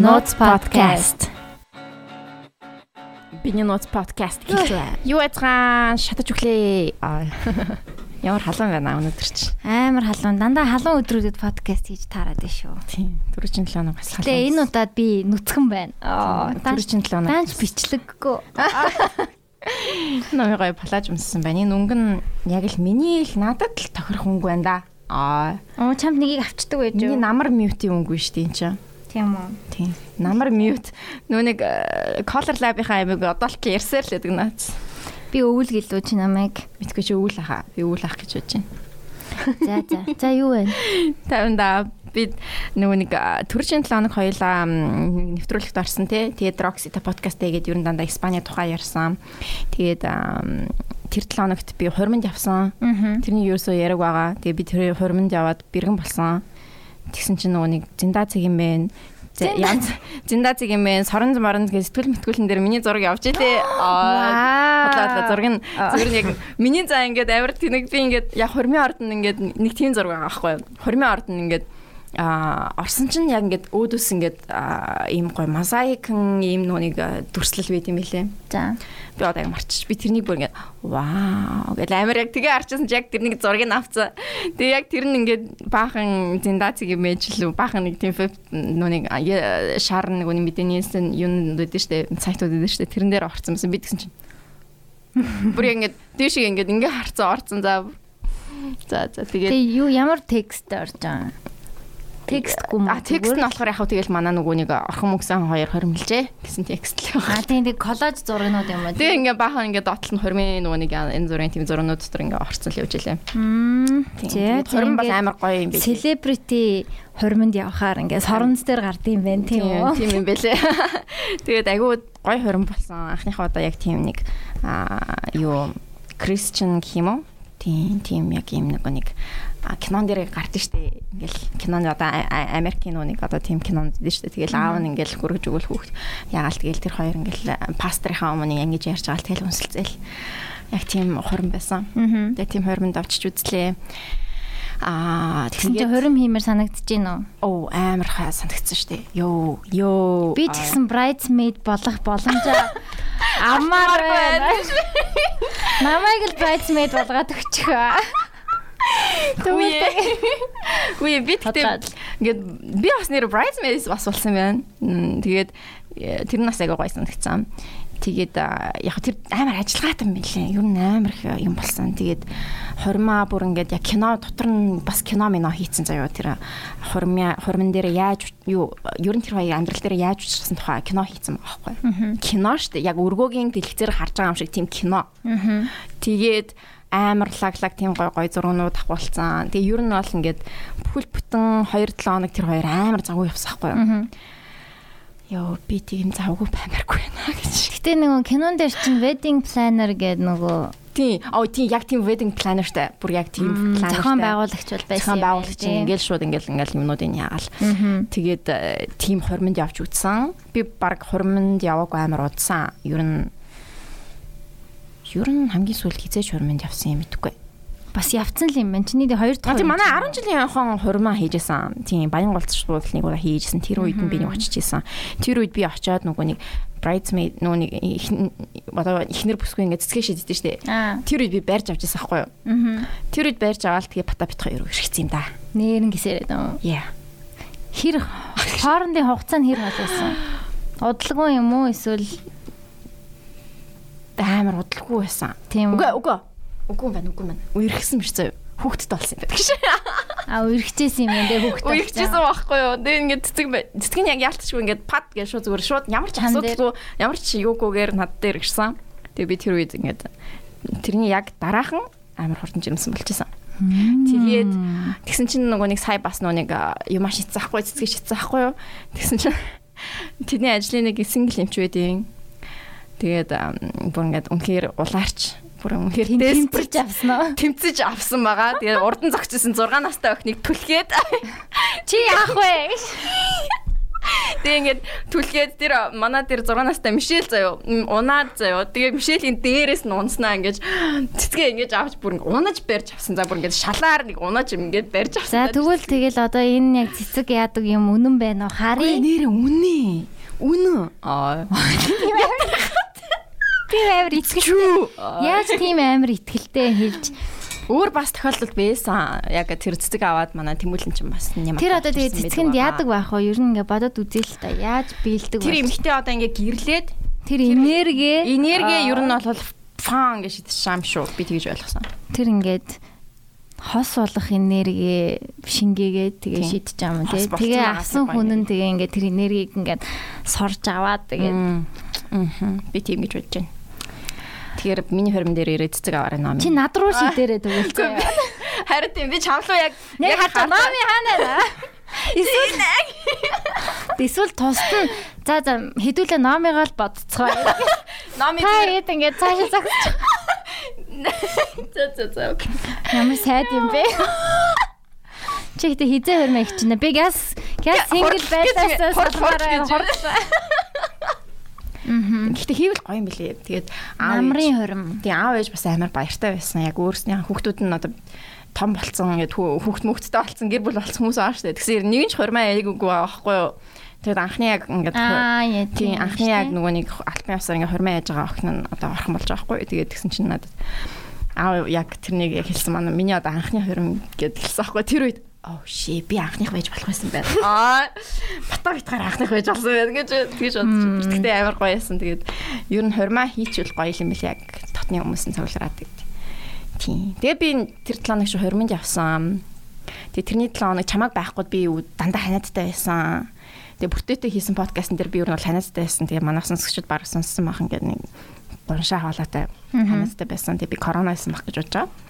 Notes podcast. Биний Notes podcast гэлээ. Юу яцгаан шатаж өглөө. Ямар халуун байна өнөөдөр чи. Амар халуун. Дандаа халуун өдрүүдэд подкаст хийж таарад байна шүү. Тийм. Түрүүчийн 7 хоног бас халуун. Тэгээ энэ удаад би нүцгэн байна. Аа, түрүүчийн 7 хоног. Данч бичлэггүй. Намайг гоё плаж өмссөн байна. Энэ өнгө нь яг л миний л надад л тохирох өнгө байна да. Аа. Оо чамд нэгийг авчдаг байж Миний юу? намар мьютийн өнгө шүү дээ энэ чинь. Тийм үү. Тийм. Намар мьют. Нөө нэг Color Lab-ийн аймаг одоо л ярьсаар л гэдэг наац. Би өвөл гэлөө чи намайг. Мэдгүй чи өвөл ахаа. Би өвөл ах гэж бодож байна. За за. За юу вэ? Тавинда би нөгөө нэг төрөчийн 7 хоног хоёлаа нэвтрүүлэгт орсон тий. Тэгээд Roxita podcast тэгээд ер нь дандаа Испани тухай ярьсан. Тэгээд тэр 7 хоногт би хуримд явсан. Тэрний ерөөсөө яриг байгаа. Тэгээд би тэр хуримд яваад бэргэн болсон. Тэгсэн чинь нөгөө нэг зиндаа цэг юм бэ. Янз зиндаа цэг юм бэ. Сорон морон гэж сэтгэл мэтгүүлэн дээр миний зураг явж илээ. Аа. Бодлоо зураг нь нь яг миний заа ингээд амар тэнэг би ингээд яг хормын ордонд ингээд нэг тийм зураг байгаа байхгүй юу. Хормын ордонд ингээд а орсон чинь яг ингээд өөдөөс ингээд ийм гой мозаикн ийм нүг дүрслэл байт юм билээ. За. Би одоо яг марчиж би тэрнийг бүр ингээд вау гэл амар яг тэгээ харчихсан чи яг тэрнийг зургийг авцсан. Тэгээ яг тэр нь ингээд баахан зиндациг юм ээж лүү баахан нэг тийм нүг шар нэг үний мэдэнээс юм дэдэж штэ сайтууд дэдэж штэ тэрэн дээр орсон юмсан би тэгсэн чинь бүр ингээд дээшээ ингээд ингээ харцсан орцсон за за за тэгээ Тэгээ юу ямар текст орж байгаа? Текстгүй мөн. А текст нь болохоор яг тэгэл манай нөгөө нэг орхон мөксөн хоёр хормилжээ гэсэн текст л А байна. тийм тэг коллаж зурагнууд юм уу? Тэгээ ингээ баахан ингээ доотлол нь хормын нөгөө нэг энэ зургийн тийм зурнууд дотор ингээ орцол явж илээ. Тийм. Хорм бол амар гоё юм бэ. Celebrity хуримд явхаар ингээ соронц дээр гардыг юм байна тийм үү? Тийм юм бэлээ. Тэгээд айгүй гоё хорм болсон. Анхныхаа удаа яг тийм нэг аа юу Christian гэх юм уу? Тийм тийм яг юм нэг нэг а, кинон дээр гардаг штэ ингээл кинонд одоо Америкийн нэг одоо тийм кинонд дээ штэ тэгэл аав нь ингээл хүргэж өгөл хүүхд. Ягаал тэгэл тэр хоёр ингээл пастрынхаа өмнө ингэж ярьж байгаа тэгэл үнсэлцэл яг тийм хорон байсан. Тэгээ тийм хормонд авчиж үзлээ. Аа Тэгсэн чинь хурим хиймэр санагдаж байна уу? оо амар хаа санагдсан штэ ёо ёо Би ч гэсэн bridesmaid болох боломж амаар байна. Намайг л bridesmaid болгоод өгчих. Тэгвэл үе би Бодлоод. тэгтээ ингээд би бас нэр bridesmaids бас болсон байна. Тэгээд э, тэр нас аяга гоё санагдсан. Тэгээд яг тэр амар ажиллагаатай юм билээ. Ер нь амар их юм болсон. Тэгээд хормаа бүр ингээд яг кино дотор нь бас кино мино хийцэн заяа тэр хормын хормон дээр яаж юу ер нь тэр хоёр амьдрал дээр яаж учирсан тухай кино хийцэн байгаа байхгүй. Кино штэ яг өргөөгийн дэлгэцээр харж байгаа юм шиг тийм кино. Тэгээд амар лаглаг тийм гой гой зургнууд авахулсан. Тэгээ ер нь бол ингээд бүхэл бүтэн 2-7 хоног тэр хоёр амар завгүй явсан байхгүй юу? Йоо би тийм завгүй баймаргүй байна гэж. Гэтэ нөгөө кинон дээр чинь wedding planner гэдэг нөгөө Тийм. Оо тийм яг тийм wedding planner штэ. Бүр яг тийм planner. зохион байгуулагч бол байсан. Зохион байгуулагч ингээл шууд ингээл ингээл юмнуудыг яагаал. Тэгээд э, тийм хормонд явж үзсэн. Би баг хормонд яваагүй амар удсан. Ер нь ер нь хамгийн сүүлд хизээч хормонд явсан юм мэдгүй. Бас явцсан л юм байна. Чиний хоёр дахь. тийм манай 10 жилийн хон хурмаа хийжсэн. Тийм баян голцчлуулныг удаа хийжсэн. Тэр үед нь би нэг очижсэн. Тэр үед би очиод нөгөө нэг bridesmaid нөгөө нэг одоо ихнэр бүсгүй ингээд цэцгээ шийддэг штэ. Тэр үед би барьж авчихсан байхгүй юу? Тэр үед барьж аваад тэгээ пата битга өрөө ирчихсэн юм да. Нэрэн гисэрээд юм. Yeah. Хэр хоорондын хугацаа нь хэр халуусан? Удалгүй юм уу эсвэл Амар удалгүй байсан. тийм Үгүй үгүй. Үгүй юм байна, үгүй юм байна. Үерхсэн биш заяа. Хүүхдэд болсон юм байдаг шээ. А үргэжсэн юм энэ хүүхд. Үерхчихсэн байхгүй юу? Тэгээ ингээд цэцэг цэцэг нь яг яалтчгүй ингээд пад гэж шууд зүгээр шууд ямар ч асуудалгүй ямар ч юугүйгээр над дээр ирсэн. Тэгээ би тэр үед ингээд тэрний яг дараахан амар хурдан жирэмсэн болчихсон. Тэгээд тэгсэн чинь нөгөө нэг сая бас нөгөө нэг юм аш шицсэн ахгүй цэцэг шицсэн ахгүй юу? Тэгсэн чинь тэрний ажлын нэг сингл эмч байдیں۔ Тэгээд бүр ингээд үнэхээр улаарч бүр үнэхээр тэмцэж авсан уу? тэмцэж авсан байгаа. Тэгээд урдан зогсчихсон 6 настай охиныг түлхээд Чи яах вэ? Тэгээ ингээд түлхээд тэр манай тэр 6 настай Мишель заяо. Унаад заяо. Тэгээ Мишелийн дээрээс нь унснаа ингээд цэцгээ ингээд авч бүр унаж барьж авсан. За бүр ингээд шалаар нэг унаж ингээд барьж За авсан. тэгвэл тэгэл одоо энэ яг цэцэг яадаг юм үнэн байна уу? Харъя. нэрээ үнэ. Үнэ. Аа. Тийм амар итгэл. Яаж тийм амар итгэлтэй хэлж Өөр бас тохиолдол байсан. Яг тэр цэцэг аваад манай тэмүүлэн чинь бас юм. Тэр одоо тэгээ цэцгэнд яадаг байх вэ? Ер нь ингээ бодоод үзээ л та. Яаж биелдэг Тэр вэ? эмхтэй одоо ингээ гэрлээд Тэр энерги энерги ер нь бол фан гэж шидэж шам шүү. Би тэгж ойлгосон. тэр ингээд хос болох энерги шингээгээд тэгээ шидэж байгаа юм тий. Тэгээ авсан хүн нь тэгээ ингээд тэр энергийг ингээд сорж аваад тэгээ Аа. Би тийм гэж бодож байна. Тэгэхээр миний хөрмөн дээр ирээд цэцэг аваарай ном. чи над руу шидээрээ тэгвэл заяа. Харин тийм би чамлуу яг Яг хатаа номи хаана байна? Эсвэл Эсвэл тусад нь за за хэдүүлээ номигаа л бодцгоо. номи Та хэд ингээд цаашаа загсч за за за окей. ямар сайд юм бэ? Чи ихтэй хизээ их чинь би газ газ сингл байсаас хурд, хурд салбараа гэж. хурдлаа. Гэхдээ хийвэл гоё юм билий. Тэгээд ээж- хөрм. Тийм аав ээж бас амар баяртай байсан. Яг өөрснийх хүүхдүүд нь одоо том болцсон хүү- хүүхд мөхттэй болцсон гэр бүл болцсон хүмүүс аа штэ. Тэгэхээр нэг нь ч хормоо айгуугүй байхгүй юу. Тэгээд анхны яг ингээд Аа тийм анхны яг нөгөө нэг альбан явсаар ингээд хормоо яаж байгаа охин нь одоо орхон болж байгаа байхгүй юу. Тэгээд тэгсэн чинь надад аав яг тэрнийг яг хэлсэн манай миний одоо анхны хором гэд хэлсэн байхгүй юу. Тэр үед оо ши би анхных байж болох байсан байна. Аа бата битгаар анхных байж болсон байна гэж тэгж бодчих. Тэгтээ амар гоё байсан. Тэгээд ер нь хормоо хийчихвэл гоё юм бэл яг дотны хүмүүс нь цуглараад гэдэг. Тийм. Тэгээ би тэр 7 хоног шиг хормонд явсан. Тэгээ тэрний 7 хоног чамааг байхгүй би дандаа ханиадтай байсан. Тэгээ бүртээтэй хийсэн подкастн дээр би ер нь бол ханиадтай байсан. Тэгээ манай сонсогчид баг сонссон байх ингээд нэг гоншаа хаалаатай ханиадтай байсан. Тэгээ би корона байсан байх гэж бодож байгаа.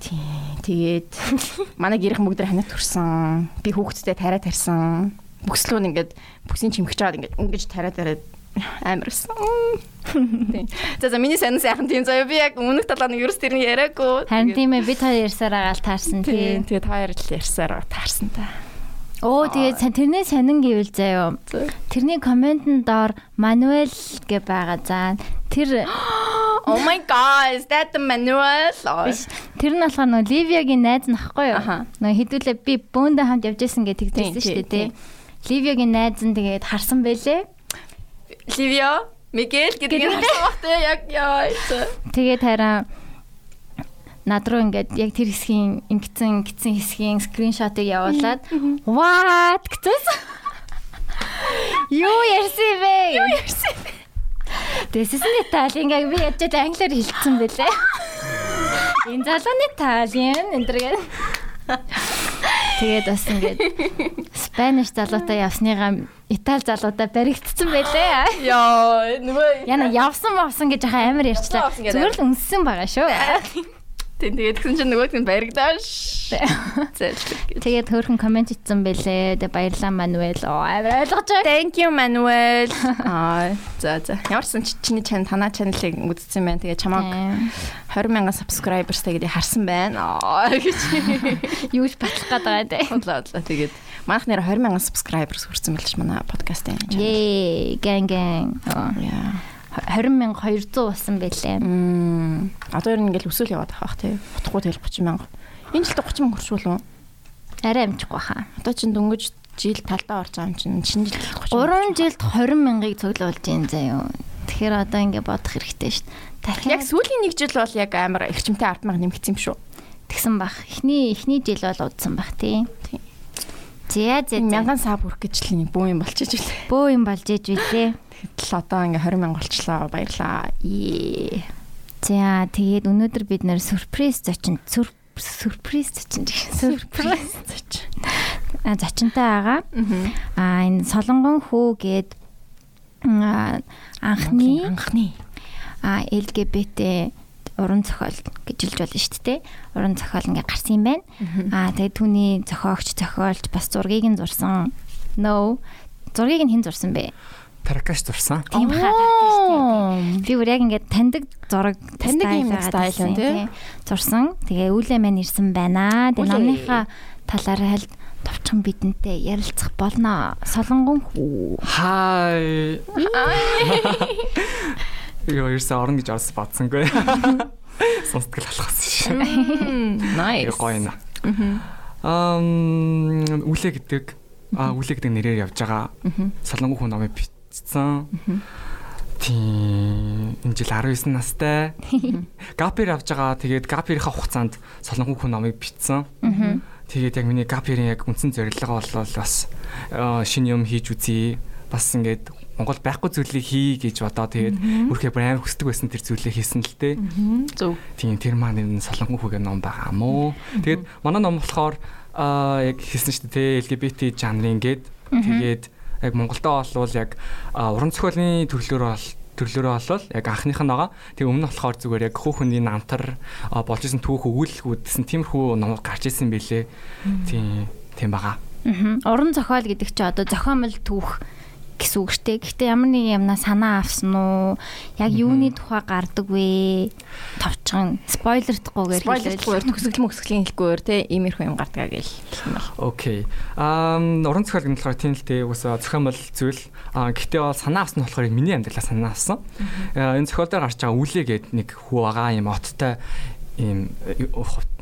Тий. Тэгээд манай гэрхэн бүгд ханиад төрсэн. Би хүүхдтэй тариа тарьсан. Бүкслүү нь ингээд бүксийн чимгэж чаад ингээд ингэж тариа тариад амарсан. Тий. За за миний сайн сайхан тийм заяа би яг өмнөх талааны ерөөс тэрний яриаггүй. Харин тийм ээ бид хоёр ярьсаар агаал таарсан тий. Тийм. Тэгээд хоёр л ярьсаар таарсан та. Оо тэгээд тэрний сонин гэвэл заяа. Тэрний комментэнд доор Мануэл гэ байгаа. За тэр Oh my god, is that the manual? биш тэр нь болохоор нөгөө Ливиагийн найз нь ахгүй юу? Нөгөө хэдүүлээ би бөөндө хамт явж исэн гэж тэгдсэн шүү дээ тий. Ливиагийн найз нь тэгээд харсан байлээ. Ливио, Мигель гэдэг нь харсан бах те яг яа. Тэгээд хараа над руу ингээд яг тэр хэсгийн ингэсэн ингэсэн хэсгийн скриншотыг явуулаад what гэсэн. Юу ярьсан бэ? Юу ярьсан? This is Italian би ячаад англиар хэлсэн бэлээ. Энэ залууны Italian энтергээ. Тэгээд бас ингээд Spanish залуутай явсныгаа Итали залуутай баригдсан байлээ. Яа, нөгөө Яна явсан мовсон гэж яхаа амар ярьчлаа. Зүгээр л үнссэн байгаа шүү. Тийм тэгээд тэгсэн чинь нөгөөд нь баригдааш. Зэлдэг. Тэгээд хөөрхөн комент итсэн бэлээ. Тэгээ баярлалаа Мануэл. Ойлгож байгаа. Thank you Manuel. Аа, за за. Ямарсан чи- чиний чанал танаа чаналыг үзсэн байна. Тэгээ чамааг 20 мянган subscribersтай гэдэг харсан байна. Аа гэж. Юу ч батлах гээд байгаа дээ. Худлаа худлаа тэгээд манайх нэр 20 мянган subscribers хүрсэн байлш манай подкастын. Yay, gang gang. Яа. 20200 болсон. Мм. Одоо ер нь ингээл өсөөл яваад байгаа бах тий. Утгагүй тэгэл 30 мянга. Энэ жилдээ 30 мянга хүршүүл үү? Арай амжихгүй хаа. Одоо чинь дөнгөж жил талдаа орж байгаа юм чинь шинэ жил 30 3 жилд 20 мянгаыг цуглуулж ийн заяа. Тэгэхээр одоо ингэ бодох хэрэгтэй шүү дээ. Яг Дахиад сүүлийн нэг жил бол яг амар эрчимтэй 10 мянга нэмэгдсэн юм шүү. тэгсэн бах. Эхний эхний жил бол удсан бах тий. Тийм. За за за. Мянган саа бүрх гэж л нэг бүү юм болчихж үлээ. бөө юм болж иж билээ. Тэгэхэд л одоо ингээ 20 мянга болчлоо. Баярлаа. За тэгээд өнөөдөр бид нэр сюрприз зочин сюрприз зочин сюрприз а зочинтой байгаа. А энэ солонгон хүү гээд анхны анхны а LGBT уран зохиол гэж хэлж болно шүү дээ. Уран зохиол ингээ гарсан юм байна. Аа тэгээд түүний зохиогч зохиолч бас зургийг нь зурсан. No. Зургийг нь хэн зурсан бэ? Таракаш зурсан. Тийм хаа таркаш. Би бүр яг ингээд таньдаг зураг Таньдаг юм стайл юм, тий? тий. Зурсан. Тэгээ үүлээ мань ирсэн байна. Тэгээ номныхаа талаар хальт товчхон бидэнтэй ярилцах болно. Солонгон хүү. Хай. Йоо, ерөөсөө орно гэж орсон бодсонгүй. Сонсдгол алхасан шээ. Nice. Гоё нэ. Ам үлээ гэдэг а үлээ гэдэг нэрээр явж байгаа. Солонгон хүн номыг бичсэн. Тийм энэ жил 19 настай. Гапер авж байгаа. Тэгээд гаперийнхаа хугацаанд солонгон хүн номыг бичсэн. Тэгээд яг миний гаперийн яг үндсэн зорилго бол бас шинэ юм хийж үзье. Бас ингээд Монгол байхгүй зүйлийг хий гэж бодоо тэгээд өөрхөө бүр амар хүсдэг байсан тэр зүйлийг хийсэн л дээ. Зөв. Тийм тэр маань энэ солонгон хүүгээ ном байгаа мó. Тэгээд манай ном болохоор аа яг хийсэн шүү дээ LGBT жанрын гээд тэгээд яг Монголдоо болвол яг уран зохиолын төрлөөрөө бол төрлөөрөө болвол яг анхных нь байгаа. Тэгээ өмнө болохоор зүгээр яг хүүхний намтар болж исэн түүх өгүүлэлгүүдсэн тиймэрхүү ном гарч исэн бэлээ. Тийм тийм байгаа. Уран зохиол гэдэг чи одоо зохиомл түүх гэсэн үг штэ. Гэхдээ ямар нэг юмнаа санаа авсан уу? Яг юуны тухай гардаг вэ? Товчхон спойлердахгүйгээр спойлердахгүйгээр төгсгөл мөсгөлийн хэлгүйгээр те иймэрхүү юм гардгаа гэл. Окей. Аа уран зохиол гэх нь болохоор тийм л те уусаа зохиомл зүйл. Аа гэхдээ бол санаа авсан нь болохоор миний амьдралаа санаа авсан. Энэ зохиол дээр гарч байгаа үлээ гээд нэг хүү байгаа юм оттой ийм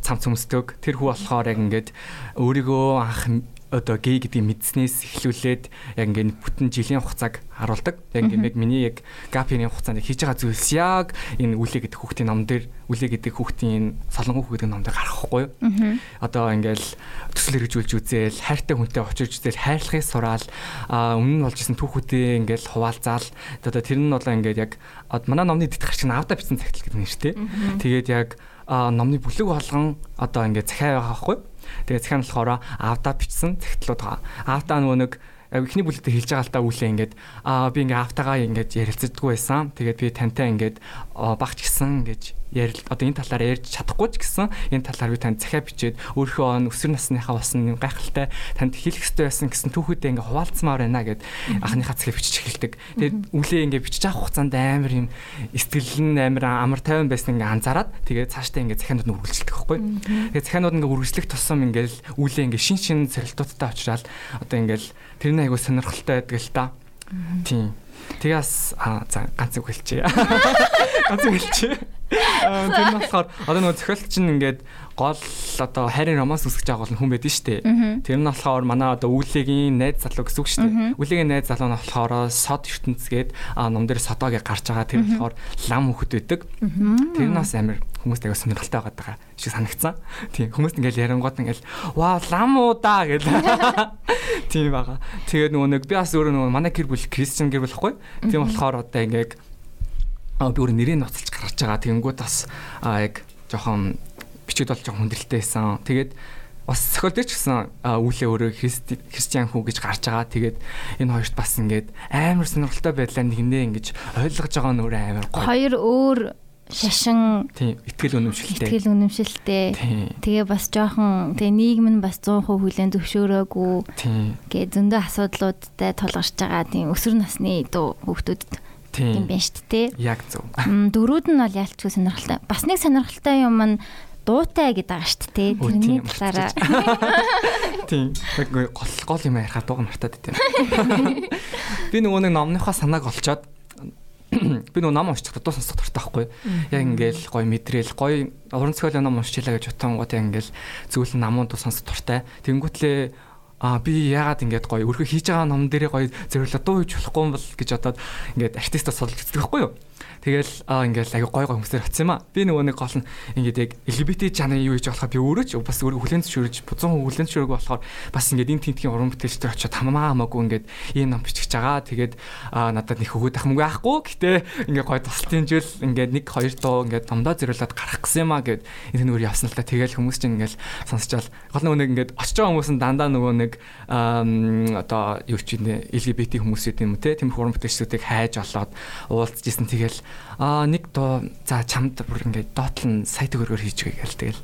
цамц өмсдөг. Тэр хүү болохоор яг ингээд өөрийгөө анх одоо гей гэдгийг мэдснээс эхлүүлээд яг ингээд бүтэн жилийн хугацааг харуулдаг. Яг ингээд миний яг гапийн хугацаанд хийж байгаа зүйлс яг энэ үлээ гэдэг хүүхдийн ном дээр үлээ гэдэг хүүхдийн солонгон хүүхдийн ном дээр гарахгүй юу? Одоо ингээд төсөл хэрэгжүүлж үзээл хайртай хүнтэй очирч үзээл хайрлахыг сураал өмнө нь болж исэн түүхүүдээ ингээд хуваалцаал одоо тэр нь болоо ингээд яг манай номны дэд гарч ин авда бичсэн цагтл гэдэг нэртэй. Тэгээд яг номны бүлэг болгон одоо ингээд захиа байгаа байхгүй юу? Тэгээ захиан болохоор автаа бичсэн цагтлууд байгаа. Автаа нөгөө нэг эхний бүлэгтээ хэлж байгаа л та үлээ ингээд аа би ингээд автагаа ингээд ярилцдаггүй байсан. Тэгээд би тантай ингээд багч гисэн гэж ярил одоо энэ талаар ярьж чадахгүй ч гэсэн энэ талаар би танд захиа бичээд өөрөө өсвөр насныхаа болсон гайхалтай танд хэлэх хэрэгтэй байсан гэсэн түүхүүдээ ингээ хуваалцмаар байна гэд анхныхаа захиа бичиж эхэлдэг. Тэгээд үлээ ингээ бичиж авах хугацаанд амар юм сэтгэл нь амар амар тайван байсан ингээ анзаараад тэгээд цаашдаа ингээ захианууд нь үргэлжлэдэг байхгүй. Тэгээд захианууд ингээ үргэлжлэх тусам ингээл үлээ ингээ шин шин сорилтуудтай очраад одоо ингээл тэр нь айгу сонирхолтой байдаг л та. Тийм. Тэгээс аа за ганц үг хэлчихье. Ганц үг хэлчихье. Аа тэр нь болохоор одоо нөгөө зохиолч нь ингээд гол одоо хайрын романс үсгэж байгаа бол хүн байдаг шүү дээ. Тэр нь болохоор манай одоо Үлэгийн найз залуу гэсэн үг шүү дээ. Үлэгийн найз залуу нь болохоор сод ертөнцгээд ном дээр содоог гарч байгаа. Тэр болохоор лам хөхт байдаг. Тэр нь бас амар хүмүүст аяга сонирхолтой байгаа шиг санагцсан. Тийм хүмүүст ингээл ярангууд ингээл ваа лам уу да гэл. Тийм байгаа. Тэгээд нөгөө нэг би бас өөрөө нөгөө манай гэр бүл Кристиан гэр бүл хгүй. Тийм болохоор одоо ингээд би өөрөө нэрийг ноцолж гаргаж байгаа. Тэгэнгүүт бас яг жоохон бичиг бол жоохон хүндрэлтэй байсан. Тэгээд бас ч гэсэн үүлээ өөрөө христиан хүү гэж гарч байгаа. Тэгээд энэ хоёрт бас ингээд амар сонирхолтой байдлаар нэгнээ ингэж ойлгож байгаа нь өөрөө амар гоё. Хоёр өөр шашин тийм ихтгэл үнэмшилтэй. Ихтгэл үнэмшилтэй. Тэгээ бас жоохон тэгээ нийгэм нь бас 100% хүлэн зөвшөөрөөгүй. Гэ зөндөө асуудлуудтай тулгарч байгаа тийм өсвөр насны дүү хүүхдүүдэд юм байна шүү дээ. Яг зөв. Дөрүүд нь бол ялчгүй сонирхолтой. Бас нэг сонирхолтой юм нь дуутай гэдэг байгаа шүү дээ. Тэрний талаараа. Тийм. Гол гол юм ярихад дууг мартаад байт юм. Би нөгөө нэг номныхаа санааг олцоод би нөгөө ном уншчих дуу сонсох дуртай байхгүй. Яг ингээл гоё мэдрээл гоё уран зохиолын ном уншчихлаа гэж утангууд яг ингээл зөвлөн намууд сонсох дуртай. Тэнгүүтлээ а би яагаад ингэж гоё өрхө хийж байгаа ном дээрээ гоё зөвлөлөө дуу хийж болохгүй юм бол гэж бодоод ингээд артистаас судалж үздэг байхгүй юу. Тэгэл аа ингээл аяг гой гой хүмүүсээр атсан юм аа. Би нөгөө нэг гол нь ингээд яг LGBT жанрын юу хийж болохоо би өөрөө ч бас өөрөө хүлэн зөвшөөрж бузан хүлэн зөвшөөрөг болохоор бас ингээд энэ тентгийн уран бүтээлчдэр очиод хамаа хамаагүй ингээд ийм ном бичиж байгаа. Тэгээд аа надад нэг хөгөөд ах мөнгө авахгүй. Гэтэ ингээд гой туслалтын жил ингээд нэг хоёр дуу ингээд номдоо зэрүүлээд гарах гэсэн юм аа гэд энэ нүр явсан л та. Тэгэл хүмүүс чинь ингээд сонсчаал гол нөгөө нэг ингээд очиж байгаа хүмүүс нь дандаа нөгөө нэг одоо юу ч юм LGBT хүмүүсүүд юм те тийм уран бүтээлчдүүдийг хайж олоод уулзж исэн тэгэл аа нэг доо за чамд бүр ингээд доотлон сая төгрөгөөр хийчихье гээл тэгэл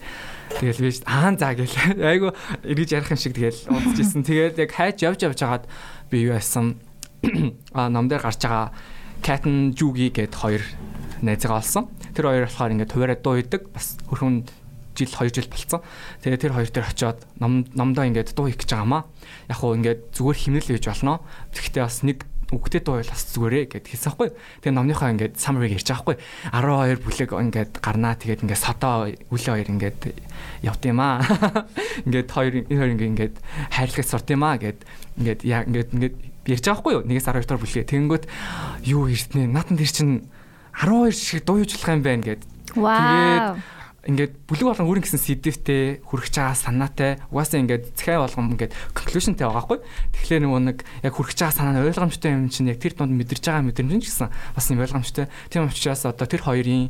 тэгэл би аа за гээл айгу эргэж ярих юм шиг тэгэл уулзчихсан тэгэл яг хайж явж явж хагаад би юу яасан аа ном дээр гарч байгаа Катн Жуги гэд хоёр найзгаа олсон тэр хоёр болохоор ингээд хуваараа дуу идэг бас хөрхөн жил 2 жил болцсон. Тэгээ тэр хоёр дээр очиод ном номдоо ингээд дуу хийх гэж байгаамаа. Яг уу ингээд зүгээр химнэл хийж болно. Тэгэхдээ бас нэг үгтэй дуу бас зүгээрээ гэд хэлсэн байхгүй. Тэгээ номныхоо ингээд summary ярьж байгаа байхгүй. 12 бүлэг ингээд гарнаа тэгээд ингээд содоо үлээ хоёр ингээд явт юм аа. Ингээд хоёр хоёр ингээд хайрлагч сурт юм аа гэд ингээд яа ингээд ингээд ярьж байгаа байхгүй юу? Нэгээс 12 дахь бүлгээ. Тэнгөт юу ирснэ? Натан тэр чинь 12 шиг дуу юучлах юм байна гэд. Вау. Ингээд бүлэг болгон өөрийн гэсэн сэдвтэй хүрэх чагаа санаатай угаасаа ингээд захиа болгон ингээд conclusionтэй байгаа байхгүй. Тэгэхээр нөгөө нэг яг хүрэх чагаа санаа нь ойлгомжтой юм чинь яг тэр донд мэдэрч байгаа мэдрэмж ч гэсэн бас юм ойлгомжтой. Тийм учраас одоо тэр хоёрын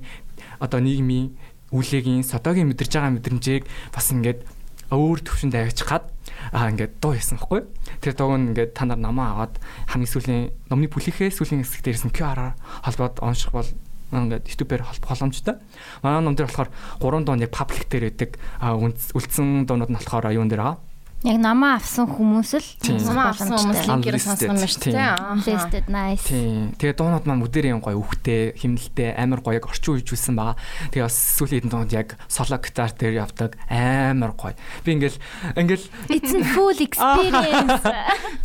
одоо нийгмийн үлээгийн содогийн мэдэрч байгаа мэдрэмжийг бас ингээд өөр төвшөнд авчих гад аа ингээд дуу хийсэн байхгүй. Тэр дууг нь ингээд та нар намаа аваад хамгийн сүүлийн номны бүлийнхээ сүүлийн хэсэг дээрсэн QR-аар холбоод онших бол ингээд YouTube-ээр боломжтой. Манай ном дээр болохоор 3 дуу яг паблик дээр байдаг. А үлдсэн дуунууд нь болохоор юун дээр байгаа. Яг намаа авсан хүмүүс л Намаа авсан хүмүүс линкээр сонссон юм шүү дээ. Listed nice. Тийм. Тэгээ дуунууд маань бүдэрийн гоё үхтэй, химнэлтэй, амар гоё яг орчин үеж үлсэн байгаа. Тэгээ бас сүүлийн хэдэн дуунууд яг соло гитар дээр явдаг амар гоё. Би ингээл ингээл It's a full experience.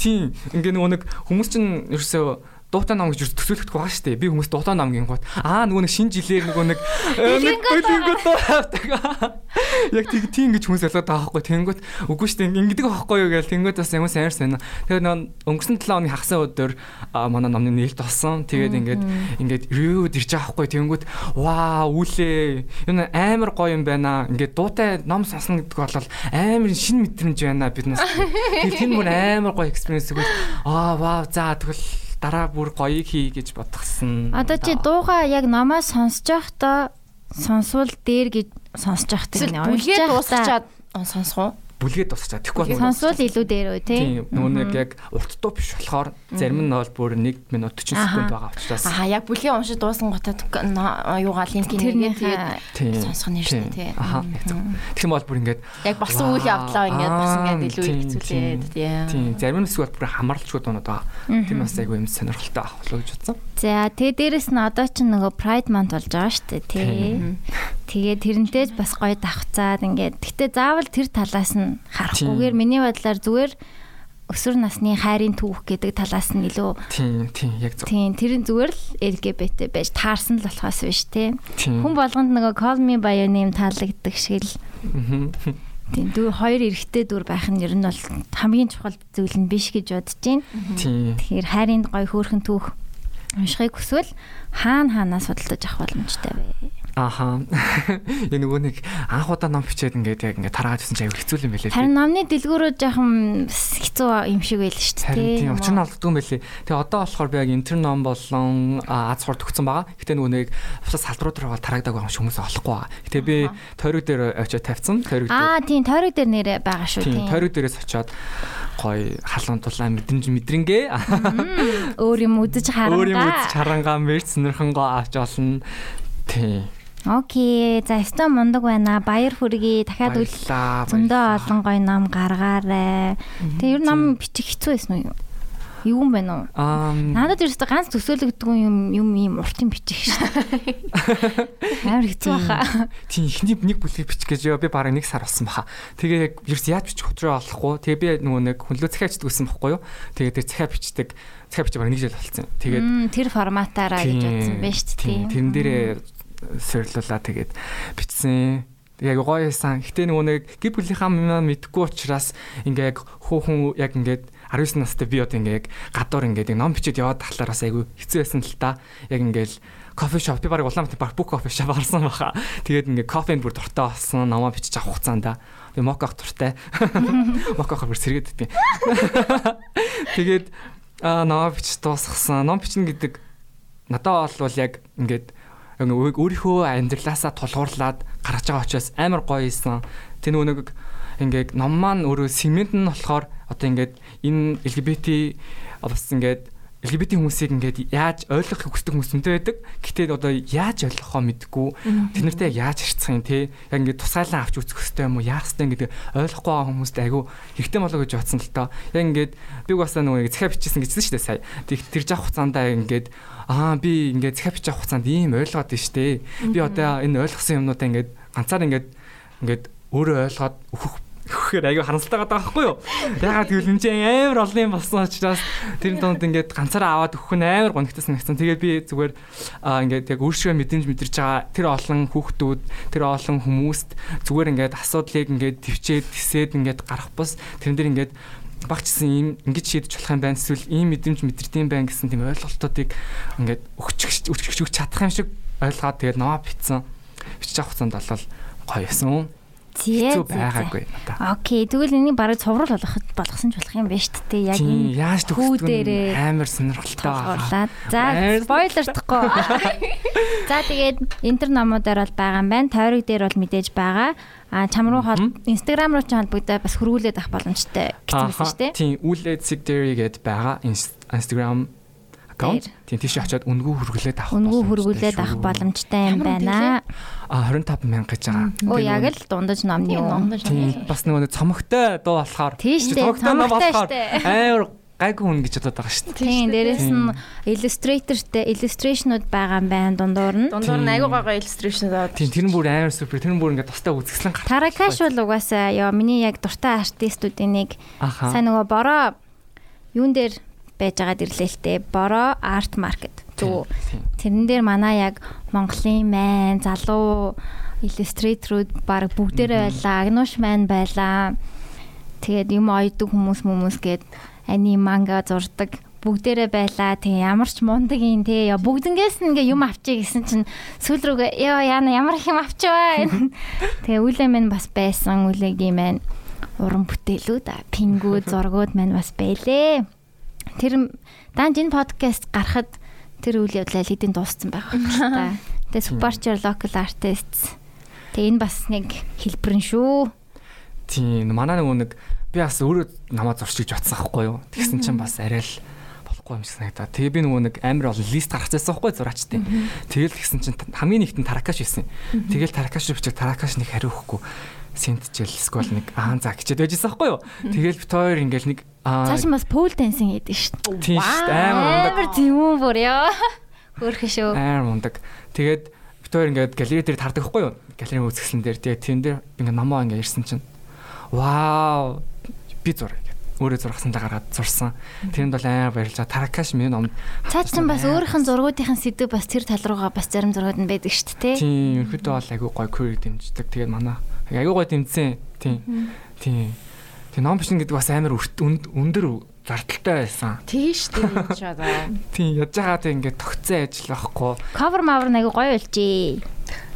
тийм ингээ нөгөө нэг хүмүүс чинь ерөөсөө дуутай ном гэж төсөөлөхдөө байгаа шүү дээ. Би хүмүүс дуутай ном гингууд аа нөгөө нэг шинэ жилээр нөгөө нэг нэг дуу авдаг. Яг тийм тийм гэж хүмүүс ялгаад байгаа байхгүй. Тэнгүүт үгүй шүү дээ. Ингэдэг байхгүй юу гээл тэнгүүт бас ямар сайн сайн. Тэгээд нөө өнгөрсөн 7 оны хагас өдөр манай номны нээлт болсон. Тэгээд ингээд ингээд ревюд ирж байгаа байхгүй. Тэнгүүт ваа үлээ. Юу амар гоё юм байна. Ингээд дуутай ном сонсно гэдэг бол амар шинэ мэдрэмж байна биднээс. Тэгээд тэр мөр амар гоё экспириенс өгөл аа вау за тэгвэл дараа бүр гоёыг хий гэж бодгсон. Одоо чи дууга яг намаа сонсож байхдаа сонсвол дээр гэж сонсож байхдаа Эсвэл бүлгээ дуусчаад сонсох уу? Бүлгээд тусчаа. Тэгэхгүй бол сонсвол илүү дээр үү те. тийм нөгөө нэг яг урт дуу биш болохоор зарим нь бол бүр 1 минут 40 секунд байгаа учраас Аа яг бүлгийн уншиж дуусан готод юугаа линкийг нэгээд тэгээд сонсох нь шүү дээ тий. Аха. Тэгэх юм бол бүр ингээд Яг болсон үйл явдлаа ингээд бас ингээд илүү Тийм, хэцүүлээд тий. тийм зарим нь эсвэл бүр хамаарлчгүй дуунууд байгаа. Тийм бас айгүй юм сонирхолтой авах болоо гэж бодсон. За тэгээ дээрэс нь одоо ч нөгөө Pride month болж байгаа шүү дээ тий. Тэгээ тэрнтэй бас гоё давхцаад ингээд. Гэтэ заавал тэр талаас нь харахгүйгээр миний бодлоор зүгээр өсвөр насны хайрын түүх гэдэг талаас нь илүү Тийм тийм яг зөв. тийм тэрэн зүгээр л LGBT байж таарсан л болохоос биш. Тийм. Хүн болгонд нөгөө call me by your name таалагддаг шиг л тийм дүү хоёр эрэгтэй дүр байх нь ер нь бол хамгийн чухал зүйл нь биш гэж бодож байна. Тийм. Тэгэхээр хайрын гоё хөөрхөн түүх уншихыг хүсвэл хаана хаанаас судалдаж авах боломжтой вэ? Аха. Яг нөгөө нэг анх удаа ном бичээд ингээд яг ингээд тараад ирсэн чинь аюу хэцүү юм байлээ. Харин номны дэлгүүрүүд жоохон хэцүү юм шиг байл шүү дээ. Харин тийм учир нь олддог юм байлээ. Тэгээ одоо болохоор би яг интер ном болон аз хурд төгсөн байгаа. Гэтэ нөгөө нэг усаа салбарууд руу тараагдаг байгаа хүмүүс олохгүй байгаа. Гэтэ би тойрог дээр очиод тавьсан. Тойрог дээр. Аа тийм тойрог дээр нэрээ байгаа шүү Тийм, тойрог дээрээс очиод гой халуун тулаан мэдрэмж мэдрэнгээ. Өөр юм үзэж Өөр юм харангаа. үзэж харангаа мэрц сонирхонгоо авч олно. Тийм. Окей. За өстө мундаг байна. Баяр хүргэе. Дахиад үл зөндөө олон гоё ном гаргаарай. Тэгээ ер ном бичих хэцүү байсан уу? Юу юм бэ нөө? Надад ерөөсөө ганц төсөөлөгдөг юм юм ийм уртын бичих шүү дээ. Амар хэцүү баха. тийм ихний нэг бүлгийг бичих гэж би бараг нэг сар болсон баха. Тэгээ яг ерөөс яаж бичих хөтрөө олохгүй. Тэгээ би нөгөө нэг хүнлөө захиачдаг гэсэн байхгүй юу? Тэгээ тэр захиа бичдэг. Захиа бичиж бараг нэг жил болсон. Тэгээд Тэр форматаараа гэж бодсон байж тийм. Тэрэн дээрээ сөрлүүлээ тэгээд бичсэн. Яг гоё байсан. Гэтэ нөгөө нэг гэр бүлийнхаа минь мэдгүй учраас ингээ яг хүүхэн яг ингээд 19 настай би одоо ингээ яг гадуур ингээд ном бичээд яваад тахлаар бас айгүй хэцүү байсан л та. Яг ингээл кофе шоп би баг Улаанбаатар баг бүх кофе шоп орсон баха. Тэгээд ингээ кофенд бүр дуртай болсон. Номоо бичиж авах хугацаанд би моках дуртай. Мокахаар бүр сэргээд идэв. Тэгээд аа ном бичиж дуусгасан. Ном бичнэ гэдэг надад бол яг ингээд ингээ өөрийнхөө амьдралаасаа тулгуурлаад гаргаж байгаа учраас амар гоё исэн. Тэр нөгөө нэг ингээд ном маань өөрөө сегмент нь болохоор одоо ингээд энэ LGBT бас ингээд LGBT хүмүүсийг ингээд яаж ойлгох хүсдэг хүмүүс үнтэй байдаг. Гэтэ одоо яаж ойлгохоо мэдгүй. Тэд нартай яаж харьцах юм те. Яг ингээд тусгайлан авч үзэх хэрэгтэй юм уу? Яах хэрэгтэй гэдэг ойлгохгүй байгаа хүмүүст айгүй хэрэгтэй болоо гэж бодсон л тоо. Яг ингээд би угаасаа нөгөө захиа бичсэн гэжсэн шүү дээ сая. Тэг тэр жах хугацаанд ингээд аа би ингээд захиа бичих хугацаанд ийм ойлгоод байна штэ. Би одоо энэ ойлгосон юмнуудаа ингээд ганцаар ингээд ингээд өөрөө ойлгоод өөхөх өгөхээр аягүй харамсалтай байгаа байхгүй юу? Ягаад гэвэл энэ чинь амар олон юм болсон учраас тэр донд ингээд ганцаараа аваад өгөх нь амар гонхтос нэгсэн. Тэгээд би зүгээр аа ингээд яг өөршөө мэдэмж мэдэрч байгаа тэр олон хүүхдүүд, тэр олон хүмүүст зүгээр ингээд асуудлыг ингээд төвчээд тисээд ингээд гарах бус тэрэн дээр ингээд багчсан ийм ингэж шийдэж болох юм байна эсвэл ийм мэдрэмж мэдэрдэм байх гэсэн тийм ойлголтуудыг ингээд өгч өгч чадах юм шиг ойлгоод тэгээд ноо битсэн бичиж авах хугацаанд болол гоё юм. Зээ байгаагүй надаа. Окей, тэгвэл энийг бараг цовруул болгох болгосон ч болох юм байна шүү дээ. Яг энэ яаж төгсдөө амар сонирхолтой. За, спойлердохгүй. За, тэгээд энтер номуудаар бол байгаа юм байна. Тойрог дээр бол мэдээж байгаа. А чам руу хол Instagram руу ч холбогдоо бас хөргүүлээд авах боломжтой гэсэн үг шүү дээ. Тийм, Үүлээд Sigdary гэдээ байгаа Instagram аккаунт. Тийм тийш очиод үнгүү хөргөлээд авах үнгүү хөргөлээд авах боломжтой юм байна. А 25 мянга гэж байгаа. Оо яг л дундаж номны юм. Тийм бас нөгөө цомогтой дуу болохоор цомогтой дуу болохоор амар гайгүй хүн гэж бодоод байгаа шүү дээ. Тийм, дээрэс нь illustratorтэй illustrationуд байгаа юм байна дундуур нь. Дундуур нь айгүй гайгүй illustrationуд. Тийм, тэр нь бүр амар супер. Тэр нь бүр ингээд тустай үзэсгэлэн гарч. Таракаш бол угаасаа ёо миний яг дуртай артистуудын нэг сайн нөгөө бороо юун дээр байж л те. Бороо арт маркет. Зүг. Тэрэн дээр манай яг Монголын майн залуу иллюстраторууд баг бүгдээрээ байлаа. Агнууш майн байлаа. Тэгээд юм ойдог хүмүүс хүмүүс гээд ани манга зурдаг бүгдээрээ байлаа. Тэг ямар ч мундаг юм те. Бүгднгээс ингээ юм авчиг гэсэн чинь сүүл рүүгээ ёо яана ямар их юм авчиваа. Тэгээ үлээ минь бас байсан үлээгийн маань уран бүтээлүүд пингүүд зургууд маань бас байлээ тэр данж энэ подкаст гарахад тэр үйл явдлаа хэдийн дууссан байх байна. Тэгээ Supercher local artists. Тэгээ энэ бас нэг хэлбэр нь шүү. Тийм манай нөгөө нэг би бас өөрөө намаа зурчих гэж батсан байхгүй юу. Тэгсэн чинь бас арай л болохгүй юм шиг санагдаа. Тэгээ би нөгөө нэг амар бол лист гаргацсан байхгүй зураачтай. Тэгэл тэгсэн чинь хамгийн нэгтэн таракаш байсан. Тэгэл таракаш бичиг таракаш нэг хариу өгөхгүй сентжэл сквал нэг аа за гिचээд байжсан байхгүй юу. Тэгэл бит хоёр ингээл нэг цааш бас пол дэнсинг хийдэг шүү дээ. Тийм шүү дээ. Амар. Зэмүүн бүр ёо. Хөөрхөн шүү. Амар мундаг. Тэгээд бит хоёр ингээд галерей дээр тардаг байхгүй юу. Галерейн үзэсгэлэн дээр тэгээд тэн дээр ингээд намаа ингээд ирсэн чинь вау би зур өөрөө зургасандаа гаргаад зурсан. Тэрэнд бол амар баярлж байгаа. Таракаш минь ном. Цаа чин бас өөрийнх нь зургуудынхын сэдв бас тэр тал руугаа бас зарим зургууд нь байдаг шүү дээ. Тийм, ерөөдөө бол айгүй гоё кюриг дэмждэг. Тэгээд манай айгүй гоё дэмжсэн. Тийм. Тийм. Тэг ном бичнэ гэдэг бас амар өндөр зардалтай байсан. Тийм шүү дээ ч одоо. Тийм, яж байгаа тэг ингээд тогтсон ажил байхгүй. Cover мавр айгүй гоё болжээ.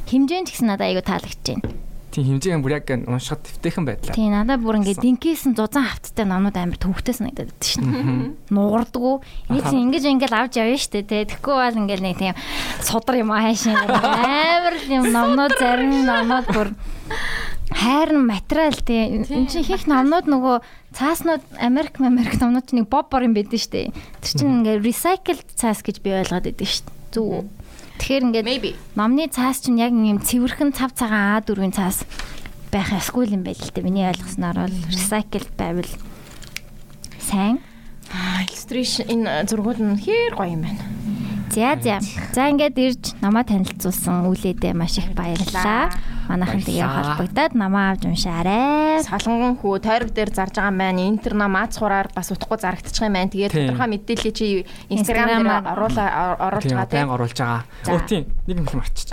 Химжээнд гэсэн надад айгүй таалагдчихэв тийм хэмжээгээ бүр яг уншихад твтэйхэн байдлаа. Тийм надад бүр ингээд динкээс нь зузаан хавттай номнууд амар төвхтэй санагдаад байдаг шин. Нуурдгүү. Энэ чинь ингэж ингээд авч явна штэ тэ. Тэгэхгүй бол ингээд нэг тийм судар юм аашин амар юм номнууд зарим номнууд бүр хайрн материал тийм эн чинь их номнууд нөгөө цааснууд Америк Америк номнууд чинь нэг боб бор юм байдаг штэ. Тэр чинь ингээд recycled цаас гэж би ойлгоод байдаг штэ. Зүг Тэгэхээр ингээд номны цаас чинь яг юм цэвэрхэн цав цагаан А4-ийн цаас байх эсгүй юм байл л дээ. Миний ойлгосноор бол recycled байвал сайн. Illustration энэ зургууд нь хэр гоё юм байна. За за. За ингээд ирж намаа танилцуулсан үлээдээ маш их баярлалаа. Манайхан тэгээ холбогдоод намаа авч уншаарай. Саланган хүү тойрог дээр зарж байгаа байна. Интер нам ац хураар бас утгагүй зарагдчих юм байна. Тэгээд тодорхой мэдээлэл чи Instagram дээр оруулаа оруулж байгаа тийм оруулж байгаа. Оо тийм нэг юм марччих.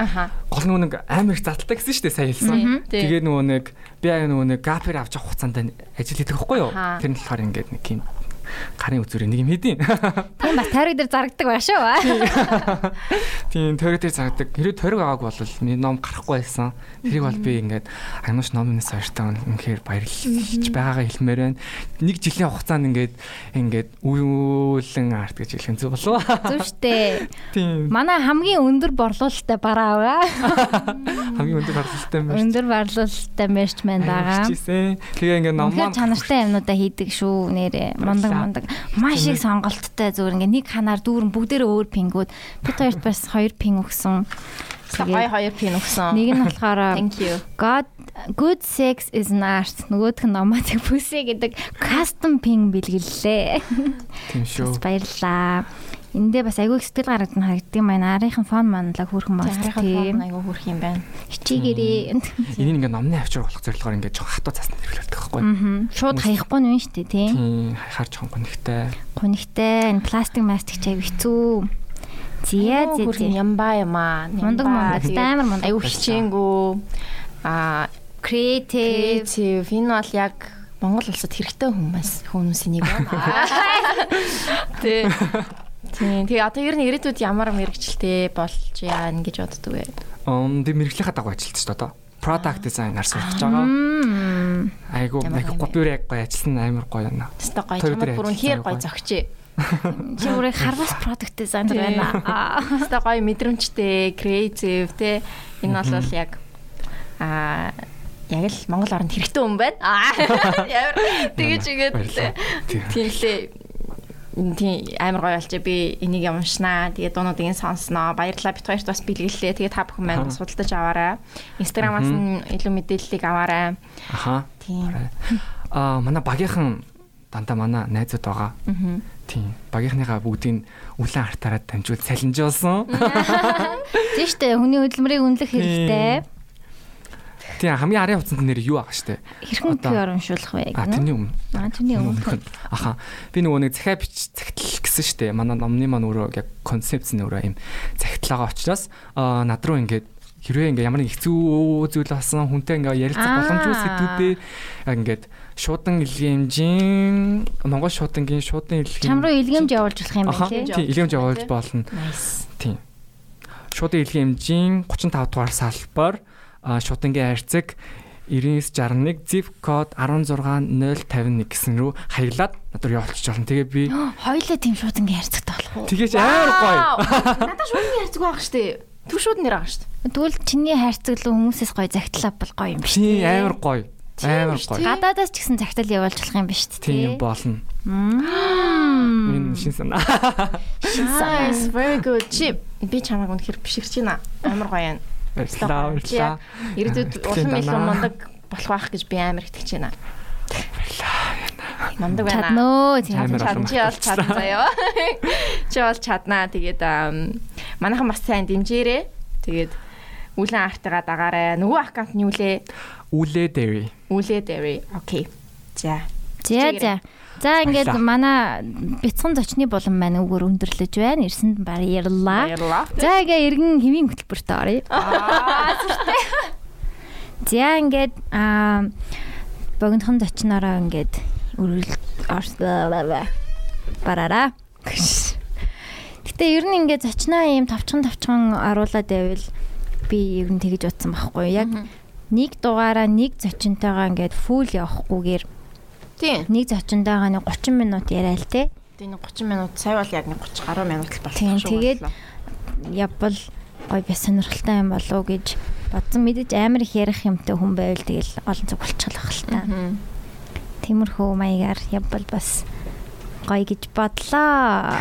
Гол нөгөө нэг амар их зардалтай гэсэн шүү дээ сая хэлсэн. Тэгээд нөгөө нэг би нөгөө нэг гапер авч авах хугацаанд ажил хийдэг байхгүй юу? Тэр нь болохоор ингээд нэг юм гарын үзүүрээ нэг юм хийдин. Тийм бас тойрог дээр зарагдаг ба шүү. Тийм тойрог дээр зарагдаг. Хэрэв тойрог аваагүй бол ном гарахгүй байсан. Тэрийг бол би ингээд агнууш номноос хойштаа үнэхээр баярлж байгаагаа хэлмээр байна. Нэг жилийн хугацаанд ингээд ингээд үйлэн арт гэж хэлэх зүг болов. Зүг штэ. Тийм. Манай хамгийн өндөр борлуулалттай бараа аваа. Хамгийн өндөр борлуулалттай мэрч. Өндөр борлуулалттай мэрч маань байгаа. Тэгээ ингээд ном маань чанартай юмнуудаа хийдэг шүү нэрээ. Мундаг мундаг маш их сонголттой зүгээр ингээ нэг ханаар дүүрэн бүгдээрээ өөр пингүүд бид хоёрт бас хоёр пин өгсөн. Тэгээ хоёр пин өгсөн. Нэг нь болохоор God Good sex is an art. Нөгөөх нь номатик бүсэ гэдэг custom pin бэлгэллээ. Тийм шүү. Баярлалаа. Эндээ бас айгүй их сэтгэл гаргадаг нь харагддаг юм байна. Арийнхын фон манлаа хүрхэн Харихад тийм. айгүй хөрх юм байна. Хичээгээрээ. Энийг ингээ номны авчир болох зорилгоор ингээ жоо хатуу цаасна хэрэглэдэг байхгүй. Аа. Шууд хаяхгүй нь шүү дээ тийм. Тийм хайхаар жоохон гонхтой. Гунигтай энэ пластик мастик чайг хэцүү. Зя хөрх зя. ямба ямаа. Мундаг мундаг амар мундаг. Айгүй хичээнгүү. Аа Creative. креатив энэ бол яг Монгол улсад хэрэгтэй хүмүүс хүмүүсийн нэг байна. Тэ. Тийм. Тэгээ одоо ер нь ирээдүйд ямар мэрэгчлээ болж яана гэж боддөг вэ? Ам би мэрэгжлийнхаа дагуу ажиллаж шүү дээ. Product designer гэж байгаа. Айгу бэ? гопюр яг гоё ажилласан амар гоё байна. Тэстэ гоё чамд бүрэн хэр гоё. зөгчээ. Чи өөрөө харвас product designer байна. Аа. Тэстэ гоё мэдрэмжтэй, креатив те. Энэ бол яг аа яг л Монгол оронд хэрэгтэй хүн байна. Аа. Ямар тэгэж игээд тийм лээ. Тийм амар гоё болчих би энийг уншнаа. Тэгээ дуунуудыг сонсноо. Баярлалаа. Бит хоёрт бас бэлгэлээ. Тэгээ та бүхэн маань судалдаж аваарай. Инстаграмаас нь илүү мэдээллийг аваарай. Аха. Тийм. Аа манай багийнхан дандаа манай найзууд байгаа. Аа. Тийм. Багийнхныхаа бүгдийг үлэн артаараа дамжуул салинжуулсан. Тийм штэ хүний хөдөлмөрийг үнэлэх хэрэгтэй. Тийм хамгийн арын хуцанд нэр юу байгаа штэ. Хэрхэн PR уншуулах вэ А гэнэ? тэрний өмнө. Аа түүний өмнө. Аха. Би нөгөө нэг захиа бич захидал гэсэн штэ. Манай номны маань өөрөө яг концепц нь өөрөө юм захидлаагаа учраас аа над руу ингээд хэрвээ ингээ ямар нэг хэцүү зүйл болсон хүнтэй ингээ ярилцах боломжгүй сэдвүүдээ яг ингээд шуудан илгээмжийн Монгол шуудангийн шуудан илгэм Чам руу илгэмж явуулж болох юм байна тий. Тийм илгээмж явуулж болно. Тийм. Шуудан илгээмжийн 35 дугаар салбар а шуудангийн хайрцаг 9961 zip code 16051 гэсэн рүү хаяглаад надад явуулчих болно. Тэгээ би Хоёлаа тийм шууд ингээ харьцагтай болох уу? тэгэж амар гоё. Надад шууд ярьцг байх штэ. Түр шууд нэр байгаа штэ. Тэгвэл чиний харьцаглуу хүмүүсээс гоё загтлаа бол гоё юм биш Тийм амар гоё. Амар гоё. Гадаадаас ч гэсэн загтал явуулж болох юм биш үү? Тийм болно. Мм. Энэ шин санаа. Nice, very good. Чи би чамайг үнэхээр бишгэрч байна. Амар гоё юм. Баярлалаа. Баярлалаа. Ирээдүйд улам илүү мундаг болох байх гэж би амар итгэж байна. Мундаг байна. Амар Чадна чи бол чадна заяа. Чи бол чаднаа. Тэгээд манайхан бас сайн дэмжээрэй. Тэгээд үлэн артыгаа дагаарай. Нөгөө аккаунт нь юу лээ? Үлээ дээрээ. Үлээ дээрээ. Окей. За. За за. За ингээд манай бяцхан зочны болон маань өгөр өндөрлөж байна. Ирсэнд баярлалаа. Баярлалаа. За ингээ эргэн хэвийн хөтөлбөрт оръё. За ингээд аа богинохон зочноороо ингээд үргэлж орслаа. Бараараа. Гэтэ ер нь ингээд зочноо ийм товчхон товчхон оруулаад байвал би ер нь тэгэж утсан байхгүй? Яг нэг дугаараа нэг зочинтойгоо ингээд фул явахгүйгээр Тийм. нэг зочинтойгоо нэг 30 минут яриа л те. Нэг 30 минут сая бол яг нэг 30 гаруй минут л Тийм, шүү. тэгээд явбал гой би сонирхолтой юм болов уу гэж бодсон мэдээж амар их ярих юмтай хүн байвал тэгэл олон цаг болчихлох л та. Тиймэрхүү маягаар явбал бас гоё гэж бодлоо.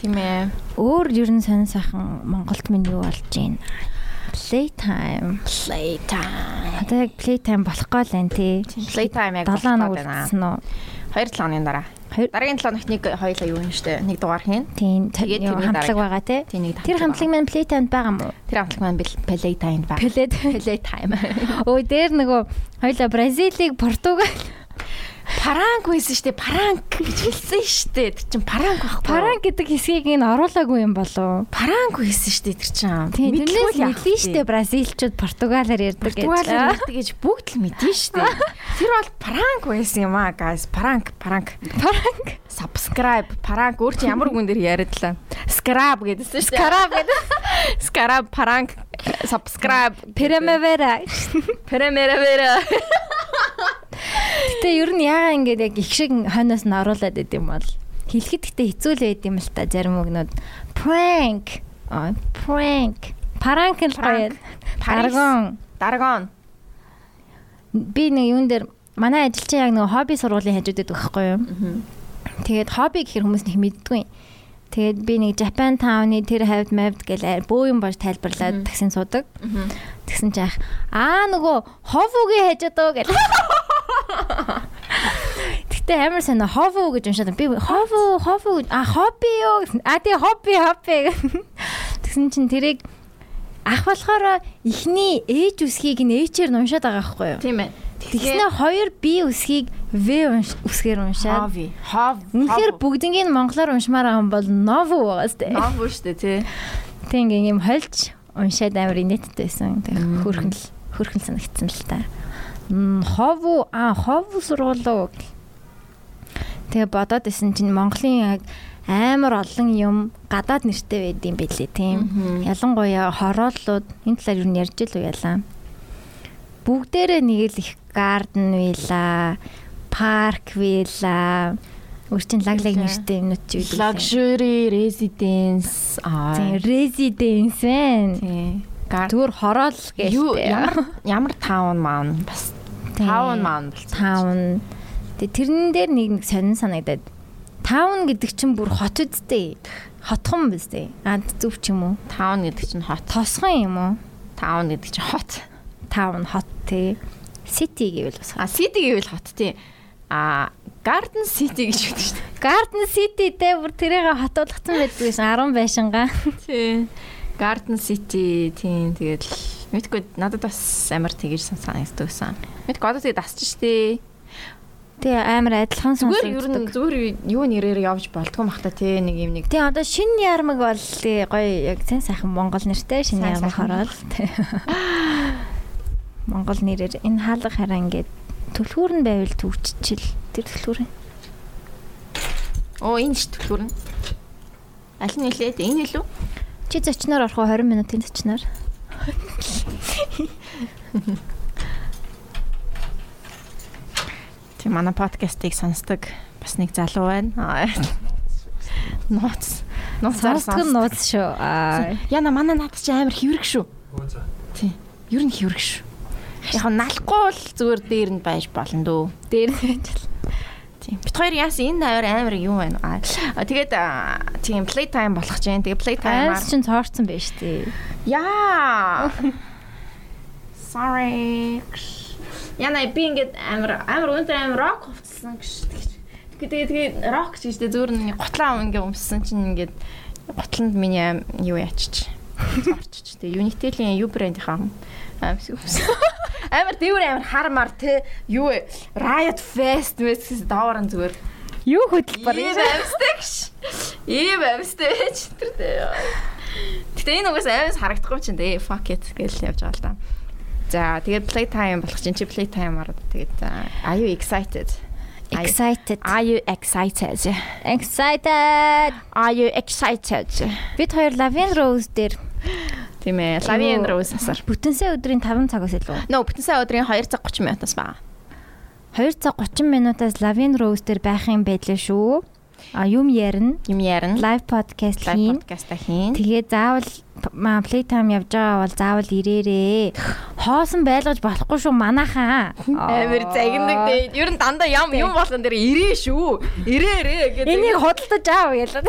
Тийм ээ. Өөр ер нь сонир сайхан Монголд минь юу болж байна? Playtime. Playtime. Одоо яг playtime болох гол байна тий. Playtime яг 7 хоног үлдсэн үү? 2 7 хоногийн дараа. Дараагийн 7 хоногт нэг хоёлаа юу юм штэ. Нэг дугаар хийн. Тийм Тэгээд тэрний хамтлаг байгаа тий. Тэр хамтлаг маань playtime байгаа мó? Тэр хамтлаг маань Playtime ба. Playtime. Playtime. Өө дээр нөгөө хоёлаа Бразилийг Португал Паранк байсан штэ. Паранк гэж хэлсэн штэ. Тэр чин паранк байхгүй. Паран гэдэг хэсгийг ин оруулаагүй юм болов. паранк байсан штэ тэр чин. Тийм тэрнээс мэдэн штэ бразилчууд португалаар ярьдаг гэж. Португалаар ярьдаг гэж бүгд л мэдэн штэ. Тэр бол паранк байсан юм аа guys. Паранк, паранк. Паранк. Subscribe, паранк өөр чи ямар үгэн дээр яриадлаа. Scrub гэдсэн штэ. Scrub гэдэг. Scrub, паранк, subscribe, Primavera. Primavera. Гэтэ ер нь яага ингээд яг их шиг хойноос нь оруулаад байд юм бол хэлэхэд гэтэ хэцүү л байд юм л та зарим үгнүүд. Prank. Аа, prank. Паранк л гоё. Даргон. Даргон. Би нэг юун дээр манай ажилчин яг нэг хобби сургуулийн хажууд байдаг байхгүй юу? Тэгээд хобби гэхэр хүмүүс нэг мэддгүй. Тэгээд би нэг Japan Town-ы тэр хавьд мавд гэлээ бөө юм болж тайлбарлаад таксин суудаг. Тэгсэн чи ах аа нөгөө ховугийн хажууд уу гэл. Гэтэ амар сайн хову гэж уншаад би хову хову а хобби юу гэсэн. А тий хобби хобби. Тэгсэн чинь тэрийг ах болохоор эхний ээж үсгийг нь ээчээр нь уншаад байгаа байхгүй юу? Тийм ээ. Тэгснэ хоёр би үсгийг в үсгээр уншаад. Хови. Хов. Үнэхээр бүгднийг монголоор уншмаар байгаа юм бол нову байгаас тээ. Нову шүү дээ тий. Тэг ингээм юм хольж уншаад амар инээдтэй байсан. Тэг хөрхөн л хөрхөн санагдсан л та. Хову а хову сургуулаа. Тэгээ бодоод исэн чинь Монголын амар олон юм гадаад нэртэй байд юм бэлээ тийм. Ялангуяа хорооллууд энэ талаар юу ярьж л уялаа. Бүгдээрээ нэг л их гарден вилла, парк вилла, үрчин лаглаг нэртэй юмнууд ч үү. Luxury residence аа. Тийм residence. Тийм. Зүгээр хороол гэлтэй. ямар ямар таун маань бас таун маань болсон. таун. Тэгээ тэрэн дээр нэг нэг сонин санагдаад таун гэдэг чинь бүр хот үсттэй. Хотхон биз дээ. А зүв ч юм уу? Таун гэдэг чинь хот. Тосхон юм уу? Таун гэдэг чинь хот. Таун хот тий. City гэвэл бас. А city гэвэл хот тий. А Garden City гэж байдаг шүү дээ. Garden City дээр бүр тэрийг хотуулгацсан байдаг гэсэн 10 байшингаа. Тий. Garden City тийм тэгэл мэдгүй надад бас амар тэгэж санагддаг байсан. Мэдгүй одоо тэгээд асч штэ. Тэгээ амар адилхан Зүгээр ер нь сонсогддог. зүгээр юу нэрээр явж болдгоо махта тий нэг юм нэг Тэгээ одоо шинэ ярмаг бол тий гоё яг сайн сайхан монгол нэртэй шинэ ярмаг хорол тий. Монгол нэрээр энэ хаалга хараа ингээд төлхүүр нь байвал төвччил тэр төлхүүр. Оо энэ ш төлхөр нь. Аль нь нэлээд энэ илүү? Чи зочноор орох уу 20 минутын зочноор? Тийм манай подкастыг сонсдог бас нэг залуу байна. Ноц. Ноцаар Сонсдог нь нууц шүү. Яна манай надад чи амар хөврөх шүү. Тийм. Ер нь хөврөх шүү. Яг нь налахгүй бол зүгээр дээр нь байж болно дөө. Дээр байж л. Тийм. Бит хоёр яасан энэ хоёр амар юм байна. Аа тэгээд аа, тийм play time болох гэж байна. Тэгээд play time-аар Айс чин цоорцсон байж тээ. Яа. Sorry. Яна би ингээд амар амар өндөр амар рок хувцсан гэж. Тэгээд тэгээд рок гэж дээ зөөр нэг готлаа ингээд өмссөн чинь ингээд готлонд миний юу ячиж. Орчиж дээ. Unitel-ийн юу брэндийнхаа амьсг өмсөн. Амар дэвэр амар хармар те юу? Riot Fest мэсгээс давааран зүгээр. Юу хөдөлбөр Ийм юм. амьстай гэж. Ийм байж тэр дээ. Гэтэ энэ угаас амьс харагдахгүй ч дээ. Fuck it гэж явж байгаа л да. За тэгээд play time болох чинь чи play time-аар тэгээд а, are you excited? Excited. Are you excited? Excited. Are you excited? Бид хоёр Lavin Rose дээр Тийм ээ. Lavin Rose асар. бүтэн сая өдрийн 5 цагаас илүү. Нөө бүтэн сая өдрийн 2 цаг 30 минутаас баа. 2 цаг 30 минутаас Lavin Rose дээр байх юм байлээ шүү. А юм ярина. Юм ярина. Live podcast Live хийн. podcast хийн. Тэгээ заавал маа playtime явж байгаа бол заавал ирээрээ. Хоосон байлгаж болохгүй шүү манайхаа. Амар загнадаг дээ. Ер нь дандаа ям юм болгон дээр ирээ шүү. Ирээрээ гэдэг. Энийг худалдаж аав ялаа.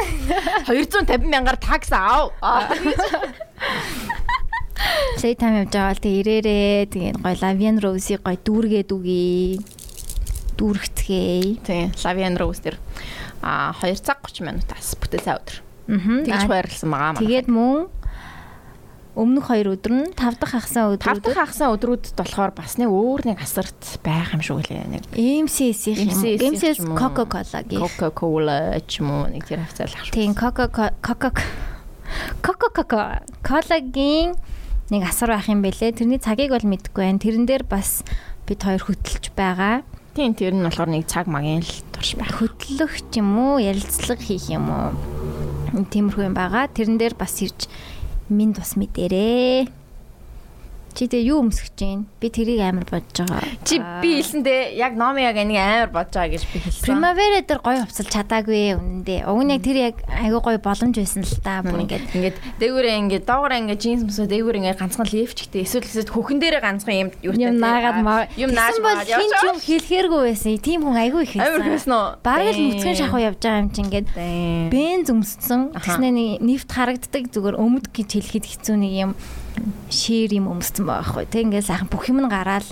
250 мянгаар такс аав. Playtime явж байгаа бол тэгээ ирээрээ. Тэгээд гоё Lavin Rose-ийг гоё дүүргээд үгүй. Дүүргэцгээе. Тийм, Lavien Rose дээр а 2 цаг 30 минутаас бүтэн сая өдөр. Аа. Тэгж байрлсан байгаа маань. Тэгээд мөн өмнөх хоёр өдөр нь 5 дахь хагасаа тав өдрүүд дахь хагасаа өдрүүдэд болохоор бас нэг өөр нэг асарт байх юм шиг үлээ. Нэг MCS-ийн MCS -ийн MCS ч юм уу. Coca-Cola-гийн. Coca-Cola ч юм уу нэг тэр хавцал ах. Тийм Coca Coca Coca Cola-гийн нэг асар байх юм бэлээ. Тэрний цагийг бол мэдэхгүй байна. Тэрэн дээр бас бид хоёр хөтлөж байгаа. Тийм тэр нь болохоор нэг цаг магийн л турш байх. Хөтлөх ч юм уу, ярилцлага хийх юм уу. Тиймэрхүү юм байгаа. Тэрэн дээр бас ирж минь бас мэдэрээ. Чи тэгээ юу өмсөж чинь? Би тэрийг амар бодож байгаа. Чи би хэлсэндээ яг номи яг энийг амар бодож байгаа гэж би хэлсэн. Primavera дээр гоё хувцал чадаагүй үнэндээ. Уг нь яг тэр яг айгүй гоё боломж байсан л та. Бүр ингээд ингээд дээгүүрээ ингээд доогоороо ингээд джинс мөсөө дээгүүр ингээд ганцхан левчтэй эсвэл эсвэл хөхөн дээрээ ганцхан юм юм наагаад юм нааж маад хин ч юм хэлэхэргүй байсан. Тийм хүн айгүй их Амар байсан. хэлсэн үү? Бараг л нүцгэн шахуу явж байгаа юм чи ингээд бенз өмссөн. Тэснэ нефт харагддаг зүгээр өмд гэж хэлэхэд хэцүү нэг юм шир юм өмссөн байхгүй. Тэг ингээд сайхан бүх юм нь гараал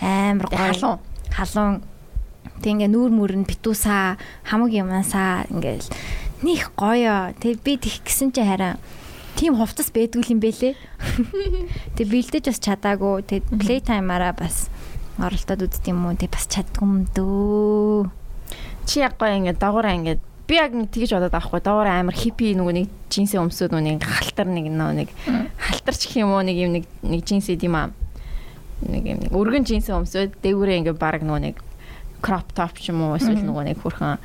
амар гоё Халуун. халуун Тэг ингээ нүүр мүр нь битүүсаа хамаг юмасаа ингээл них гоё. Тэг би тих гисэн чи хараа тийм хувцас байдгүй юм бэлээ. Тэг бэлдэж бас чадаагүй. Тэг play time-аараа бас оролдоод үзт юм уу. Тэг бас чаддгүй юм дөө. Чи яг гоё ингээд дагуураа ингээд би яг тэгж бодоод авахгүй дагуураа амар хиппи нөгөө нэг джинсээ өмсөд нэг халтар нэг нэг халтарч гэх юм уу нэг юм нэг нэг джинс идэм аа нэг юм өргөн джинсээ өмсөд дээгүүрээ ингээд баг нөгөө нэг crop top ч юм уу эсвэл нөгөө нэг хөрхөн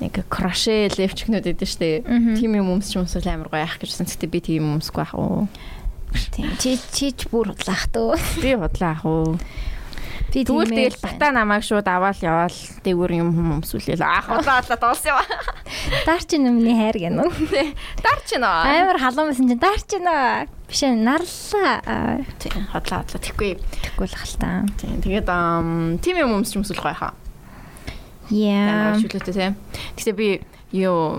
нэг кроше левчгнүүд идэв штэ. Тим юм өмсч өмсөл амар гоё яах гэжсэн. Гэтэ би тийм өмсөхгүй ах уу. Тийм. Чи чиж бүр худлаах дөө. Би худлаа ах уу. Тэгвэл тэгэл бата намайг шууд аваад яваал дээгүүр юм хүм өмсүүлээл ах худлаа худлаа дууссан юм. Даар чи нэмний хайр гэнэ. Дар ч нөө. Амар халуун байсан чинь даар чи нөө. Биш ээ нарлаа. Тийм худлаа худлаа тэггүй. Тэггүй л халтаа. Тийм тэгээд тим юм өмсч өмсөл гоё хаа. Яа. Шүлээтэй тийм. Гэтэ би юу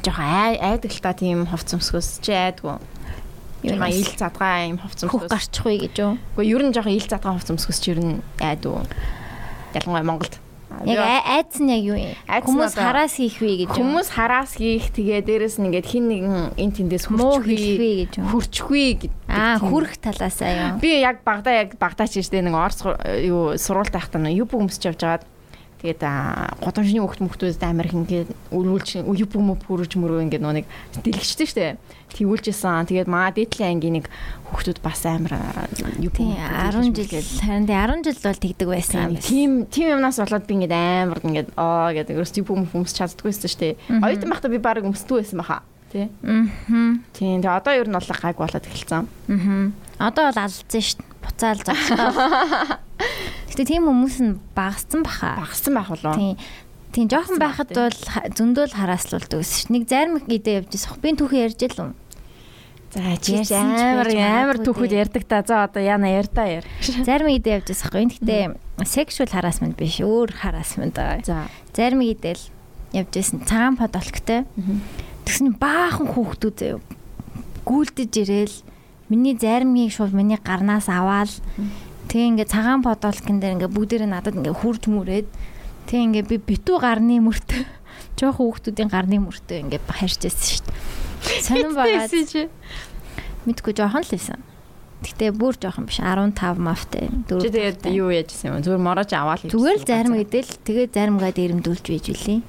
жоохон айдагтаа тийм хувц өмсгөөс чи айдгүй. Жоохон ил задгаа юм хувц Хөх өмсгөөс. гарчих вэ гэж юу? Гэхдээ ер нь жоохон ил задгаа хувц өмсгөөс чи ер нь айдгүй. Ялангуяа Монголд. Яг ай- айдс нь яг юу юм? Нь Хүмүүс хараас хийх вэ гэж юу? Хүмүүс хараас хийх тэгээ дээрэс нь ингээд хин нэгэн эн тэндээс вэ гэж юу? хүрчихвээ гэдэг. Аа хүрх талаасаа юу? Би яг багада яг багада ч штэ нэг орс юу сургуультай байхдаа нэг юб өмсч явж байгаад тэгээд годамжны хөхт мөхтүүд амар их ингээд өрүүлж юб юм пүрж мөрөө ингээд нэг дэлгэжтэй штэ. Тэгүүлжсэн. Тэгээд маа дээдлийн ангийн нэг хөхтүүд бас амар юб Тийм 10 жил харин тийм 10 жил бол тэгдэг байсан юм байна. Тийм тийм юмнаас болоод би ингээд амар ингээд аа гэдэг ерөөс юб юм өмсч чаддгүйсэн штэ. Оюутан байхдаа би баг өмсдгүй байсан баха. Тий. Аа. Тийм. Тэгээ одоо ер нь бол гайг болоод эхэлсэн. Аа. Одоо бол алдсан дээ. Буцаал зогсоо. Гэтэ тийм хүмүүс нь багассан баха. Багассан байх болов. Тийм. Тийм жоохон байхад бол ха- зөндөл хараслуулдаг гэсэн шүү. Нэг зарим идэ явж байсан. Би түүхэн ярьж л юм. За чи чи Ярьсан ч амар амар түүхүүд ярьдаг та. За одоо яна ярьдаа яар. Зарим идэ явж хгүй. Гэтэ sexual harassment биш өөр harassment аа. За. Зарим идэл явж байсан. Цагаан подолктой. Тэгсэн баахан хүүхдүүд заяа гүйлдэж ирээл миний заримыг шууд миний гарнаас аваал тэг ингээ цагаан подолкын дээр ингээ бүгдээрээ надад ингээ хурд мүрээд тэг ингээ би битүү гарны мөртөө жоох хүүхдүүдийн гарны мөртөө ингээ харьжсэн шүү дээ. Сонирн байгаад чи. мэдгүй жоохон л байсан. Гэтэ бүр жоохон биш 15 мафтай. Чи тэгээд юу яажсэн юм? Зүгээр мороож аваад л. Зүгээр л зарим идэл тэгээ заримгаа дээрэмдүүлж байж үлээ.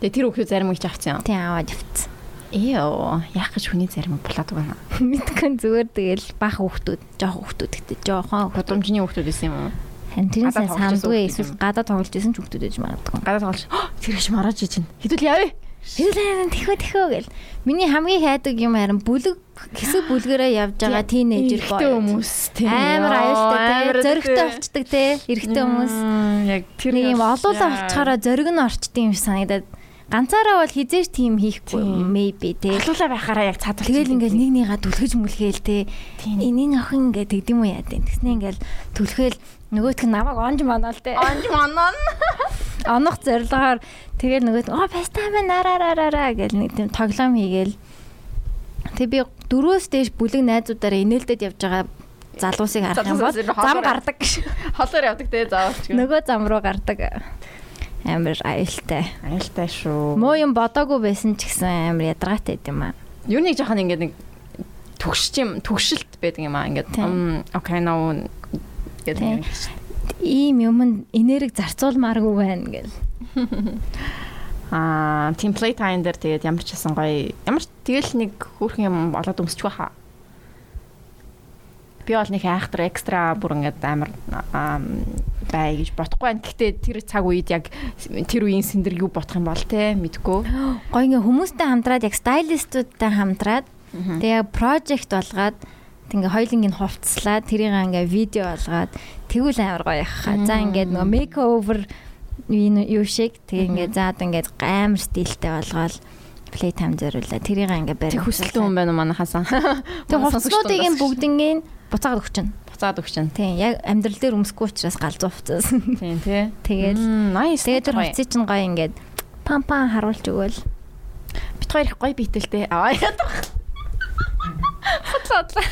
Тэгээд тэр хүүхдүүд зарим их авчихсан. Тэг аваад явцсан. Эё, яах гэж хүний зарим булаад байна. Мэдгүй зүгээр тэгэл бах хүүхдүүд, жоох хүүхдүүд гэдэг жоохон Годомжны хүүхдүүд байсан юм уу? Гадаад тоглож сандгүй эсвэл гадаа тоглож исэн ч хүүхдүүд ээж магадгүй. Гадаа тоглож. Тэр их мороож ижин. Хэдүүл явъя. Хэдүүлээ тэхөө тэхөө гэл. Миний хамгийн хайдаг юм харин бүлэг хэсэг бүлгэрээ явж байгаа тийнейжер Эрэгтэй хүмүүс тийм. Амар аюултай. Зөрөгтэй болчдөг те. Эрэгтэй хүмүүс. Яг тэр Нэг юм олуулаа болчохороо зөрөг нь орчдөг юм санагдаад ганцаараа бол хизээш тийм хийхгүй maybe те. Олуулаа байхаараа яг цаадвал. Тэгэл ингээл нэг нэгээ түлхэж мүлгээл те. Энийг охин ингээд тэгдэм үү яа те. Тэгснэ ингээл түлхээл нөгөөтг нь намайг онж манаал те. Онж манаа. онох зорилгоор тэгэл нөгөө оо фестайм нараараараа гэл нэг тийм тоглоом хийгээл тэг би дөрөөс дээш бүлэг найзуудаараа инээлдэд явж байгаа залуусыг харах юм бол зам гардаг Холоор явдаг те заавалч. нөгөө зам руу гардаг амар аюултай Аюултай шүү. муу юм бодоогүй байсан ч гэсэн амар ядаргаатай юм аа Юу нэг жоохон ингээд нэг төгсч юм төгшөлт байдаг юм аа ингээд окей ноо гэдэг. ийм юмд энерги зарцуулмааргүй байна гэл Аа, play time дээр тэгээд ямар ч хэсэн гоё. Ямар ч тэгэл нэг хөөрхөн юм болоод өмсч байхаа. Би бол нэг айхтар экстра бүр ингээд амар бай гэж бодохгүй байна. Гэхдээ тэр цаг үед яг тэр үеийн сэндэр юу бодох юм бол те мэдгүй. гоё ингээ хүмүүстэй хамтраад яг стайлистуудтай хамтраад тэгээ project болгоод ингээ хоёлынгийн хувцслаад тэрийг ингээ видео болгоод тэгвэл амар гоё яхаа. За ингээд нөгөө makeover юу шиг тэгээ ингээ заад ингээ амар стилтэй болгоод playtime зориулаа. Тэрийг ингээ барь. Тэг хүсэлтэн хүн байна уу манахасаа. Тэг хувцснуудыг бугдингийн буцаад өгчнө. буцаад өгчин. Тийм яг амьдрал дээр өмсөхгүй учраас галзуу хувцас. Тийм тий. Тэгэл nice. тэгээ тэр хувцсыг чинь гоё ингээд пам пам харуулж өгөөл. бит хоёр их гоё бийтэлтэй. Аа ядах. Хотлоо.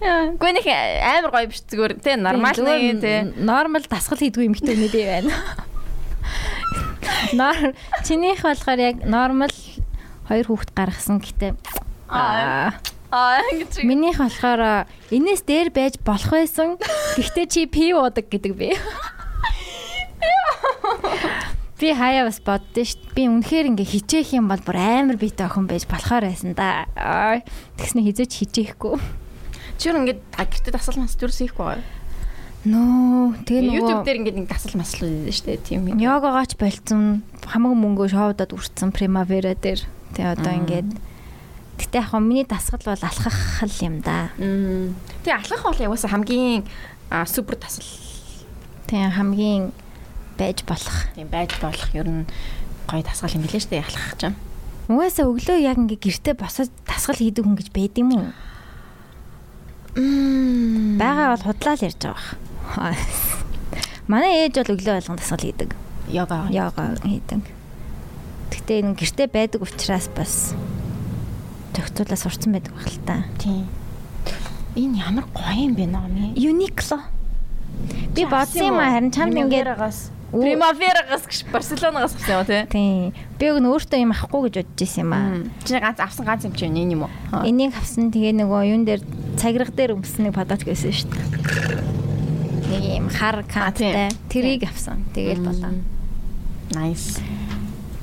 Яа, гүнийх амар гоё биш зүгээр тий нормал нэг тий. нормал дасгал хийдгүй эмэгтэй үнэ би байна. Нор чинийх болохоор яг нормал хоёр хүүхэд гаргасан гэтээ аа Аа ингэж. минийх болохоор энэс дээр байж болох байсан. Гэхдээ чи пив уудаг гэдэг би. Би хаяа бас шүү. дээ. Би үнэхээр ингээ хичээх юм бол бүр амар биетэй охин байж болохоор байсан да. Тэгснэ хизээч хичээхгүй. Чир ингээд гэртээ дасал мас зүрс хийхгүй байгаа. Нөө тэгээ нөгөө YouTube дээр ингээд нэг дасал маслууд байдаг шүү дээ. Тийм юм. Йогагаач болцсон хамаг мөнгөө шоудад үрцэн Primavera дээр. Тэгээ одоо ингээд Гэтэ яг миний дасгал бол алхах л юм да. Тэгээ алхах бол яваасаа хамгийн супер дасал Тэгээ хамгийн байж болох. тийм байж болох ер нь гоё дасгал юм билээ шүү дээ алхах чинь. Угаасаа өглөө яг ингээ гэртээ босоод дасгал хийдэг хүн гэж байд юм уу? Бага бол худлаа л ярьж байгаа. Манай ээж бол өглөө болгон дасгал хийдэг. Йога. Йога хийдэг. Гэтэ энэ гэртээ байдаг учраас бас зохицуулаа сурцсан байдаг баг л та. Тийм. Энэ ямар гоё юм бэ номи? Uniqlo. Би бодсон юм харин чамд ингээд. Примаверагаас гэж Барселонагаас авсан юм тий. Тийм. Би өгн өөртөө юм авахгүй гэж бодож исэн юм аа. Чи ганц авсан ганц юм чи энэ юм уу? Энийг авсан тэгээ нөгөө юун дээр цагираг дээр өмсөн нэг подот гэсэн шүү дээ. Нэг юм хар каттай. Тэрийг авсан. Тэгээл болоо. Nice.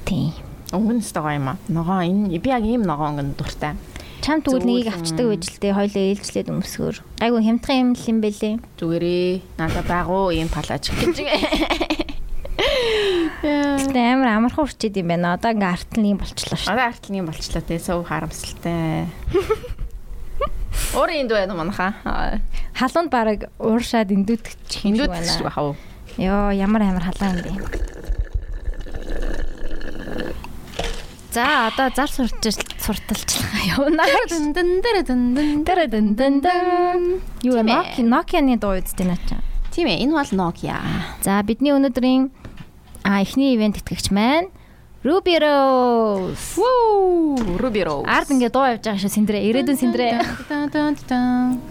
Тийм. Өнгөн өстой гоё юм аа. Ногоо энэ би яг ийм ногоо өнгөн дуртай. Чам тэгвэл нэгийг авчдаг байж л дээ хоёлоо ээлжлээд өмсгөр. Айгу хямдхан юм л юм бэлээ. Зүгээрээ надад байгуу ийм палаж гэж. Гэтэ амар амархан урчээд юм байна. Одоо ингээ артл юм болчлоо шүү. Одоо артлын болчлоо те сөв харамсалтай. Өөр энд байна уу манайха? Халуунд бараг ууршаад эндүүдчих юм байна. бахав. Йоо ямар амар халуун юм бэ. За одоо зар сурч сурталчлаа явна. Дэн дэн дэн дэн. Дэн дэн дэн. Юу ээ. Nokia Nokia-ны дуу үстэй наача. Тийм ээ энэ бол Nokia. За бидний өнөөдрийн а эхний ивент тэтгэгч маань Ruby Rose. Вуу, Ruby Rose. Ард ингээ дуу явж байгаа шүү сэндрэ. Ирээдүйн сэндрэ.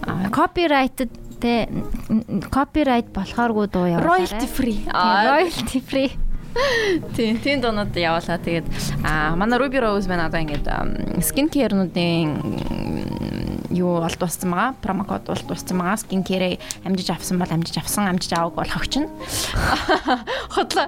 Аа, Copyrighted те copyright болохооргүй дуу явуулаарай. royalty free. Аа, royalty free. Тийм, тийм дуунууд явуулаа. Тэгээд аа манай Ruby Rose байна одоо ингээд skin care-нуудын юу олд уссан байгаа. Промо код олд уссан байгаа. Skin care амжиж авсан бол амжиж авсан, амжиж аваагүй бол хогч нь. Хотлоо.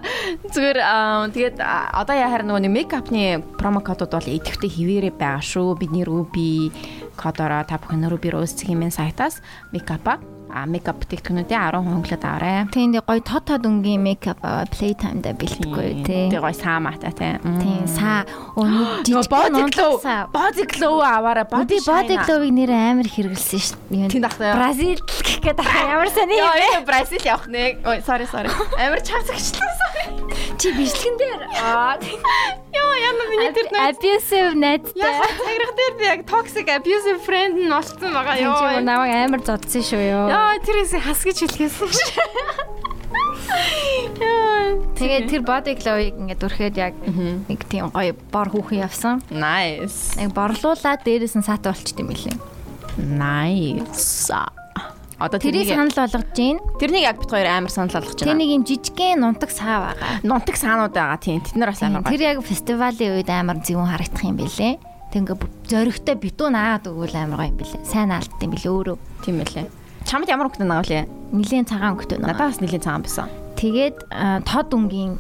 Зүгээр аа, тэгээд одоо яа харин нөгөө мейкапны промо кодууд бол идэвхтэй хിവэрэ байгаа шүү. Бидний Ruby кодороо та бүхэн Ruby Rose-ийн мен сайтаас мейкапа а мейкап бүтээгдэхүүнүүдийн 10% хөнгөлөд аваарай. Тийм дээ гоё тот тот өнгийн мейкап аваа playtime да бэлтгэхгүй тий. Тэгээ гой саамаатай тий. Тийм са өнөө жижиг body glow. Body glow аваарай. Бody body glow-ыг нэр амар хэрэгэлсэн шүү. Тэнд ахтай. Бразил гэх гээд ахаа ямар сони юм Яа, бэ? Бразил явах нэ. Ой, sorry, sorry. Амар чавцагчлаа. Sorry. Чи бичлэгэн дээр. Аа. Йоо, яна миний тэр найз. Abusive найзтай. Яг цагирах дээр би яг toxic abusive friend нь болцсон байгаа Чи ёо. намайг амар зодсон шүү ёо. Яа, тэрээс хас гэж хэлгээсэн шүү. Яа. Тэгээ тэр body glow-ыг ингээд үрхэд яг нэг тийм гоё бор хүүхэн явсан. Nice. Яг борлуулаад дээрээс нь саат болчт юм билээ. Nice. Одоо Тэрийг санал болгож гин. тэрнийг яг бит хоёр амар санал болгож байна. нэг юм жижигхэн нунтаг саа байгаа. Нунтаг саанууд байгаа тийм. Тэд нар бас амар. Тэр яг фестивалийн үед амар зөвүүн харагдах юм билээ. Тэг ингээ зөрөгтэй битүү наад өгвөл амар гоё юм билээ. Сайн наалт юм билээ өөрөө. Тийм байлээ. Чамд ямар хөнгөт байгаа вэ? Нилийн цагаан өнгөтэй нэг. Надад бас нэлийн цагаан байсан. Тэгээд тод өнгийн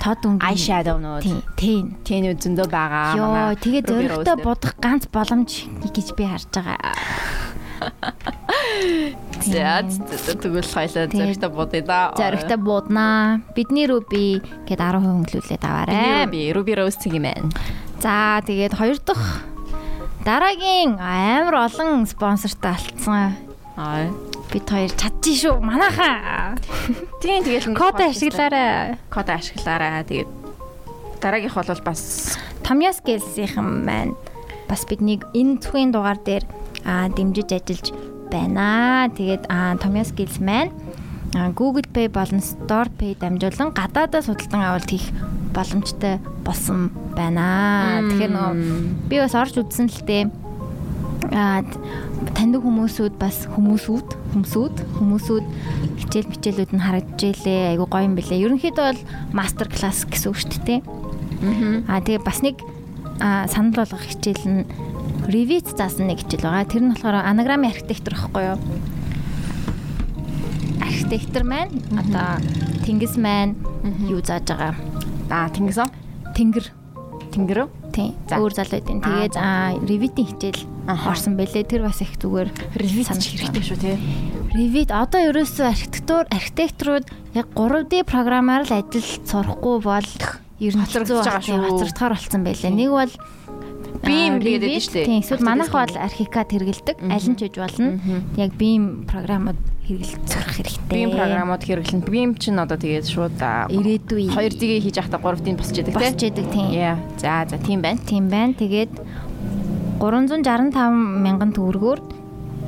тод өнгийн Eyeshadow нууд. Тийм, тийм. Зөндөө байгаа. Йоо, тэгээд зөрөгтэй будах ганц боломж гэж би харж байгаа. За тэгвэл хоёлаа зөрөгтэй будъя да. Зөрөгтэй бууднаа. Бидний Ruby гээд 10% хөнгөлүүлээд. Ruby Ruby Rose цэг юм байна. За тэгээд хоёр дахь дараагийн амар олон спонсортой алдсан. Аа. Бид хоёр чадчих шүү. Манайхаа. Тийм тэгэл Код ашиглаарай. Код ашиглаарай. Тэгээд дараагийнх бол бас Томьёс гэлсийнхэн маань бас биднийг энэ зөвхөн дугаар дээр аа дэмжиж ажиллаж байна. Тэгээд аа Томьёс гэлс маань аа, Google Pay болон Store Pay дамжуулан гадаадаас худалдан авалт хийх боломжтой болсон байна. Тэгэхээр нөгөө би бас орж үзсэн л дээ. Аа таньдаг хүмүүсүүд бас хүмүүсүүд хүмүүсүүд хүмүүсүүд хичээл мичээлүүд нь харагдаж хичээлээ айгу гоё юм бэлээ. Ерөнхийдөө бол мастер класс гэсэн үг шүү дээ. Аа тэгээ бас нэг санал болгох хичээл нь Revit заасан нэг хичээл байгаа. Тэр нь болохоор анаграмын архитектор байхгүй юу? Архитектор маань одоо тэнгис маань юу зааж байгаа? Аа тэнгис оо. Тэнгэр Тэнгэр? Тийм. Өөр залуудын. Тэгээд аа Revit-ийн хичээл орсон бэлээ. Тэр бас их зүгээр Revit ч хэрэгтэй шүү тий. Revit одоо ерөөсөө архитектур архитекторууд яг 3D програмаар л ажил сурахгүй бол ер нь Хоцрогдож байгаа шүү. Хоцрогдохоор болсон байлаа. Нэг бол Beam гэдэг байдаг шүү дээ. Тийм. Эсвэл манайх бол архикад хэрэгэлдэг. Аль нь ч үж болно. Яг Beam програмууд хэрэгэлцэх хэрэгтэй. Beam програмууд хэрэглэн. Beam чинь одоо тэгээд шууд ирээдүй 2D хийж явахдаа 3D босч яадаг тий. босч идэг тийм. За за тийм байна. Тийм байна. Тэгээд 365 мянган төгрөгөөр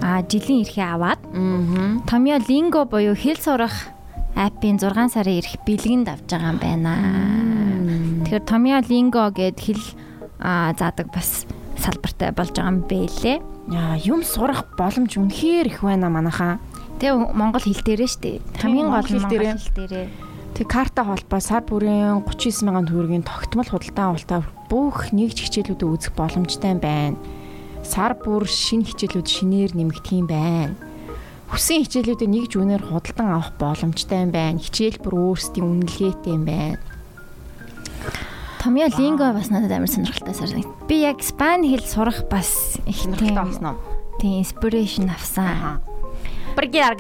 а жилийн эрхээ аваад Аа. Томьёо Lingo буюу хэл сурах аппийн 6 сарын эрх бэлгэнд авч байгаа юм байна. Тэгэхээр Томьёо Lingo гэд хэл заадаг бас салбартай болж байгаа юм бэлээ. Яа, юм сурах боломж үнэхээр их байна манайхаа. Тэгээ монгол хэл дээрээ шүү дээ. Хамгийн гол нь монгол хэл дээрээ. Тэг карта холбоо сар бүрийн 39 мянган төгрөгийн тогтмол худалдан авалтаа бүх нэгж хичээлүүдэд үзэх боломжтой байна. Сар бүр шинэ хичээлүүд шинээр нэмэгдэх юм байна. Хүссэн хичээлүүдэд нэгж үнээр худалдан авах боломжтой юм байна. Хичээл бүр өөрсдийн үнэлгээтэй юм байна. Томьёо Lingo бас надад амар сонирхолтой санагд. Би яг Спан хэл сурах бас их Сонирхолтой болсон уу? тийм inspiration авсан. Гэнэ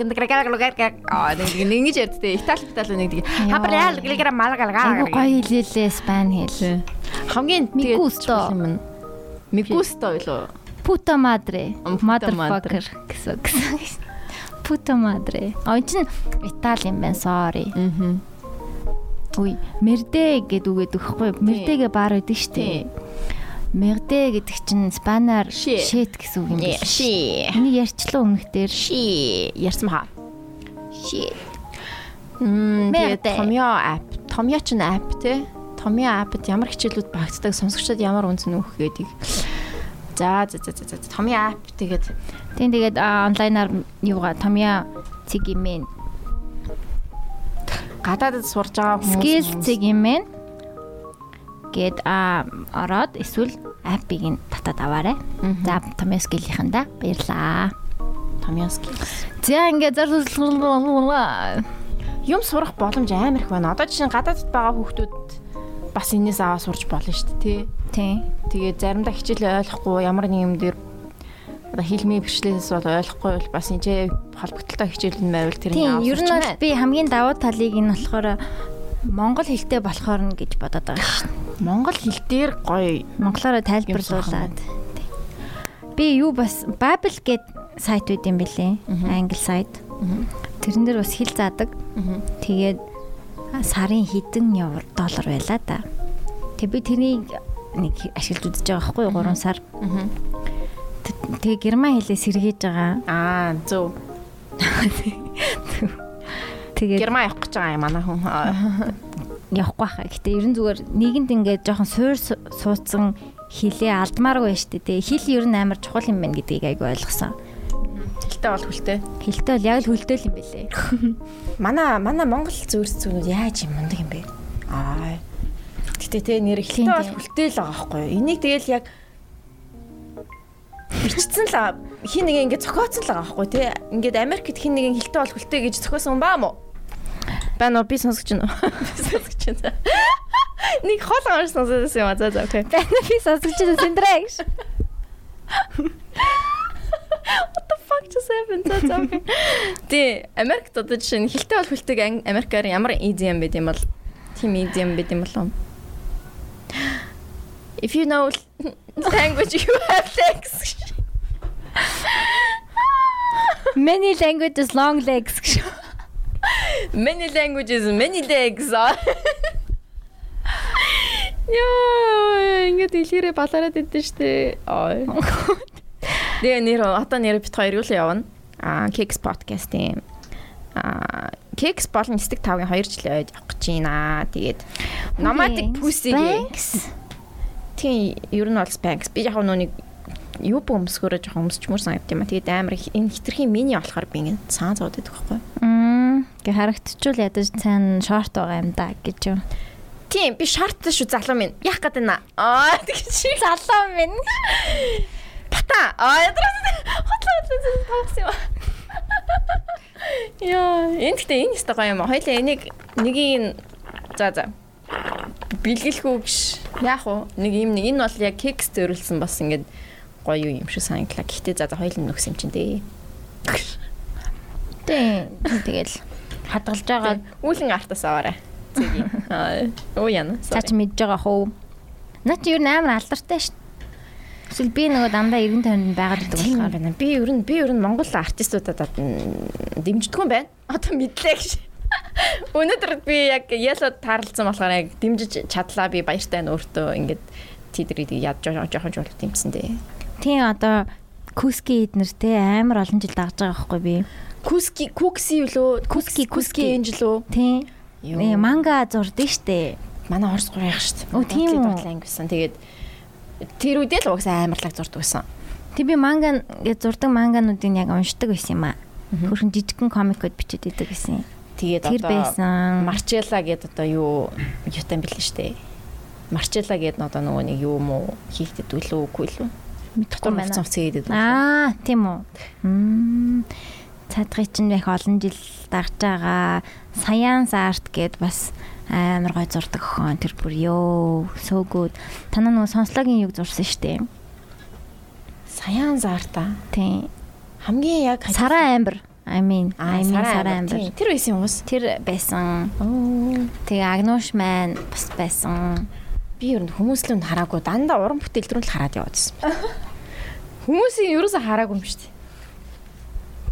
аа нэг ингэж ярьдтэй. Итали итали нэг. Хабрал гэлгэр малгалгаа. Гоё хэлээлээ Спан хэл. Хамгийн Мигусто. юм. Мигусто юу? Puta madre, motherfucker гэсэн. Puta madre. А энэ Итали юм байна, sorry. Аа. Үгүй, мердэ гэдэг үгээд өгөхгүй. Мердэгээ баар өгдөг шүү дээ. Мердэ гэдэг чинь спанаар shit гэсэн үг юм байна. Ши. Энийг ярьчлаа өмнөх дээр. Ши. Ярьсан баа. Shit. Мм тэгээд. Томьёо app. Томьёо ч н app те. Томьёо app-д ямар хичээлүүд багтдаг, сонсогчдод ямар үнц нөөх гэдэг. За за за за. Томьёо app тэгээд Тийм тэгээд онлайнаар юугаа Томьёо цэгимэн гадаадд сурж байгаа хүмүүс skills хүмүүс- цэгимэн гээд а ороод эсвэл аппыг нь татаад аваарай. Мгм. За Томьёо скиллийнхандаа баярлаа. Томьёо skills. За ингээд зар Юм сурах боломж амар их байна. Одоо жишээ нь гадаадд байгаа хүүхдүүд бас энэс аваа сурч болно шүү дээ, тий. Тийм. Тэгээд заримдаа хичээлээ ойлгохгүй ямар нэг юм дээр одоо хэлмээ бэрхшлээс бол ойлгохгүй бол бас энэ холбогдолтой хичээл нь байвал тэрний Тийм, аваад ер нь бол би хамгийн давуу талыг нь болохоор монгол хэлтэй болохоор нь гэж бодоод байгаа дээ. Монгол хэл дээр гоё Монголоор тайлбарлуулад. Би юу бас Babel гэд сайт байд юм бэлээ. Англи сайт. Тэрэн дээр бас хэл заадаг. Тэгээд сарын хэдэн евро доллар байлаа да. Тэг би тэрийг нэг ашиглаж үзэж байгаа байхгүй юу 3 сар. Т- Тэгээ герман хэлээ сэргээж байгаа. аа зөв Тэгээд герман явах гэж байгаа юм манай хүн явахгүй хаа. Гэтэ ерэн зүгээр нийгэмд ингээд жоохон суур су- суудсан хилээ алдмааргүй дээ. Тэгээ хил ер нь амар чухал юм байна гэдгийг айгу ойлгосон. хэлтэй бол хүлтэй Хилтэй бол яг л хөлдөөл юм бэлээ. манай манай монгол зөөрс зүүнүүд яаж юм мундаг юм бэ аа гэтээ те нэр Тийм, хэлтэй бол хүлтэй л байгаа байхгүй юу энийг тэгэл яг ирчсэн л хин нэг ингэ зохиоцсон л байгаа байхгүй те ингээд Америкт хин нэг хэлтэй бол хүлтэй гэж зохиосон юм баа мó байна уу би байна уу би сонсож байна нэг хол амар сонсож юм аа за за окей Байна би сонсож байгаа сэндрэ гэж. What the fuck just happened? За за окей. Тэ Америкт одоо жишээ нь хилтэй бол хүлтэйг Ан- Америкаар ямар байд юм бол тийм байд юм болов. If you know language you have legs. Many languages long legs. Many languages many legs. Яа, ингээд илгээрээ балаараад идэв штэ. Тэгээ нэр одоо нэр бит хоёр юу л явна. Аа, Kicks podcast-ийн аа, Kicks болон Stick 5-гийн 2 жил явж байна. Тэгээд Nomadic Pussy Spanx. Тийм ер нь бол Spanx. Би яг нүг юу бөмсгөрөө жоохон өмсчмөр санагд юм а. Тэгээд амар энэ хитрхийн мини болохоор би ингэ цаан зууд идэх байхгүй. Мм. Гэ харагдчихвал ядаж цаана шорт байгаа юм да гэж юм. Тийм би шорт шүү залуу минь. Яах гээд байна аа тэгэж Залуу минь. бата. Аа ядраа хотлоо хотлоо тавс юм. Яа, энэ гэхдээ энэ өстой гоё юм. Хоёлаа энийг нэгийг за за бэлгэлэхгүй гэж яах вэ? Нэг юм нэг энэ бол яг кекс зөриулсан бас ингээд гоё юм шиг санагдлаа. Гэхдээ за хоёул нөхс юм чинь дээ. Тийм. Тэгэл хадгалж байгаа. Үүлэн артаас аваарай. Зэги. Аа, оо яна. Цаа чи мэдж байгаа хөө. Наа чи юу нээр алдартай шүү. Эсвэл би нөгөө дандаа 90 50-нд байгаад байдаг болохоор. байна. Би ер нь би ер нь Монгол артистуудад дэмждэг юм байна. Одоо мэдлээ гэж. Өнөөдөр би яг яло таарлцсан болохоор яг дэмжиж чадлаа би баяртай байна өөртөө ингээд тийдрийг ядж жоохон жоо дэмжсэн дээ. Тийм одоо Куски эднэр те амар олон жил дагж байгаа байхгүй би. Куски кукси юу лөө? Куски, куски энж лөө. Тийм. Юу. Э манга зурдаг штэ. Манай гурьяах шүү дээ. Оо, тийм үү? анги гэсэн. Тэгээд тэр үедээ л угсаа амарлаг зурдаг байсан. Тэг би манга гэж зурдаг мангануудыг яг уншдаг байсан юм аа. Хөрхөн жижигхэн комикуд бичээд идэг гэсэн. Тэгээд одоо байсан. Марчелла гэдэг одоо юу юутай бэлэн штэ. Марчелла гэдэг нь одоо нөгөө нэг юу мó хийхдэд үлээ үгүй лүү. Мэдхгүй байна. Хувцас хийгээд үү. Аа, тийм үү. Мм. Цадгыг чинь их олон жил дагж байгаа. Science art гэд бас амар гой зурдаг охин тэр бүр ёо so good. Танаа нөгөө сонслогийн юг зурсан штэ. Саяан зарта. Тийм. Хамгийн яг Сараа амбар. I mean, I mean сараа амбар. Тэр байсан юм уус. Тэр байсан. Тэгээ Агнуш маань бас байсан. Би ер нь хүмүүслэнд хараагүй дандаа уран бүтээл рүү л хараад яваадсэн. Хүмүүсийн ерөөсө хараагүй юм шүү дээ.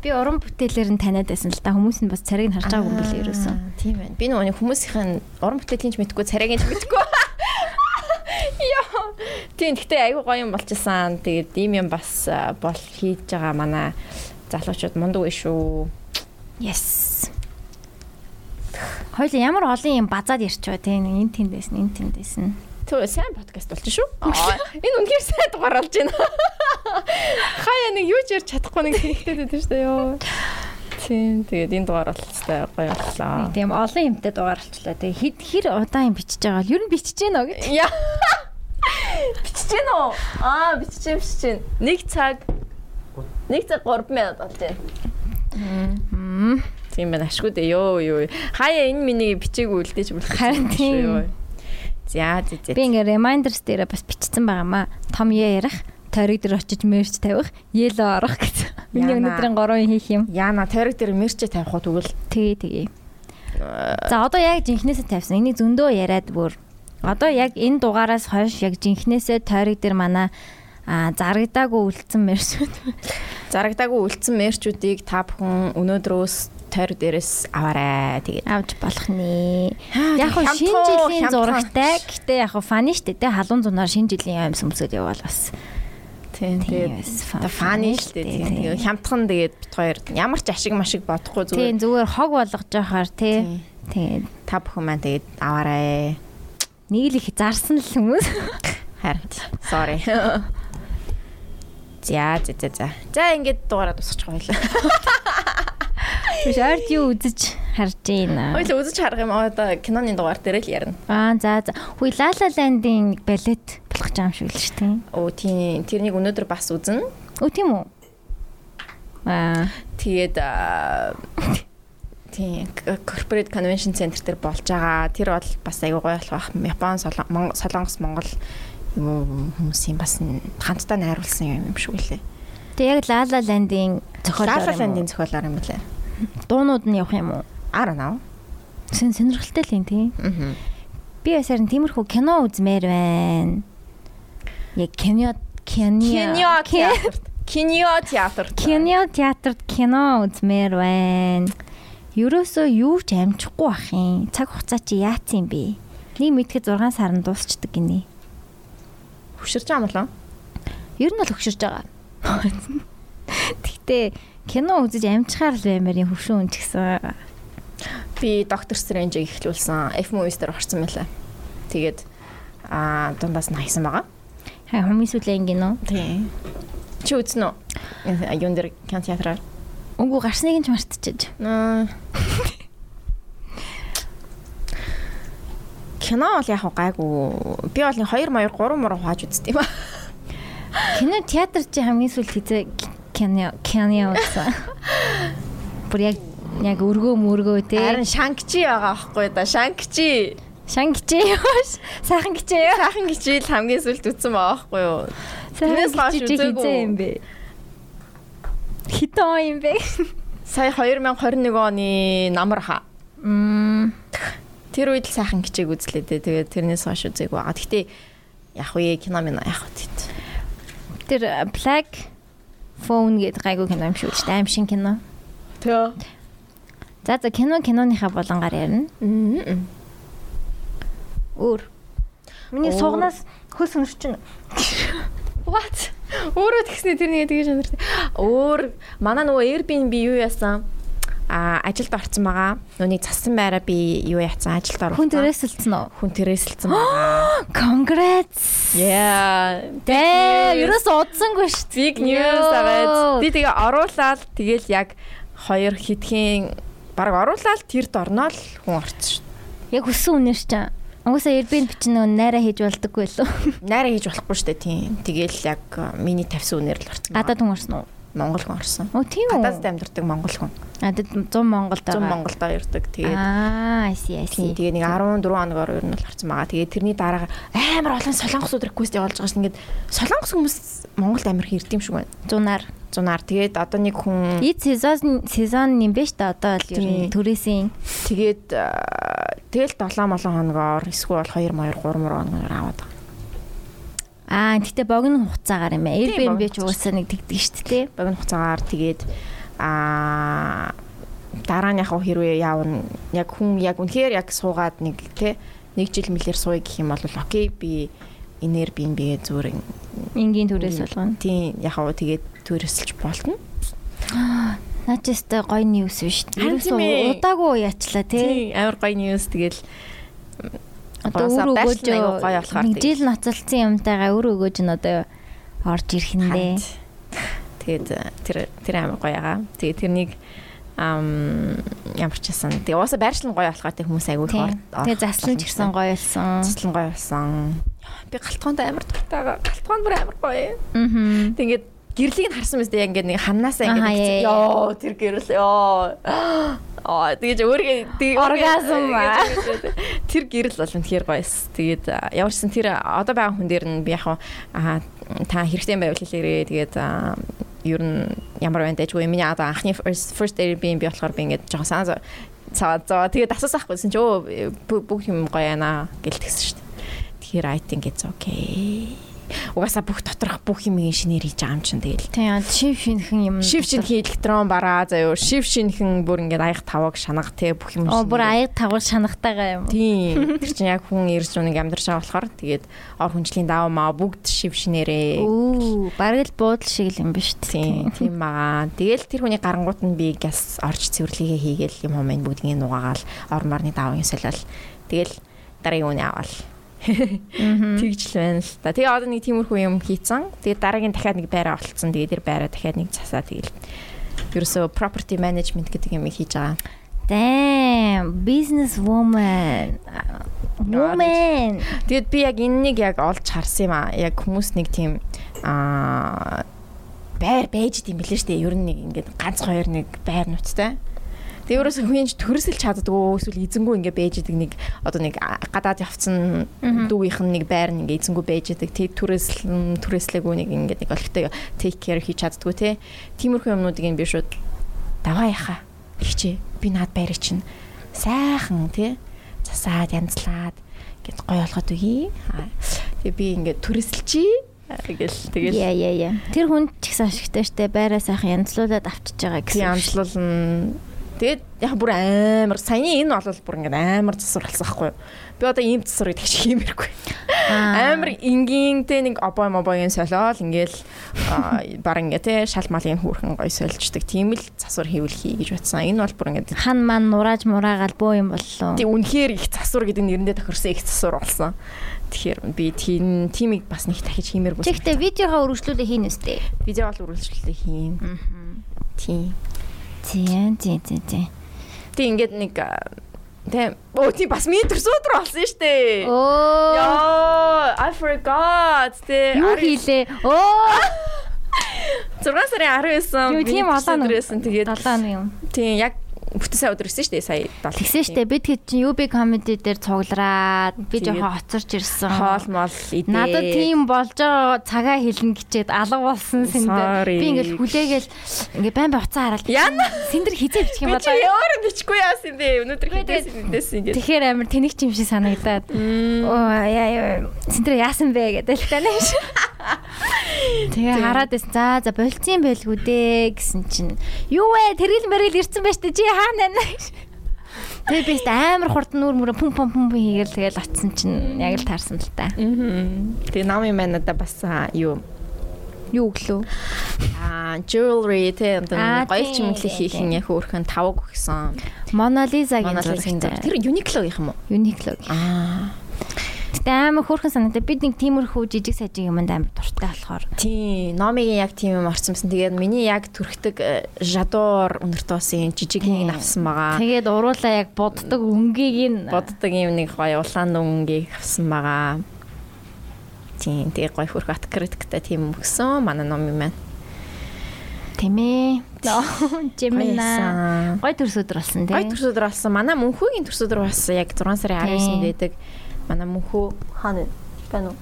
Би уран бүтээлээр нь таниад байсан л да хүмүүс нь бас царийг нь харж байгаагүй юм билээ ерөөсөн. Тийм байна. Би нөгөө хүмүүсийн уран бүтээлийн ч мэдгүй, царайгийн ч мэдгүй. Яа. Тийм, гэхдээ айгүй гоё юм болчихсан. Тэгээд ийм юм бас а, бол хийж байгаа манай залуучууд мундаг биш шүү. Yes. Хоёул ямар олон юм базаад ярьчваа тийм энэ тэндээс нь энэ тэндээс нь. Төө сайн подкаст болчих шүү. Энэ үнэхээр сайн дугаар болж байна. Хаяа нэг юу ч ярьж чадахгүй нэг хэрэгтэй байдаг шүү дээ ёо. Тийм, тэгээд энэ дугаар болчихстой гоё боллоо. Тийм олон юмтай дугаар болчлаа. Тэгээ хэд хэр удаан юм бичиж байгаа бол ер нь бичиж гэнэ гэж. Бичиж гэнэ үү? Аа, бичиж юм бичиж гэнэ. Нэг цаг Нэг цаг 3 минут болж байна. Мм. Тийм байна ашгүй дээ ёо ёо. Хаяа энэ миний бичээгүй үлдээж болох. Харин тийм. За зэ зэ. Би ингээ reminders дээр бас бичсэн байгаамаа. Том ярих, тойрог дээр очиж мерч тавих, yellow орох гэсэн. Миний өнөөдрийн 3 хийх юм. Яна тойрог дээр мерчээ тавих уу тэгвэл Тэгээ тэгээ. За одоо яг жинхнээсээ тавьсан. Энийг зөндөө яриад бүр. Одоо яг энэ дугаараас хойш яг жинхнээсээ тойрог дээр манай а зарагдаагүй үлдсэн мерчүүд. зарагдаагүй үлдсэн мерчүүдийг та бүхэн өнөөдрөөс тойрог дээрээс аваарай. Тэгээд авч болох нэ. Яг хөө шинэ жилийн зурагтай. Гэтэ яг хөө фаны штэ тэ халуун зунаар шинэ жилийн юм сүмсөд явбал бас. Тийм тэгээд фаны дээ. Тийм. Тэгээд хямдхан тэгээд бит хоёр ямар ч ашиг машиг бодохгүй Тийм зүгээр зүгээр хог болгож яхаар тий. Тийм. та бүхэн маань тэгээд аваарай. Нэг л их зарсан л хүмүүс. Харин sorry. За за за за. За ингээд дугаараа тусчих хоёлаа. Биш ард юу үзэж харж байна. Хоёлаа үзэж харах юм одоо киноны дугаар дээр л ярина. Аа за за. Хүй Лала Ландын балет болох гэж юм шиг л шүү дээ. Оо тийм тэрнийг өнөөдөр бас үзнэ. Өө тийм үү? Аа Тэгээд тийм corporate convention center дээр болж байгаа. Тэр бол бас аягүй гоё болох байх. Япон, Солонгос, Монгол юм хүмүүсийн бас хамтдаа найруулсан юм юм шиг үлээ. Тэг яг Лала Ландын зохиолоор Лала? Ландын зохиолоор юм лээ. дуунууд нь явах юм уу? Know. Сэн сонирхолтой л юм тий. Мгм. Би бас харин тиймэрхүү кино үзмээр байна. Яг кино кино Кино. Кино театрт. кино театрт кино үзмээр байна. Ерөөсөө юу ч амжихгүй бах юм. Цаг хугацаа чи яатсан юм бэ? Нэг мэдхэд 6 сард дуусчдаг гинэ. Хөшөрч байгаа юм болоо. Ер нь бол хөшөрж байгаа. Гэхдээ кино үзэж амжихаар л баймаар юм хөвшин үн ч гэсэн. Би доктор Стрэнжийг ихлүүлсэн. F movies дээр орсон мэлээ. Тэгээд аа дундаас нь хайсан байгаа. Хай хүмүүсүүлэн гинөө. Тийм. Чи үзсэн үү? Юун дээр кино театраар. Үгүй гарсныг нь ч мартчихэж. Аа. кино бол яг гайгүй. Би бол 2 маяр 3 мөр хааж үзтiim ба. Кино театр чи хамгийн сүүлд хийzээ кино кино үзсэн. Бүр яг яг өргөө мөргөө те. Харин Шангчи байгаа байхгүй да. Шангчи. Шангичээ яаш. Сайхан гिचээ яа. Сайхан гिचээ л хамгийн сүлд үтсэн байгаа байхгүй юу? Тэрнээс хойш үзээгүй юм бэ. Хитэн он юм бэ? Сая 2021 оны намар ха. Мм. Тэр үед л сайхан гिचээг үзлээ дээ. Тэгээд тэрнээс хойш үзээгүй байгаа. Гэхдээ яг уу кино минь яг тийм. Тэр Black Phone гэдэг гайгүй кино юм шүү дээ. Аим шин кино. Төө. За за кино киноныхаа болонгаар ярина. Өөр. Миний сугнаас хөөс өнөрчин. What? Өөрөө тэгснэ тэрний тэгээ шанартай. Өөр манай нөгөө Airbnb юу яасан? А ажилд орсон байгаа. Нүуний цасан байраа би юу яцсан ажилд оруулсан. Хүн төрөөсөлцөн үү? Хүн төрөөсөлцөн байгаа. Congrats. Yeah. Дээ, ерөөс удсангүй шүү. Big news аваад. Би тэгээ оруулаад тэгэл яг хоёр хитгэн баг оруулаад тэрд орноо л хүн орсон шүү. Яг хүссэн үнээр ч Угсаа Airbnb чинь нөгөө найраа хийж болдоггүй лөө. Найраа хийж болохгүй шүү дээ тийм. Тэгээл яг миний тавьсан үнээр л орсон. Гадаад хүн орсон уу? Монгол хүн орсон. Оо тийм үү? Гадаадд амьдардаг монгол хүн. А тэд 100 Монголд байгаа. 100 Монголд ирдэг. Тэгээд Аа, I see, I see. Тэгээ нэг 14 хоногор ер нь л харсан байгаа. Тэгээ тэрний дараа амар олон солонгосууд request явуулж байгаа шин ингээд солонгос хүмүүс Монголд амар хэрдэг юм шиг байна. Зунаар. Зунаар. Тэгээд одоо нэг хүн Эд сезон сезон юм биш та одоо л ер нь төрөөсийн. Тэгээд тэгэл 7 молон хоногор эсвэл 2 моёр 3 мөр хоногор аваад байгаа. Аа, гэтээ богино хугацаагаар юм ээ. Airbnb ч угаасаа нэг тэгдэг шүү дээ. Богино хугацаагаар тэгээд аа дараа нь яг хэрвээ яавна яг хүн яг үнэхээр яг суугаад нэг те нэг жил мэлэр сууя гэх юм бол окей би энер би би зүгээр энгийн төрөөс болгоно. Тийм яг хаа тэгээд төрөсөлж болтно. Наачстай гоё ньюс биш. Ерөөсөө удаагүй яачлаа тий. Амар гоё ньюс тэгэл одоо өөр өгөөж гоё болохоор жил ноцолцсон юмтайгаа өөр өгөөж нь одоо орж ирэх нь дээ. Тэгээд тэр тэр амар гоё байгаа. Тэгээд тэрнийг ам ямар ч байсан. Тэгээ уусаа байршлан гоё болохоор тэг хүмүүс айгүй их орд. Тэгээ заслан ч гэсэн гоё болсон. Заслан гоё болсон. Би галтгоонд амар дуртай. Галтгоонд бүр амар гоё. Аа. Тэгээд гэрлийг нь харсан мэт яг ингээд нэг ханаасаа ингээд ёо тэр гэрэл ёо аа тэгэж өөргөө оргазм тэр гэрэл бол үнэхээр гоёс. Тэгээд ямарчсан тэр одоо байгаа хүн дээр нь би яг аа та хэрэгтэй байвал хэлээрээ тэгээд ер нь ямар байна дайггүй миний одоо анхны first Airbnb болохоор би ингээд жоохон санаа цаа цаа тэгээд асуусахгүйсэн чи өө бүх юм гоё яана гэлтгсэн шүү дээ. Тэгэхээр I think it's okay угаасаа бүх доторх бүх юм шинээр хийж байгаа юм чинь тэгэл. Тийм шив шинхэн юм. Шив шинхэн электрон бараа заяа шив шинхэн бүр ингээд аяг таваг шанага те бүх юм. Оо бүр аяг таваг шанагтайгаа юм. Тийм. Тэр чинь яг хүн ирж нүг амьдарч байгаа болохоор тэгээд ор хүнчлийн даваа маа бүгд шив шинээрээ. Оо бараг л буудал шиг л юм биш тийм. Тийм байгаа. Тэгэл тэр хүний гарангуут нь би газ орж цэвэрлэгээ хийгээл юм хомын бүгднийг нугаагаал ор марны даваагийн солиол. Тэгэл дараагийн үний аваад Тэгж л байна л та. Тэгээ одоо нэг тиймэрхүү юм хийцэн. Тэгээ дараагийн дахиад нэг байраа олцсон. Тэгээ тэр байраа дахиад нэг засаа тэгэл. Ерөөсөө property management гэдэг юм хийж байгаа. Damn, business woman. Woman. Тэгээд би яг энэнийг яг олж харсан юм аа. Яг хүмүүс нэг тийм аа байр байж дим билээ штэ. Ер нь нэг ингээд ганц хоёр нэг байр нуттай. Тэгээ ерөөсөө хүнж төрөсөлж чаддгүй эсвэл эзэнгүү ингээ байж идэг нэг одоо нэг гадаад явцсан дүүгийнх нь нэг байр нь ингээ эзэнгүү байж идэг. Тэг түрээслэн түрээслээгүй нэг ингээ нэг олигтой take care хийж чаддгүй те. Тиймэрхүү юмнуудыг би шууд даваа яхаа. Ихчээ би наад байрыг чинь сайхан те засаад янзлаад ингээд гоё болгоод үгүй. Тэгээ би ингээ түрээсэлчээ гэл тэгэл. Яа яа яа. Тэр хүн ч ихсэн ашигтай штэ. Байраа сайхан янзлуулаад авчиж байгаа гэсэн янзлуулна Тэгээд яг бүр амар саяны энэ бол бүр ингээд амар засвар болсон байхгүй юу. Би одоо ийм засвар гэдэг шиг хиймэргүй. Амар энгийнтэй нэг обой мобойн солиол ингээл баг ингээ те шал малын хүүрхэн гой сольждаг. Тийм л засвар хийвэл хий гэж батсан. Энэ бол бүр ингээд хан ман нурааж мураагаал бөө юм боллоо. Тэг үнэхээр их засвар гэдэг нэрэндээ тохирсон их засвар болсон. Тэгэхээр би тийм тиймийг бас нэг дахиж хиймээргүй. Тэгэхдээ видеогоо үргэлжлүүлээ хийн үстэй. Видео бол үргэлжлүүлээ хийн. Аа. Тийм. Тийм тийм тийм тийм. Тэг ингээд нэг Тэ. Оо тий бас миний төрс өдөр болсон шүү дээ. Оо. Яа, I forgot. Тэ. Юу хийлээ? Оо. 6 сарын 19 Юу, тийм олон өдөр байсан. Тэгээд 7 юм. тийм яг бүтэн сая өдөр ирсэн шүү дээ сая 7. Тэгсэн штэ бид хэд чинь UB comedy дээр цуглараад би жоохон хоцорч ирсэн. хоол мол идээ. Надад тийм болж байгаа цагаа хэлнэ гэчээд алга болсон сэндэр. Би ингээл хүлээгээл ингээ байн бай уцаа хараад. Сэндэр хизээ бичих юм Би болоо. өөр бичихгүй яасан бэ? Өнөөдөр хідээс хідээс ингэ. Тэгэхээр амар тэнэг юм шиг санагдаад. Оо яа яа. Сэндэр яасан бэ гэдэг л юм шиг. Тэгээ хараад байсан. За за болцсон байлгүй дээ гэсэн чинь юу вэ? Тэргэл мэрэл ирсэн байж тээ чи хаана байна? Тэгээ би өөртөө амар хурдан нүр мөрө пум пум пум хийгээл тэгэл очсон чинь яг л таарсан л та. Тэгээ намын маань надад бас аа, юу Юу өглөө? аа jewelry одоо гоё ч юм тийм, их хийх тийм, нь яг хөөрхөн тавг өгсөн. Манай зурагтай. зурагтай. Тэр Uniqlo-гийнх юм уу? Uniqlo. Аа. Гэтэ амар хөөрхөн санагдаа бид нэг тиймэрхүү жижиг сажиг юмд амар дуртай болохоор. Тийм, номигийн яг тийм юм орсон байсан. Тэгээд миний яг төрхтөг э, жадуур өнөртөө болсон жижиг нэг авсан байгаа. Тэгээд уруулаа яг боддог өнгийг нь Боддог юм нэг гоё улаан дүнгийг авсан байгаа. Тийм, тэгээ гоё хөрх аткритиктэй тийм өгсөн. Манай номын маань. тэмээ. Жимна. Гой төрс өдөр болсон тий. Гой төрс өдөр болсон. Манай мөнхөгийн төрс өдөр болсон. Яг 6 сарын 19-нд байдаг. Манай мөнхөө хаана байна уу?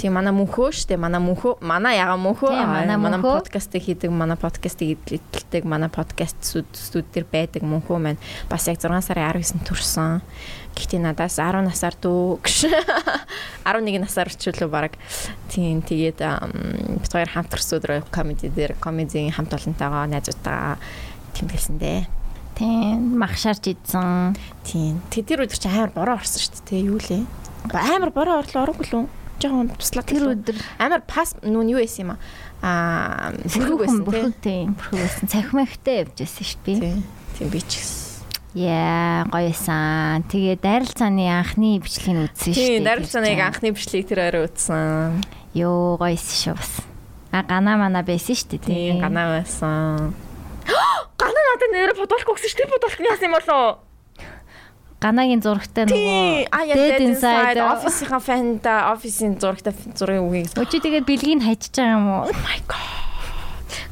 Тийм манай мөнхөө штэ манай мөнхөө манай яга мөнхөө манай подкастыг хийдэг манай подкастыг эдэлдэг манай подкаст студ дээр байдаг мөнхөө маань бас яг 6 сарын 19-нд төрсөн. Гэхдээ надаас 10 насаар дүү гэж 11 насаар өчлөө баг. Тийм тэгээд бид хоёр хамт төрс өдрөө комеди дээр комедийн хамт олонтойгоо найзуудтайгаа тэмдэглэсэн дээ. Тийм махшаарч идсэн. Тийм. Тэг тэр өдөр чи амар бороо орсон шүү дээ. Юу лээ? Амар бороо орлоо ороагүй лүү? Жохон туслаа Тэр өдөр амар пас нүүн юу байсан юм аа? Бүрхэг байсан тийм бүрхэг байсан. Цахимахтай явж байсан шүү дээ. Тийм. Тийм би ч гэсэн. Яа гоё байсан. Тэгээ дайралцааны анхны бичлэгийг үзсэн шүү дээ. Тийм, дарилцааныг анхны бичлэгийг тэр орой үзсэн. Йоо гоё байсан шүү бас. А гана мана байсан шүү дээ. Тийм, ганаа байсан. Ганаа надад нэр бодолох өгсөн шүү дээ. Бодолох нь яасан юм болоо? Ганагийн зурагтай нөгөө Dead Inside офисынхаа фэнда офисын зурагтай зургийн үгийг. Өчигдөр тэгээд бэлгийг хайчиж байгаа юм уу? Oh my god.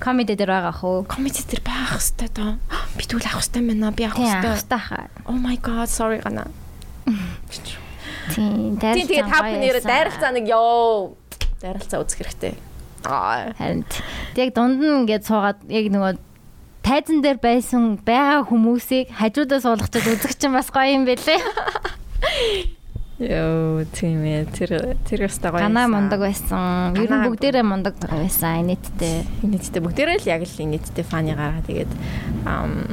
Комеди дээр байгаа хөө. Комеди тэр байх хэвээр доо. Би тэгвэл авах хэвээр байна. Би авах хэвээр. хаа. Oh my god, sorry гана. Тийм тэгээ та бүхэн дайралцаа нэг ёо. Дайралцаа үзэх хэрэгтэй. Аа. Харин яг дунд нь ингээд суугаад яг нөгөө тайзан дээр байсан байгаа хүмүүсийг хажуудаа суулгачаад үзэх чинь бас гоё юм бэлээ. Ёо, тийм ээ. Тэр тэр өстой гоё. Ганаа мундаг байсан. Ер нь бүгдээрээ мундаг байсан. Инэттэй. Инээдтэй бүгдээрээ л яг л инээдтэй фаны гараа тэгээд ам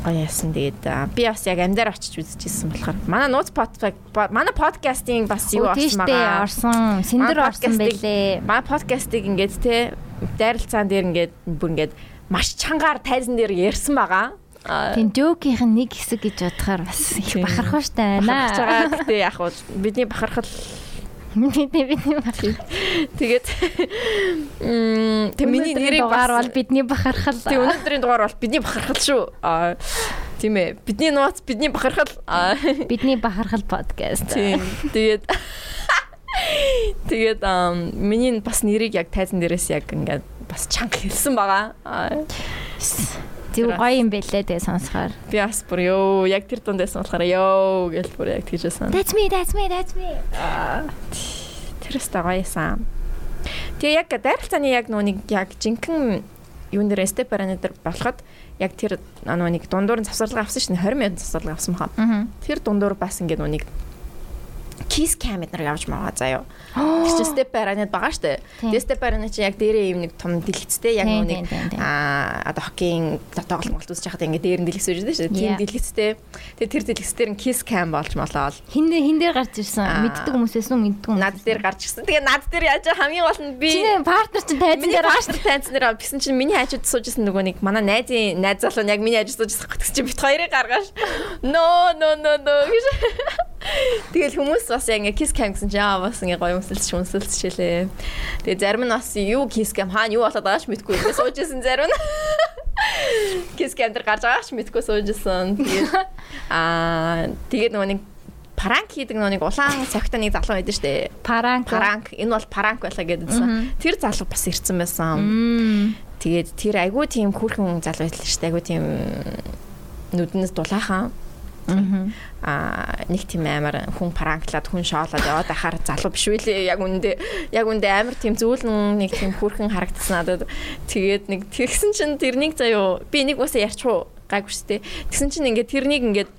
гоё яасан тэгээд би бас яг амдаар очиж үзчихсэн болохоор манай нууц подкаст манай подкастын бас юу орсон байгаа. орсон. Манай орсон бэлээ. Манай подкастыг ингээд те дайралцаан дээр ингээд бүр ингээд маш чангаар тайзан дээр ярьсан байгаа. Аа, Тийм жокийнх нь нэг хэсэг гэж бодохоор бас их бахархууштай бахархаж байна. байгаа. Гэтэ яг хуу бидний бахархал Бидний бидний бахархал. тэгээд м тэг миний нэрийг дугаар бол бидний бахархал. тэг өнөөдрийн дугаар бол бидний бахархал шүү. Аа тийм ээ. Бидний нууц бидний бахархал. Бидний бахархал подкаст. тийм. Тэгээд Тэгээд миний бас нэрийг яг тайзан дээрээс яг ингээд бас чанга хэлсэн байгаа. Аа Зүг гоё юм бэлээ тэгээ сонсохоор. би бас бүр ёо яг тэр дунд байсан болохоор ёо гэж бүр яг тэгж байсан. That's me, that's me, that's me. Тэр өстой гоёсан. Тэгээ яг дайралцааны яг нэг яг жинхэнэ юун дээр степ параметр болоход яг тэр нөө нэг дундуур нь завсарлага авсан шин 20 минут завсарлага авсан баха. Аа. Тэр дундуур бас ингээд нөө кис камер нар явж байгаа заяо. Тэр чинь степ параметр байгаа штэ. Тэгээ степ параметр чинь яг дээрээ юм нэг том дэлгэцтэй яг нэг аа одоо хоккейн тоглолт моглт үзэж байхад ингээд дээр нь дэлгэц үүж штэ. Тийм дэлгэцтэй. Тэгээ тэр дэлгэцээр нь кис кам болж молоод Хин дээр хин дээр гарч ирсэн. Мэддэг хүмүүсээс үү мэддэг хүмүүс. над дээр гарч ирсэн. Тэгээ над дээр яаж хамгийн гол нь би Чиний партнер чинь тайзан дээр пастор таньц нэр бисэн чинь миний хажууд суужсэн нөгөө нэг манай найзын найз залуу нь яг миний хажууд суужсэн гэт чинь бит хоёрыг гаргаш. No no no no. Тэгэл хүмүүс бас яг ингээ kiss cam гэсэн чинь аа бас ингээ гоё өмсөлч өмсөлчлээ. Тэгээ зарим нь бас юу kiss cam хаана юу болоод байгааш мэдгүй ингээ суужсэн зарим нь. кис камер гарч байгаа ч мэдгүй суужсэн. Тэгээд аа тэгээд нөгөө нэг пранк хийдэг нэг улаан цагтаа нэг залуу байдаг штэ. Паранк. Пранк. Энэ бол пранк байлаа гэдсэн. Тэр залуу бас ирсэн байсан. Тэгээд тэр айгүй тийм хүүхэн залуу байлаа штэ. Айгүй тийм нүднээс дулаахан. Аа нэг тийм амар хүн пранклаад хүн шоолоод яваад ахаар залуу биш үлээ яг үндэ яг үндэ амар тийм зүүлэн нэг тийм хүрхэн харагдсан надад. Тэгээд нэг тэгсэн чинь тэрнийг заяо би нэг уусаа ярьчихуу гайгүй штэ тэгсэн чинь ингээд тэрнийг ингээд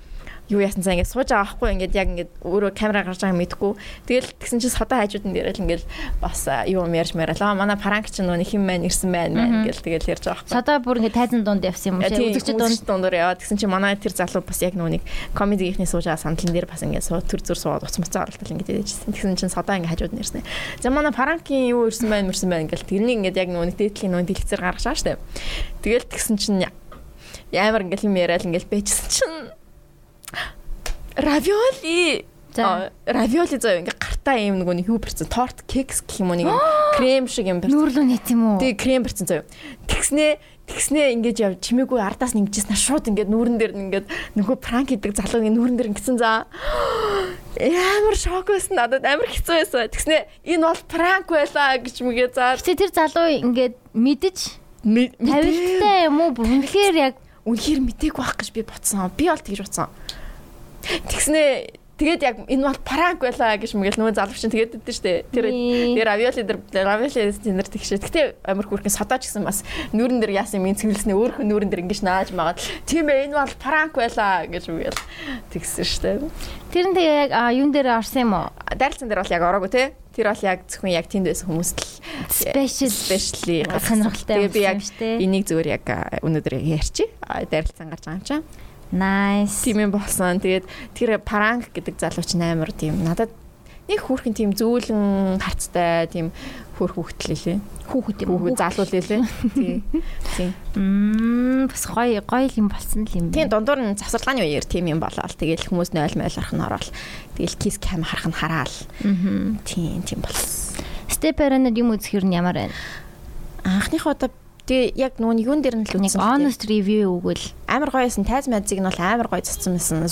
юу яасан цаа ингээд сууж байгаа байхгүй ингээд яг ингээд өөрөө камера гарч байгааг мэдгүй. Тэгэл тэгсэн чинь содоо хажуудын дээр л ингээд бас юу юм ярьж мэрэлээ манай пранк чинь нөө хин мэн ирсэн байна мэн гэл тэгэл ярьж байгаа байхгүй. Содоо бүр ингээд тайзан дунд явсан юм шиг үзэгчд дунд. дундор яваад тэгсэн чинь манай тэр залуу бас яг нөө нэг комедигийнхний сууж байгаа сандлан дээр бас ингээд суу төр зүр суугаад уц мцаа оролтол ингээд яжсэн тэгсэн чинь содоо ингээд хажууд нь ирсэн. За манай пранкийн юу ирсэн байна мэрсэн байна гэл тэрнийг ингээд яг нөө нэг дээдлийн нөө дэлгэцээр гаргаж байгаа штэ тэгэл тэгсэн чинь ямар ингээд юм яриад ингээд бэжсэн чинь равиоли За. равиоли зөө ингээ гартаа юм нөгөө нэг юу барьсан торт кекс гэх юм уу нэг крем шиг юм барьсан. Нүүрлөө нийт юм уу? Тэгээ крем барьсан зөө. Тэгснээ тэгснээ ингэж яв чимээгүй ардаас нэгжсэн шууд ингээд нүүрэн дээр нь ингээд нөгөө пранк хийдэг залуу ингээд нүүрэн дээр ингэсэн за амар шок байсан надад амар хэцүү байсан. Тэгснээ энэ бол пранк байлаа гэж мэгээ за Гэтэ тэр залуу ингээд мэдэж мэд- тавилттай юм уу? Үнэхээр яг үнэхээр мтээгүй байх гэж би бодсон. Би бол тэгж бодсон. Тэгснээ тэгээд яг энэ бол пранк байлаа гэж мэгэл нөгөө залууч чинь тэгээд өгдөн штэ. Тэр тэр авиоли дээр авиоли дээр тэгшээ. Гэтэ амар хүрхэн содооч гэсэн бас нүүрэн дээр яасан юм цэвэрлснээ өөрөө нүүрэн дээр ингэж нааж магаад тийм ээ энэ бол пранк байлаа гэж мэгэл тэгсэн штэ. тэр нь тэгээ яг юун дээр орсон юм уу? Дайралцсан дээр бол яг ороогүй те. Тэр бол яг зөвхөн яг тэнд байсан хүмүүст л Special спешиали сонирхолтой Тэгээ би яг юм энийг зүгээр яг өнөөдөр ярьчих. Дайралцсан гарч байгаа юм чам. Nice. тийм юм болсон. Тэгээд тэр пранк гэдэг залууч амар тийм надад нэг хүүхэн тийм зөөлөн харцтай тийм хөр хүүхдэл лээ. Хүүхэд юм. Хүүхэд залуу лээ. Тий. Тий. Мм бас гоё гоё юм болсон л юм Тийм дундуур нь завсарлагын үеэр тийм юм болоод тэгэл хүмүүс нойл мойл арах нь ороод тэгэл кис кам харах нь хараал. Мгм. Тийм тийм болсон. Step parent юм үзэхэр нь ямар байна? Анхных удаа тэгээ яг нөгөө юун дээр нь л үзсэн. honest review өгвөл амар гоёсэн тайз мэдзиг нь бол амар гоё цацсан байсан.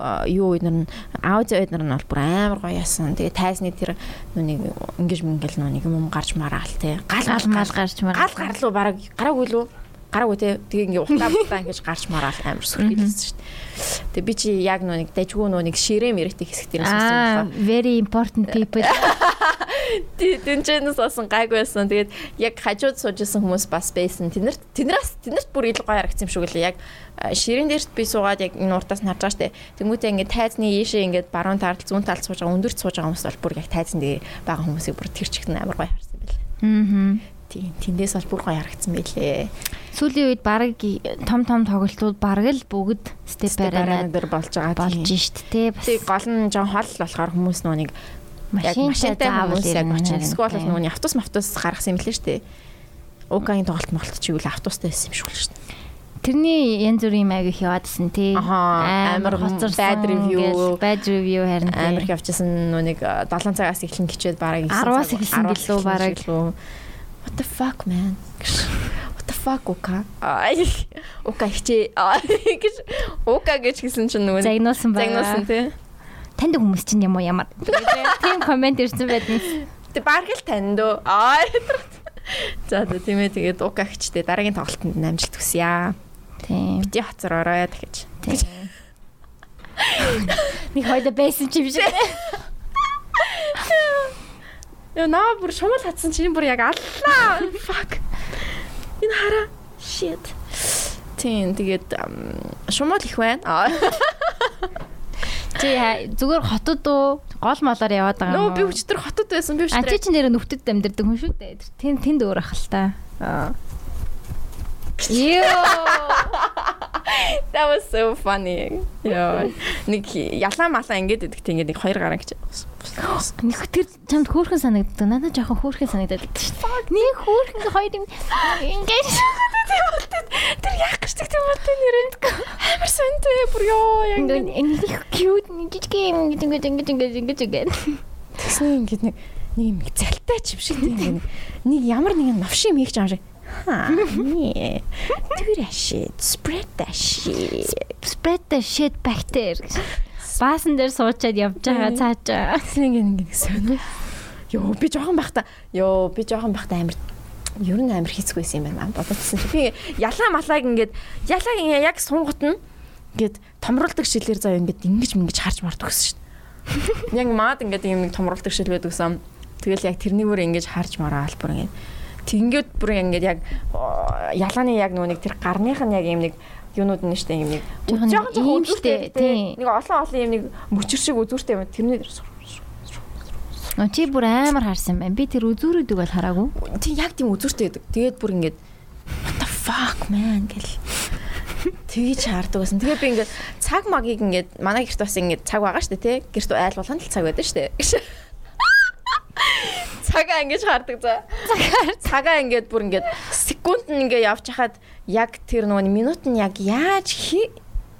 А, юу эднэр нь аудио эднэр нь бол бүр амар гоё яасан. Тэгээ тайзны тэр нэг ингэж мингэл нэг юм гарч мараал те. Гал гал мал гарч мар. гал гарлуу бараг гараагүй лүү гараагүй те тэгээ ингээ утаа бутаа ингэж гарч мараал амар сөрхийлсэн шүү дээ. Тэгээ би чи яг нөө нэг дажгүй нөө нэг ширээ мэрэгтэй хэсэг дээр Аа, сонссон very important people. байна. Тэнчэнээс осон гайгүй байсан. Тэгээд яг хажууд суужсэн хүмүүс бас байсан. Тэндэрт тэндраас тэндэрт бүр ил гоё харагдсан юм шиг үлээ. Яг ширэн дээрт би суугаад яг энэ уртаас нь харж штэ. Тэнгүүтээ ингээ тайзны ийшээ ингээ баруун талд зүүн талд сууж байгаа өндөрт сууж байгаа хүмүүс бол бүр яг тайзан дээр байгаа хүмүүсийг бүр тэр чигт амар гоё харсан байлээ. Мгм. Тийм. Тэндээс бол бүр гоё харагдсан байлээ. Сүүлийн үед баг том том тоглолтууд бараг л бүгд Бараа parent дээр болж байгаа. болж шít те. Бас гол нь жоо хол болохоор хүмүүс нөө нэг машинтай хүмүүс яг харин Эсвэл те. бол нөгөө автобус автобус гаргасан юм лээ шүү дээ. Угагийн тоглолт моголт чи юу л автобустай байсан юм шиг л дээ. Тэрний янз бүрийн аяг их яваадсэн тий. Амар хоцорсон bad review. bad review харин. Амар их явчихсан нэг 7 цагаас эхлэн гिचээд бараг 10-аас эхэлсэн гэлөө бараг. What the fuck man? What the fuck ука? Ай ука хичээ. Гэж ука гэж хэлсэн чинь нөгөө загнуулсан байгаа. загнуулсан тий. Танд хүмүүс чинь юм уу ямар. Тийм комент ирсэн байдсан. Тэг бараг л танд өө. Аа. За тийм ээ тэгээд ука хичтэй дараагийн тоглолтод амжилт хүсье. Тийм. Бити хацар орой тэгэж. Тийм. Нэг хоёул байсан ч юм шиг. Яа наа бүр шумал хатсан чинь бүр яг аллаа. Fuck. Энэ хараа. Shit. Тийм тэгээд шумал их байна. Чи хаа- зүгээр хотод уу гол молоор яваад байгаа Нөө юм би уу? өчтөр хотод байсан. Би чи өчтөр. чинь нэр нүхтэд амьдэрдэг хүн шүү дээ. Тэнд тэнд өөр ах л та. Аа. That was so funny. Яа. Нэг ялаа малаа ингэж идэг тийм ингээд нэг хоёр гараа гэж. Нэг тэр чамд хөөрхөн санагддаг. Надад жоохон хөөрхөн санагдаад байдаг шүү дээ. Нэг хөөрхөн хоёр юм ингэж Тэр яах гэж тийм бат нэрэнд амар сонтой бүр ёо яг нэг cute нэг жижиг юм ингэж ингэж ингэж ингэж ингэж ингэж. тэгсэн ингээд нэг нэг юм залтай ч юм шиг тийм нэг ямар нэгэн новшин юм хийх юм шиг Ха. Не. Тэр аши. Spread that shit. Spread the shit back there. Баасан дээр суучаад явж байгаа цаачаа. Тэгин ингэ гэсэн. Йоо би жоохон байхдаа ёо би жоохон байхдаа амар ер нь амар хийцгүйсэн юм байна. Бодоцсон чи би ялаа малааг ингээд ялаа яг сунгат нь ингээд томруулдаг шилээр заа ингээд ингэж мингэж харж гэсэн шүү дээ. Яг маад ингээд юм нэг томруулдаг шил байдаг сан. Тэгэл яг тэрний бүр ингэж харж мараал бүр ингээд Тэгэнгүүт бүр ингээд яг ялааны яг нэг тэр гарных нь яг юм нэг юунууд нь штэ юм нэг Жоохон жоохон үзүүртэй тийм. нэг олон олон юм нэг мөчөр шиг үзүүртэй юм тэрний Нөө чи бүр амар харсан байна. Би тэр үзүүрүүдийг бол хараагүй. тийм яг тийм үзүүртэй байдаг. Тэгээд бүр ингээд what the fuck man гэл тэгж хаардаг байсан. Тэгээ би ингээд цаг магийг ингээд манай гэрт бас ингээд цаг байгаа штэ тий. Гэрт айл болгоно л цаг байдаг штэ. Цагаа ингэж хаардаг за. Цагаар цагаа ингээд бүр ингээд секунд нь ингээд явж хахад яг тэр нөгөө минут нь яг яаж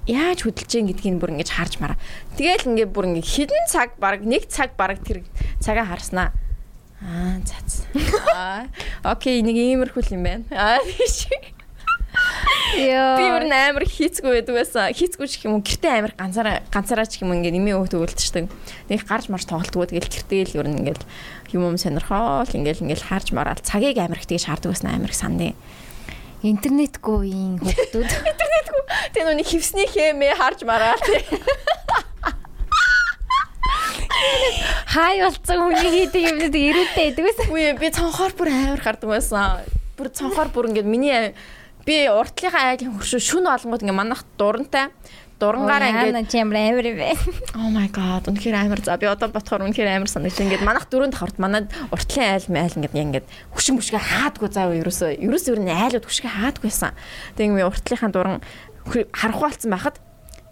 яаж хөдөлж гин гэдгийг бүр ингэж харж мараа. Тэгээл ингээд бүр ингээд хідэн цаг баг нэг цаг баг тэр цагаа харснаа. Аа цац. Аа окей нэг иймэрхүү юм байна. Аа тийш. Йоо. Би өөр амар хийцгүй байдаг байсан. Хийцгүй ч юм уу гэртээ амар ганцаараа ганцаараа ч юм ингээд нэмээ өөхт өгөлдчихдэг. Нэг гарч марч тоглолтгоо тэгэл гэртээ л ер нь ингээд юм юм сонирхоол ингээд ингээд харж мараал цагийг амар их тэгж шаарддаг байсан амар их сандыг. интернетгүй хүүхдүүд. Тэ нүний хевсний хэмээ харж мараал. Хай болцсон хүний хийдэг юмнууд ирүүтэй байдаг байсан. Үгүй би цонхоор бүр амар хардаг байсан. Бүр цонхоор бүр ингээд миний би уртлынхаа айлын хөршөө шүн олонгууд ингээд манах дурантай дурангаараа ингээд ингээд чи ямар амар юм бэ? Oh my god үнэхээр амар за би одоо бодохоор үнэхээр амар санагч ингээд манах дөрөв давхарт манад уртлын айл майл ингээд ингээд хөшин бүшгээ хаадгүй заавал ерөөсөө ерөөсөө ер нь айлууд хөшгээ хаадгүйсэн. Тэг ингээд уртлынхаа дуран харах болсон байхад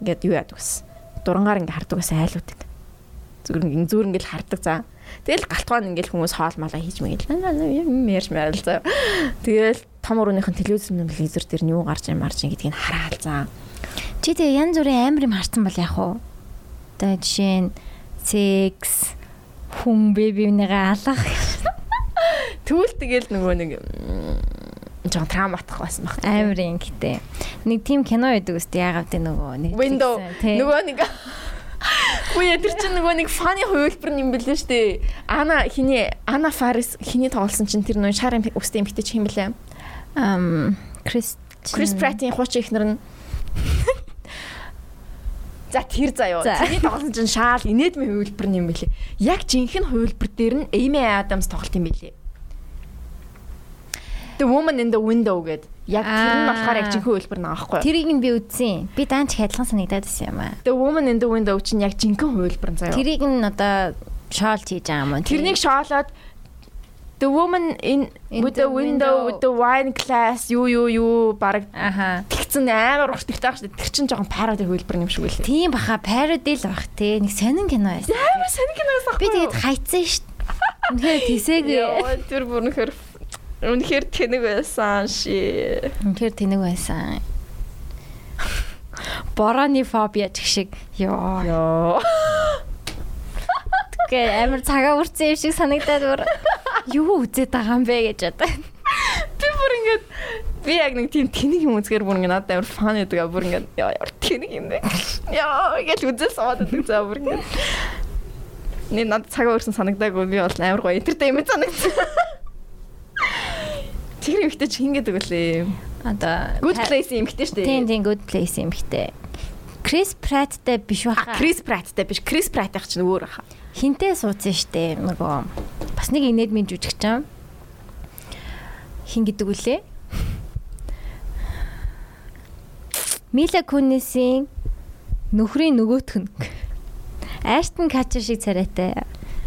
ингээд юу яадаг гэсэн. Дурангаар ингээд хардаг байсан айлуудыг. Зүгээр ингээд зүүр ингээд хардаг за. Тэгэл галтгаан ингээд хүмүүс хоол малаа хийж мэгэл. Юм ярьж маял за. Тэгэл том өрөөнийхэн телевизэн телевизэр дээр нь юу гарч им марж гэдгийг хараал за. Чи тэгээ янз бүрийн амар юм харсан бол яах вэ? Тэгээ жишээ нь секс хүн бебинийгээ алах. Тэгвэл тэгэл нөгөө нэг жоон травматах байсан баг. Амар юм гэдэг. Нэг тийм кино байдаг үстэй яагаад тэ нөгөө нэг Window нөгөө нэг Үгүй тэр чинь нөгөө нэг фаны хувилбар юм бэлээ штэ. Ана хиний Ана Фарис хиний тоглосон чинь тэр нөгөө шар өстэй эмхтэй чи юм бэлээ. Ам Крис Крис Праттийн хуучин ихнэр нь За тэр заяо. За. Тэрний тоглосон чинь шаал инээдмийн хувилбар юм бэлээ. Яг жинхэнэ хувилбар дээр нь Amy Adams тоглолт юм бэлээ. The Woman in the Window гэдэг. Яг тэр нь болохоор яг жинхэнэ хувилбар наа байхгүй юу? Тэрийг нь би үзсэн. Би даанч хадгалан санагдаад байсан юм аа. The Woman in the Window чинь яг жинхэнэ хувилбар заяо. Тэрийг нь одоо шоолт хийж байгаа юм? Тэрнийг шоолоод The woman in In with the the window window. with the wine glass юу юу юу баг тэгсэн амар урт ихтэй шүү дээ. Тэр чинь жоохон пароди хөлбөр юм шиг үлээ. Тийм баха пароди л бах те. Нэг сонин кино байсан. Амар сонир киноос ахгүй. Би тэгээд хайцсан шүү. Үнэхээр тэсээгүй. Яа, тэр бүр үнэхээр үнэхээр тэнэг байсан ши. Үнэхээр тэнэг байсан. Борооны фобиа гэх шиг. Йоо. Йоо. Гэ амар цагаа үрцэн юм шиг санагдаад бүр юу үзээд байгаа юм бэ гэж одоо. Би бүр ингээд би яг нэг тийм тэнэг юм үзгээр бүр ингээд надад амар фан гэдэг а бүр ингээд яа ямар тэнэг юм бэ. Яа, гэж үзэл суугаад байдаг за бүр ингээд. Нэг надад цагаа өрсөн санагдаагүй би бол амар гоё entertainment санагдсан. Тэр ихтэй чи хин гэдэг үлээ. Одоо Good place юм ихтэй шүү дээ. Тийм тийм good place юм хтэй. Крис Праттай биш баха. Крис Праттай биш. Крис Пратт их чинь өөр баха. Хинтээ суудсан штэ нөгөө бас нэг инээдмийн жүжигчин. Хин гэдэг үлээ. Мила Кунисийн нөхрийн нөгөөх нь. Аштон Качер шиг царайтай.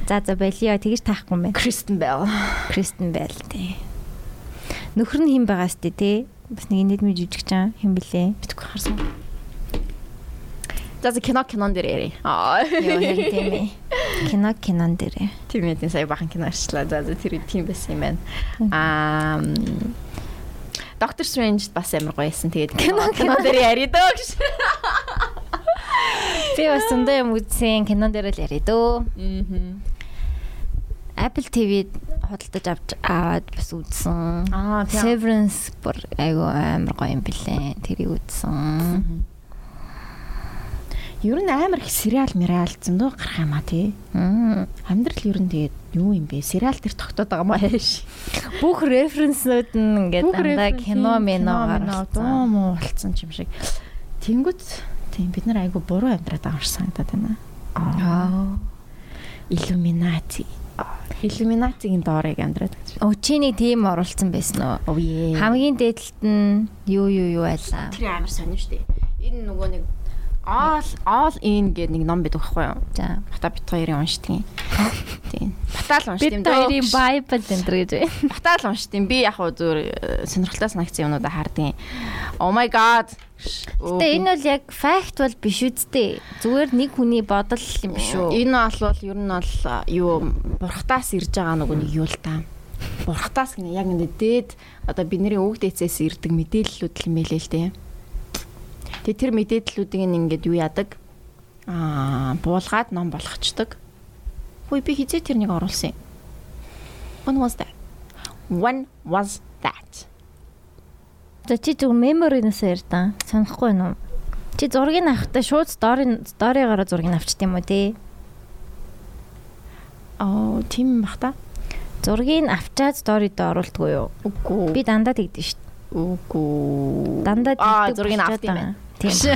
За за болио тэгж таахгүй мэн. Кристен Белл. Кристен Белл тий. Нөхөр нь хэн байгаа сте тий? Бас нэг инээдмийн жүжигчин хэн блэ? Битгүй харсан. За за кино кинон дээр ярий. Аа. Харин тийм ээ. Кино кинон дээрээ. Тийм ээ сая бахан кино арчлаа. За за тэр тийм байсан юм байна. Аа Доктор Стрэндж бас амар гоё байсан. Тэгээд кино кино дээр ярий дөө гэж. Би бас зөндөө юм үзсэн кинон дээр л яриа дөө. Мм. Apple TV худалдаж авч аваад бас үзсэн. Аа Severance бүр айгу амар гоё юм билээ. Тэрийг үзсэн. Ер нь амар их сериал мэрэл зөндөө гарах юм а тий. Амьдрал ер нь тэгээд юу юм бэ? Сериал дээр тогтоод байгаа маа яаш. Бүх референснүүд нь ингээд дандаа кино мино дуу муу болцсон юм шиг. Тэнгүүт тийм бид нар айгу буруу амьдраад байгаа юм шиг санагдаад байна. Аа. Illuminati. Illuminati-гийн доорыг амьдраад гэж. Нэг тийм оруулсан байсан уу? Хамгийн дээдлэлт нь юу юу юу байлаа? тэр амар сонир штэ. Энэ нөгөө нэг all all in гэдэг нэг ном байдаг байхгүй юу? За. Бата бит хоёрын уншдаг юм. Тийм. Батал уншдаг юм хоёрын Bible энэ гэж бай. Батал уншдаг юм. Би яг хуу зүгээр сонирхолтой санагдсан юмнуудаа хардیں۔ Oh my god. Гэтэ энэ бол яг fact бол биш үсттэй. Зүгээр нэг хүний бодол юм шүү. Энэ бол ер нь бол юу бурхтаас ирж байгаа нэг юу л та. Бурхтаас гэнэ яг энэ дээд одоо бидний өвөг дээцээс ирдэг мэдээллүүд л юм байлээ л дээ. Тэгээ тэр мэдээллүүдийг ингээд юу яадаг? Аа, буулгаад ном болгочдөг. Хөөе би хизээ тэрнийг оруулсан юм. When was that? When was that? За чи зөв memory-наас ярьдаа. Санахгүй юм уу? Чи зургийг авахдаа шууд story story-гаараа зургийг авчт юм уу тий? Аа, тийм бах та. Зургийг авчаад story-д оруулдаггүй юу? Үгүй. Би дандаа тэгдэж шít. үгүй. Дандаа Аа, тэгдэг зургийг болчиход авт юм байна.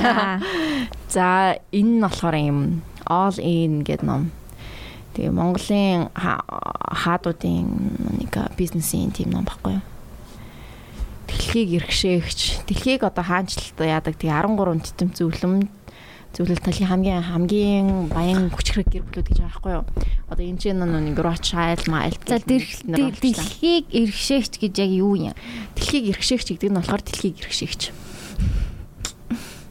Аа. За энэ нь болохоор юм all in гэдэг ном. Тэгээ Монголын ха- хаадуудын нэг бизнесийн тийм ном баггүй юу? Дэлхийг эргшээгч, дэлхийг одоо хаанчлалтай яадаг тэгээ 13 титэм зөвлөм зөвлөл талын хамгийн хамгийн баян хүч хэрэг гэр бүлүүд гэж байгаа байхгүй юу? Одоо энэ чинь нэг Rothschild, Mild За дэл- дэлхийг эргшээгч гэж яг юу юм? дэлхийг эргшээгч гэдэг нь болохоор дэлхийг эргшээгч.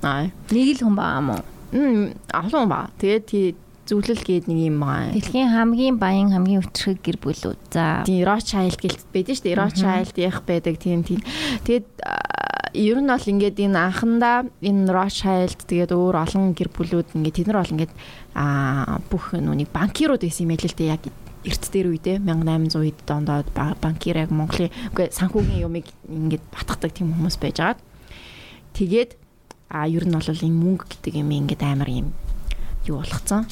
Аа. Нэг л хүн баа мó. Мм, олон ба. Тэгээд тий зөвлөл гээд нэг юм байгаа. Дэлхийн хамгийн баян хамгийн өчрөг гэр бүлүүд. За. Тийм Rothschild гэлт байдаг шүү дээ. Rothschild ях байдаг тийм тийм. Тэгээд ер нь бол ингээд энэ анхандаа энэ Rothschild тэгээд өөр олон гэр бүлүүд ингээд тэд нар бол ингээд аа бүх нүуник банкирууд байсан юм байл л дээ яг эрт дээр үедээ 1800 хэд онд ба- банкир яг Монголын үгүй санхүүгийн юмыг ингээд батгадаг тийм хүмүүс байж агаад тэгээд а ер нь бол энэ мөнгө гэдэг юм ингээд амар юм юу болгоцсон.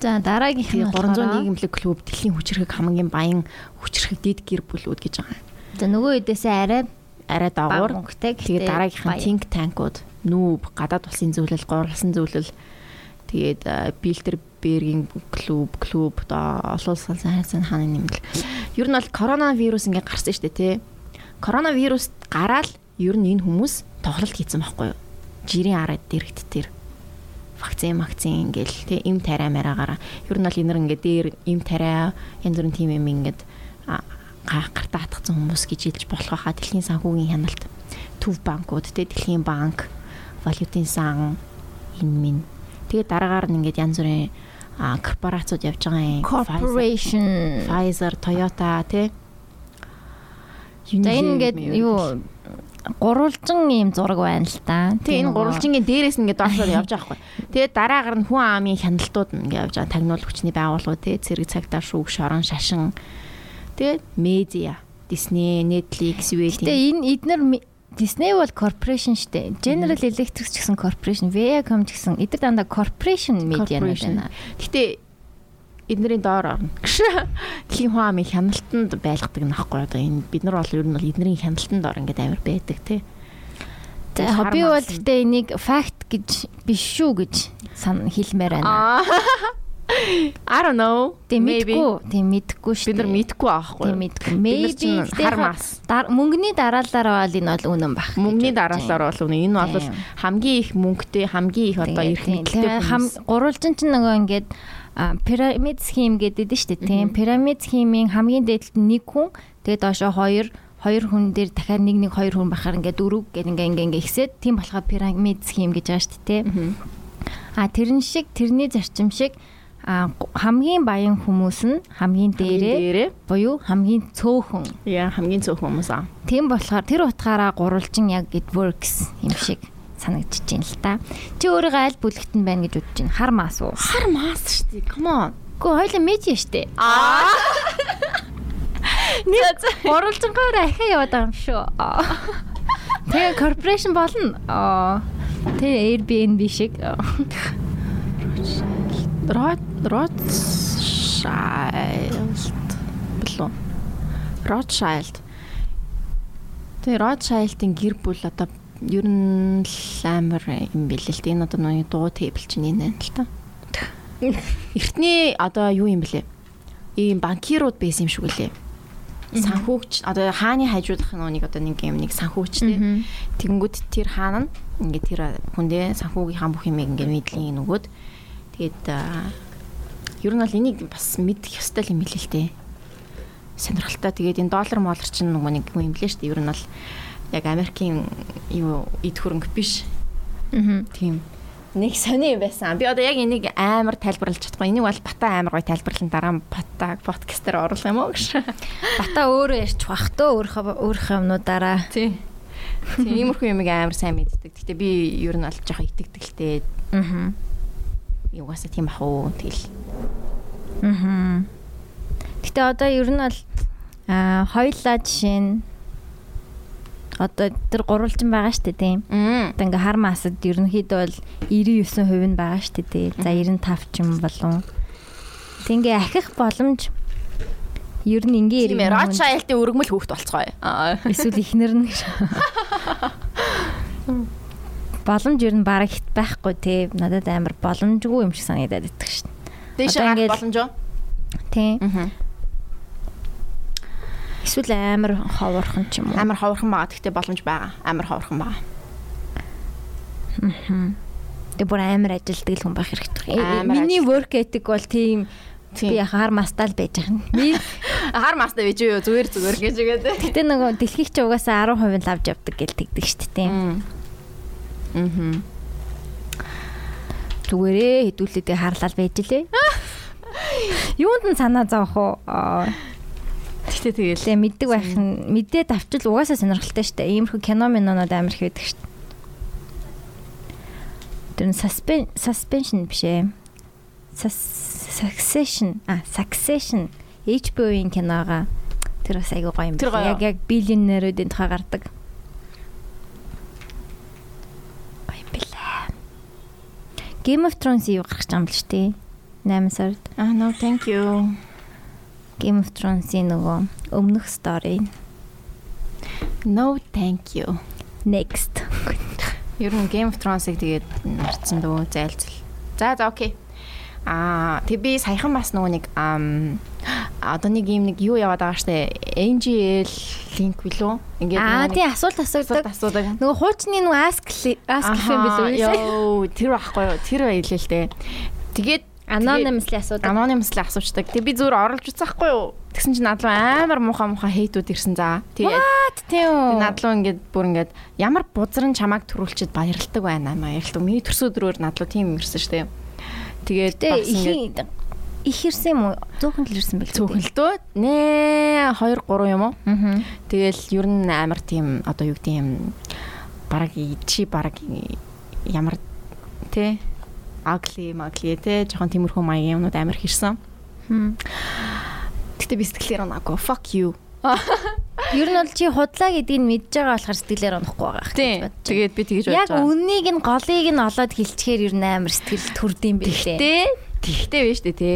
За дараагийнх нь Тэгээ 300 нийгэмлэг клуб дэлхийн хүчрхэг хамгийн баян хүчрхэг дэд гэр бүлүүд гэж байгаа. За нөгөө хэдээсээ арай Арай дагуур. мөнгөтэй. Тэгээ дараагийнх нь think tank-ууд нүүб гадаад улсын зөвлөл, гурласан зөвлөл тэгээд Билдербергийн клуб, клуб олон улсын хайрцаг хааны нэмэл. Ер нь бол коронавирус ингээ гарсан шүү дээ, тий. Коронавирус гараад ер нь энэ хүмүүс тоглолт хийсэн байхгүй юу? Жирийн араад дэрэгт тэр вакцин вакцин ингээл тий им тариа мараагаараа. Ер нь бол энэр ингээ дээр им тариа янз бүрийн тим юм ингээд гартаа хатгсан хүмүүс гэж хэлж болох хаа дэлхийн санхүүгийн хяналт. Төв банкуд тий дэлхийн банк валютын сан энэ минь тэгээд дараагаар нь ингээд янз бүрийн а, корпорациуд явж байгаа юм. Corporation. Pfizer, Toyota тий. За энэ ингээд юу гурвалжин ийм зураг байна л та. Тэгээ энэ гурвалжингийн дээрээс нь ингээд доошоор явж байгаа хгүй. Тэгээ дараагаар нь хүн амын хяналтууд нь ингээд явж байгаа. Тагнуул хүчний байгууллагууд тий цэрэг цагтаа шүүг, шорон, шашин. Тэгээ медиа, Disney, Netflix, Гэтэ Waiting. энэ эднэр Disney бол corporation штэ. General Electric ч гэсэн corporation, Viacom ч гэсэн эдгээр дандаа corporation media Corporation. байна. Гэтэ эднэрийн доор орно. Дэлхийн хүн амын хяналтанд байлгадаг нөхгүй одоо энэ бид нар бол ер нь бол эднэрийн хяналтанд ор ингээд амар байдаг тий. За Хар би бол гэтээ энийг fact гэж биш шүү гэж хэлмээр байна. I don't know. Maybe. мэдгүй, тэг мэдгүй шүү. Бид нар мэдгүй аахгүй. Тэг мэдгүй. Maybe чинь гэтээ хар ха- мас. дар- мөнгөний дараалалаар бол энэ бол үнэн баг. Мөнгөний дараалалаар бол үнэ энэ бол хамгийн их мөнгөтэй хамгийн их одоо эрх мэдэлтэй гурвалжин чинь нөгөө ингээд пирамид схем гэдэг нь шүү дээ тийм пирамид схемийн хамгийн дээдлэлт нь нэг хүн тэгээд доошоо хоёр хоёр хүн дээр дахиад нэг нэг хоёр хүн бахаар ингээд дөрөв гэдэг ингээ ингээ ингээ ихсээд тийм болохоор пирамид схем гэж байгаа шүү дээ тийм а тэрэн шиг тэрний зарчим шиг а хамгийн баян хүмүүс нь хамгийн дээрээ буюу хамгийн цөөхөн. Яа хамгийн цөөхөн хүмүүс аа. тийм болохоор тэр утгаараа гурвалжин яг it works юм шиг санагдчихэж байна л та. Чи өөрийгөө аль бүлэгт нь байна гэж бодож байна? Хар мас уу? Хар мас шүү дээ. Come on. Гэхдээ хоёул медиа штэ. Аа. Нэг гурвалжингоор ахиа яваад байгаа юм шүү. Тэгээ корпоратив болно. Аа. Тэгээ Airbnb шиг. Род Rothschild болов. Rothschild. Тэгээ Rothschild-ийн гэр бүл одоо ер нь амар юм бэлээ л дээ. Энэ одоо нүуний дуу тейбл чинь энэ л та. Эртний одоо юу юм блэ? Ийм банкирууд байсан юм шиг үлээ. Санхүүгч одоо хааны хажуудах нүуник одоо нэг юм нэг санхүүгчтэй. Тэгэнгүүт тэр хаана нь ингээд тэр хүндээ санхүүгийнхаа бүх юмыг ингээд мэдлийн нөгөөд тэгээд ер нь бол энийг бас мэдэх ёстой юм билээ л дээ. Сонирхолтой. Тэгээд энэ доллар молор чинь нөгөө нэг юм блэ шүү дээ. Ер нь бол яг Америкийн юу эд хөрөнгө биш. Аа. Тийм. Нэг сони юм байсан. Би одоо яг энийг амар тайлбарлаж чадахгүй. Энийг бол бата амар гоё тайлбарлан дараа бата подкастер оруулах юм уу гэж. Бата өөрөө ярьж бах төө өөрийнхөө өөрийнхөө юмнуудаараа. Тийм. Тиймэрхүү юмыг амар сайн мэддэг. Гэтэ би ер нь бол жоохон итгэдэгтэй. Аа. Юугаасаа тийм ах уу тэгэл. Аа. Гэтэ одоо ер нь бол аа хоёлаа жишээ нь одоо тэр гурвалжин байгаа штэ тийм. Мм. Одоо ингээ хар масад ерөнхийдөө бол 99% нь байгаа штэ тий. За 95 ч юм болов. Тингээ ахих боломж ер нь ингээ Тийм ээ. Rothschild-ийн өргөмөл хүүхд болцгоё. Эсвэл ихнэр нь гэж. боломж ер нь бараг хит байхгүй тий. Надад амар боломжгүй юм шиг санагдаад идэх штэ. Дэш Одоо гарах боломж уу? Тий. Аа. Эсвэл амар ховорхон ч юм уу. Амар ховорхон байгаа. Гэхдээ боломж байгаа. Амар ховорхон байгаа. Тэг бүр амар ажилтдаг хүн байх хэрэгтэй. Амар Миний work ethic бол тийм би яхаар мастаал байж байгаа. Би Хар мастай бич юу зүгээр зүгээр гэж үгээд. гэтээ нөгөө дэлхийг ч угаасаа 10% нь лавж явдаг гэл тэгдэг шүү дээ. Мм. Зүгээрээ хідүүлээдээ харлал байж лээ. Юунд нь санаа зовх уу? Аа, Тэгтээ тэгэл. Тэгээ мэддэг байх нь мэдээд авчил угаасаа сонирхолтой дээ. Иймэрхүү кино минонод амар их байдаг дээ. Тэр нь suspen suspension биш ээ. Succession а Succession HBO-ийн киноога тэр бас айгуу гоё юм байна. Яг яг биллионеруудын тухай гардаг. Гоё юм бэлээ. Game of Thrones юу гарах гэж шүү дээ. 8 сард Ah no thank you. Game of Thrones-ийн нөгөө өмнөх story No thank you. next. Ер нь Game of Thrones-ыг тэгээд нарцсан дөө зайлцал. За за окей. Аа тэг би саяхан бас нөгөө нэг одоо нэг юм нэг юу яваад байгаа штэ NGL линк билүү? Ингээд Аа тий асуулт асуудаг. асуудаг. Нөгөө хуучны нөгөө ask ask юм билүү? Йоо тэр байхгүй юу? Тэр байлээ л дээ. Тэгээд Anonymously асуудаг. Anonymous-ly асуучдаг. Тэг би зүгээр оруулж үзсэн байхгүй юу? Тэгсэн чинь надлуу амар муухай муухай хейтүүд ирсэн заа. Тэгээд тийм надлуу ингээд бүр ингээд ямар бузран чамааг төрүүлчихэд баярлдаг байна аа баярлдаг. Миний төрсөн өдрөөр надлуу тийм ирсэн шүү дээ. Тэгээд Тэ бас ингээд их ирсэн юм уу? Зөөхөн л ирсэн бэл. цөөхөлтөө нэ 2 3 юм уу? Аа. Тэгэл ер нь амар тийм одоо юу гэдэг юм бараг чи бараг ямар тэ ugly magli тэ жоохон тиймэрхүү маягийн юмнууд амар хэрсэн. Гэтэ би сэтгэлээр унаагүй fuck you. Ер нь бол чи худлаа гэдгийг нь мэдж байгаа болохоор сэтгэлээр унахгүй байгаа. байна. Тэгээд би тэгэж бодож яг байгаа. үннийг нь голыг нь олоод хэлчихээр ер нь амар сэтгэл төрдөм байлээ. Тэгтээ тэгтээ биш үү те.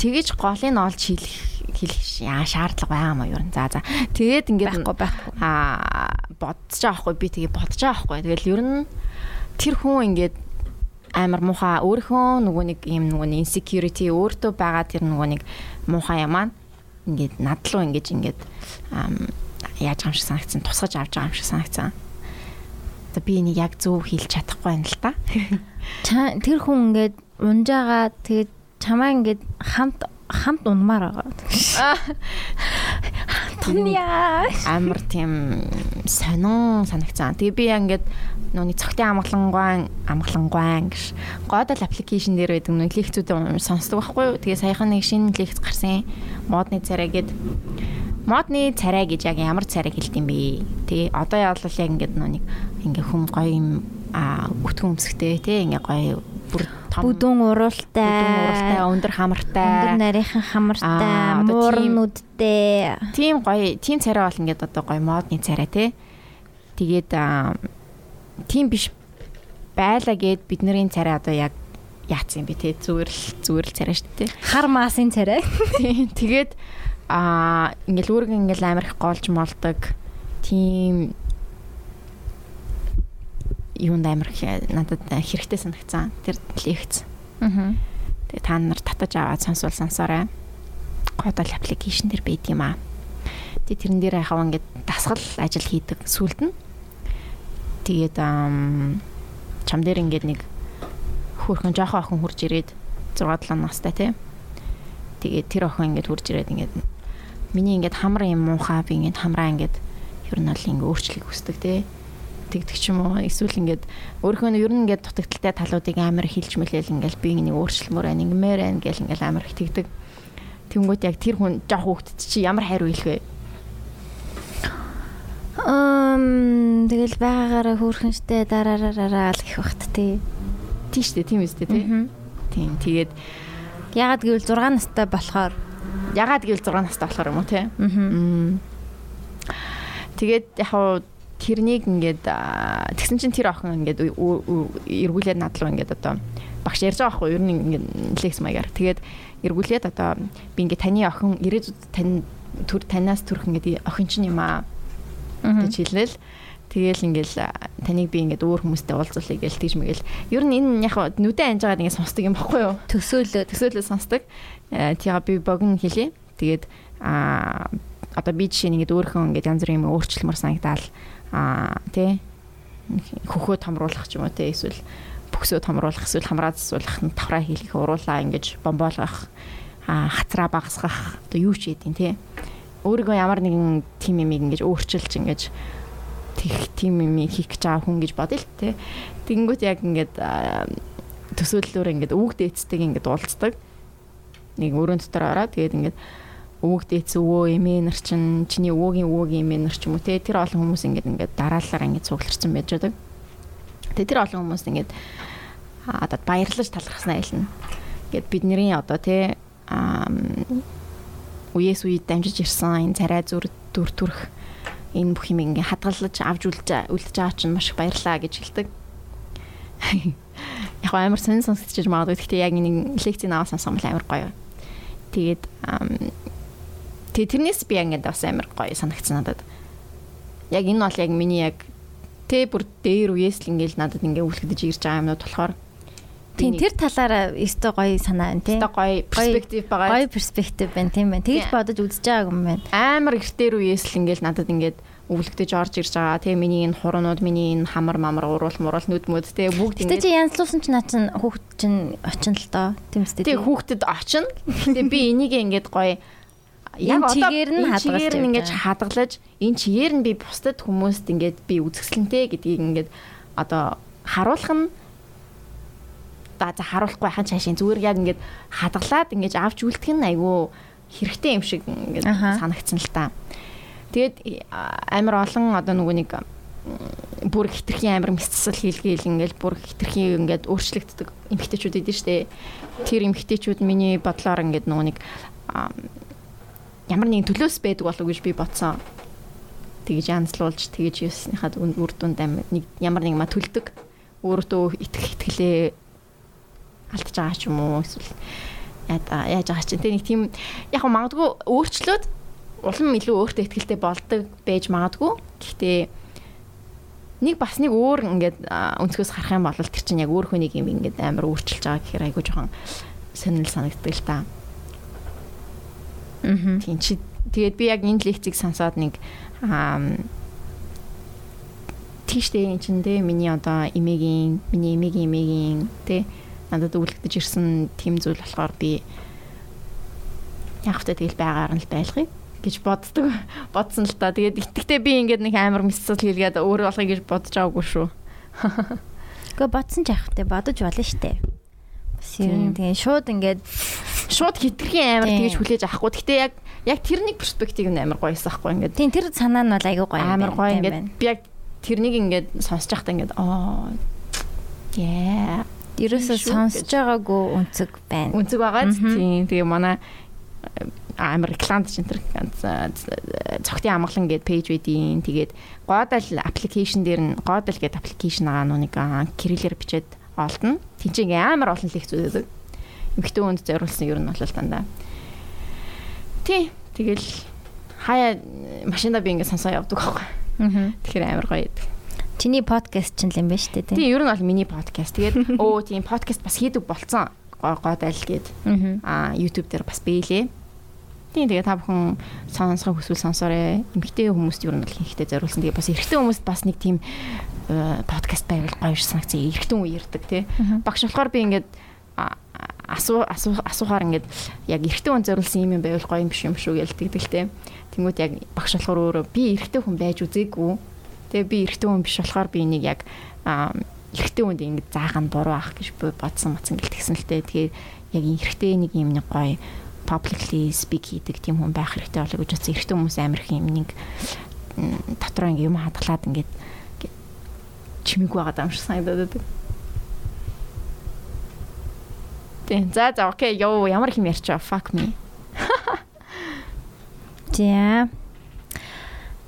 Тэгэж голыг нь олж хэлэх хэлэх яа шаардлага байгаа мó юу. За за. Тэгээд ингээд байхгүй байхгүй. аа бодож байгаа хгүй би тэгээ бодож байгаа хгүй. Тэгэл ер нь тэр хүн ингээд амар муухай өөрийнхөө нөгөө нэг юм нөгөө нэг insecurity өөртөө байгаа тэр нөгөө нэг муухай ямаа ингээд надлуу ингэж ингээд яаж байгаа юм шиг санагдсан тусгаж авч байгаа юм шиг санагдсан. За би энийг яг зөв хэлж чадахгүй байна л та. Тэр хүн ингээд унжаага тэгээд чамаа ингээд хамт хамт унмаар байгаа. Туняа. амар тийм сонин санагцсан. Тэгээ би яа ингээд нууны цогтын амгалангуайн амгалангуайн гэж годал аппликейшн дээр байдаг нөө лекцүүдээ сонсдог байхгүй юу. Тэгээ саяхан нэг шинэ лекц гарсан. Модны царай гэд модны царай гэж яг ямар царай хэлдэм бэ? Тэгээ одоо яавал яг ингээд нэг ингээ хүм гоё юм а өтгөн өмсгтэй тий ингээ гоё бүр том Бүдүүн ууралтай өндөр хамартай. Өндөр нарийнхан хамартай, Аа, одоо муур тийм- тийм гоё тийм царай бол ингээд одоо гоё модны царай тий тэгээд тийм биш байлаа гэд бидний царай одоо яг яатсан юм бэ тий зүгээр л зүгээр л царай шүү дээ Хар маасын царай. тий тэгээд аа ингээл үүрэг ингээл амар их голж молдог. Тийм юунд амар их надад хэрэгтэй санагцсан тэр лекц Аа. Тэгээ та нар татаж аваад сонсвол сонсоорой. Кодол аппликейшн дээр байд юм аа. Тэгээ тэрэн дээр яхав ингээд дасгал ажил хийдэг сүлд нь. Тэгээд ам чам дээр ингээд нэг хөөрхөн жоохон охин хурж ирээд 6 7 настай тий. Тэгээд тэр охин ингээд хурж ирээд ингээд миний ингээд хамар юм муухай би ингээд хамраа ингээд ер нь бол ингээд өөрчлөлийг хүсдэг тий тэгдэг ч юм уу эсвэл ингээд өөрийнхөө ер нь ингээд дутагдaltaй талуудыг амар хилж мэлээл ингээд би нэг өөрчлөлмөр байна ингэмээр байна гэл ингээд амар их тэгдэг Тэнгүүт яг тэр хүн жоох хүүхдэд чи ямар хайр үйлэх вэ? Эм тэгэл байгаагаараа хөөрхөн штэ дараараараа л гэх багт тий. Тийм шүү дээ, тийм үстэй тий. Тийм. Тэгээд Ягаад гэвэл 6 настай болохоор ягаад гэвэл 6 настай болохоор юм уу тий? аа. Тэгээд яг тэрнийг ингээд тэгсэн чинь тэр охин ингээд үү- үү- эргүүлээд над руу ингээд одоо багш ярьж байгаа байхгүй юу? Ер нь ингээд лекс маягаар. Тэгээд эргүүлээд одоо би ингээд таны охин ирээдүйд тань төр танаас төрөх ингээд охин чинь юм аа гэж хэлнэл. Тэгээл ингээл таныг би ингээд өөр хүмүүстэй уулзуулъя гээл тийж мэгэл. Ер нь энэ яг хаа нүдэн анж байгаад ингээд сонсдог юм баггүй юу? төсөөлөд Төсөөлөл сонсдог. Тэгээ би богн хэлье. Тэгээд а одоо би жишээ нь ингээд өөрийнхөө ингээд янз бүрийн юм өөрчлөлмөр санагдаал а тий хөхөө томруулах ч юм уу тий эсвэл бүксөө томруулах эсвэл хамраа засуулах нь тавраа хийх уруулаа ингэж бомбоолгох а хацраа багасгах одоо юу ч хийдин тий өөрийгөө ямар нэгэн тим юм ингэж өөрчилж ингэж тех тим юм хийх гэж байгаа хүн гэж бодъё л тий тэгэнгүүт яг ингээд төсөөллөөр ингээд өвөг дээцтэйг ингээд уулздаг. Нэг өрөөнд дотор ороод тэгээд ингээд өвөг дээц өвөө эмээ нар чинь чиний өвөөгийн өвөөгийн эмээ нар ч юм уу те тэр олон хүмүүс ингээд ингээд дараалалаар ингээд цугларсан байж байгаа. Тэгээд тэр олон хүмүүс ингээд одоо баярлаж талархснаа хэлнэ. Ингээд бидний одоо те үеэс үед дамжиж ирсэн энэ царай зүр дүр төрх энэ бүх юм ингээд хадгалж авж үлдэж үлдэж байгаа чинь маш их баярлаа гэж хэлдэг. Яг амар сонь сонсогдож магадгүй. Гэхдээ яг нэг лекцийн аваа сонсом амар гоё. Тэгээд тэгээ тэрнээс би ингээд бас амар гоё санагдсан надад. Яг энэ бол яг миний яг тэ бүр дээр үеэс л ингээд надад ингээд үлгдэж ирж байгаа юмнууд болохоор тийм тэр талаараа өстой гоё санаа байна тий. тэ гоё перспектив байгаа. Гоё перспектив байна тийм байна. Тэгж Тийм. бодож үзэж байгааг юм байна. амар эртээр үеэс л ингээд надад ингээд өвлөгдөж орж ирж байгаа. Тэгээ миний энэ хуруунууд, миний энэ хамар мамар уруул муруул нүд мүд тэгээ бүгд Гэтэ ингээд чи янзлуулсан чи наа чин хүүхд чин очин л доо. Тийм үстэй. Тэгээ хүүхдэд очино. Тэгээ би энийг ингээд гоё Одоо чигээр нь хадгалж чигээр нь байгаа. хадгалж энэ чигээр нь би бусдад хүмүүст ингээд би үзэсгэлэнтэй гэдгийг ингээд одоо харуулах нь за харуулахгүй байхын цаашаа зүгээр яг ингээд хадгалаад ингээд авч үлдэх нь айгүй хэрэгтэй юм шиг Аха. санагдсан л та. Тэгээд а, амар олон одоо нөгөө нэг бүр хитрхийн амар мэсцэл хийлгээл ингээл бүр хитрхийн ингээд өөрчлөгддөг эмгтээчүүд идэв штэ. Тэр эмгтээчүүд миний бодлоор ингээд нөгөө нэг ямар нэгэн төлөөс байдаг болов уу гэж би бодсон. Тэгэж янзлуулж тэгэж юуснийхад үр дүнд нэг ямар нэг ма төлдөг. Өөртөө итгэх итгэлээ алдаж байгаа ч юм уу эсвэл яа яаж байгаа чинь тэ нэг тийм яг магадгүй өөрчлөөд улам илүү өөртөө ихтэй болдог байж магадгүй. Гэхдээ нэг бас нэг өөр ингээд өнцгөөс харах юм бол тэр чинь яг өөр хүнийг юм ингээд амар өөрчилж байгаа гэхээр айгуу жоохон сонирхол санагддаг л та. Аа. Тийм чи тэгээд би яг энэ лекцийг сонсоод нэг тийштэй эн чин дээ миний одоо эмээгийн миний эмээгийн эмээгийн тэ надад үлгдэж ирсэн тийм зүйл болохоор би яг хөтэ тэгэл байгаар нь л байлгая гэж боддог бодсон л та. Тэгээд итгэхдээ би ингээд нэг амар мэсцэл хийлгээд өөр болохыг гэж бодож байгаагүй шүү. Гэхдээ бодсон ч явах те бодож болно штэ. Бас Тийм. юм тэгээ шууд ингээд шууд хитрхийн амар тэгэж хүлээж авахгүй. Гэхдээ яг яг тэр нэг перспектив нь амар гоёсан хгүй ингээд. Тийм тэр санаа нь бол айгүй гоё юм амар гоё ингээд би яг тэрнийг ингээд сонсож байхдаа ингээд оо яа Ерөөсөө сонсож байгаагүй үнцэг байна. үнцэг байгаа тийм. Тэгээ манай амар рекламд центр цогтын амгалан гэдэг пэйж байдیں۔ Тэгээд гоодал аппликейшн дээр нь гоодал гэдэг аппликейшн байгаа нүг кириллээр бичээд олдно. Тинчээ амар олон лекц үздэг. Эмхтэн хүнд зориулсан ер нь бол дандаа. Тий. Тэгэл хаяа машинда би ингээд сонсоо явдаг байхгүй. Аа. Тэгэхээр амар гоё байдаг. Чиний подкаст ч юм байна шүү дээ. Тийм ер нь бол миний подкаст. Тэгээд өө тийм подкаст бас хийдэг болцсон. Годал гээд Аа. YouTube дээр бас бэлээ. Тийм тэгээ та бүхэн сонсох хүсвэл сонсоорой. Эмэгтэй хүмүүст ер нь бол хийхтэй зориулсан. Тэгээ бас эрэгтэй хүмүүст бас нэг тийм подкаст байвал гоё санагцсан. Эрэгтэй хүн ярддаг тий. Багш болохоор би ингээд асуу асуу асуухаар ингээд яг эрэгтэй хүн зориулсан юм юм байвал гоё юм биш юм шүү гэж тэгдэлтэй. Тэнгүүд яг багш болохоор өөрөө би эрэгтэй хүн байж үзээгүй. Тэгээ би эрэгтэй хүн биш болохоор би энийг яг эрэгтэй хүнд ингэж заахан буруу ах гэж бодсон мацсан гэл тэгсэн л тээ. Тэгээ яг эрэгтэй нэг юм нэг гоё publicly speak хийдэг тийм хүн байх хэрэгтэй болоо гэж бодсон. Эрэгтэй хүмүүс амар их юм нэг дотроо ингэ юм хадгалаад ингээд чимэг байгаад юм шиг санагдаад байдаг. Тийм. За за окей. Йоо ямар их юм ярьчаа. Fuck me. За.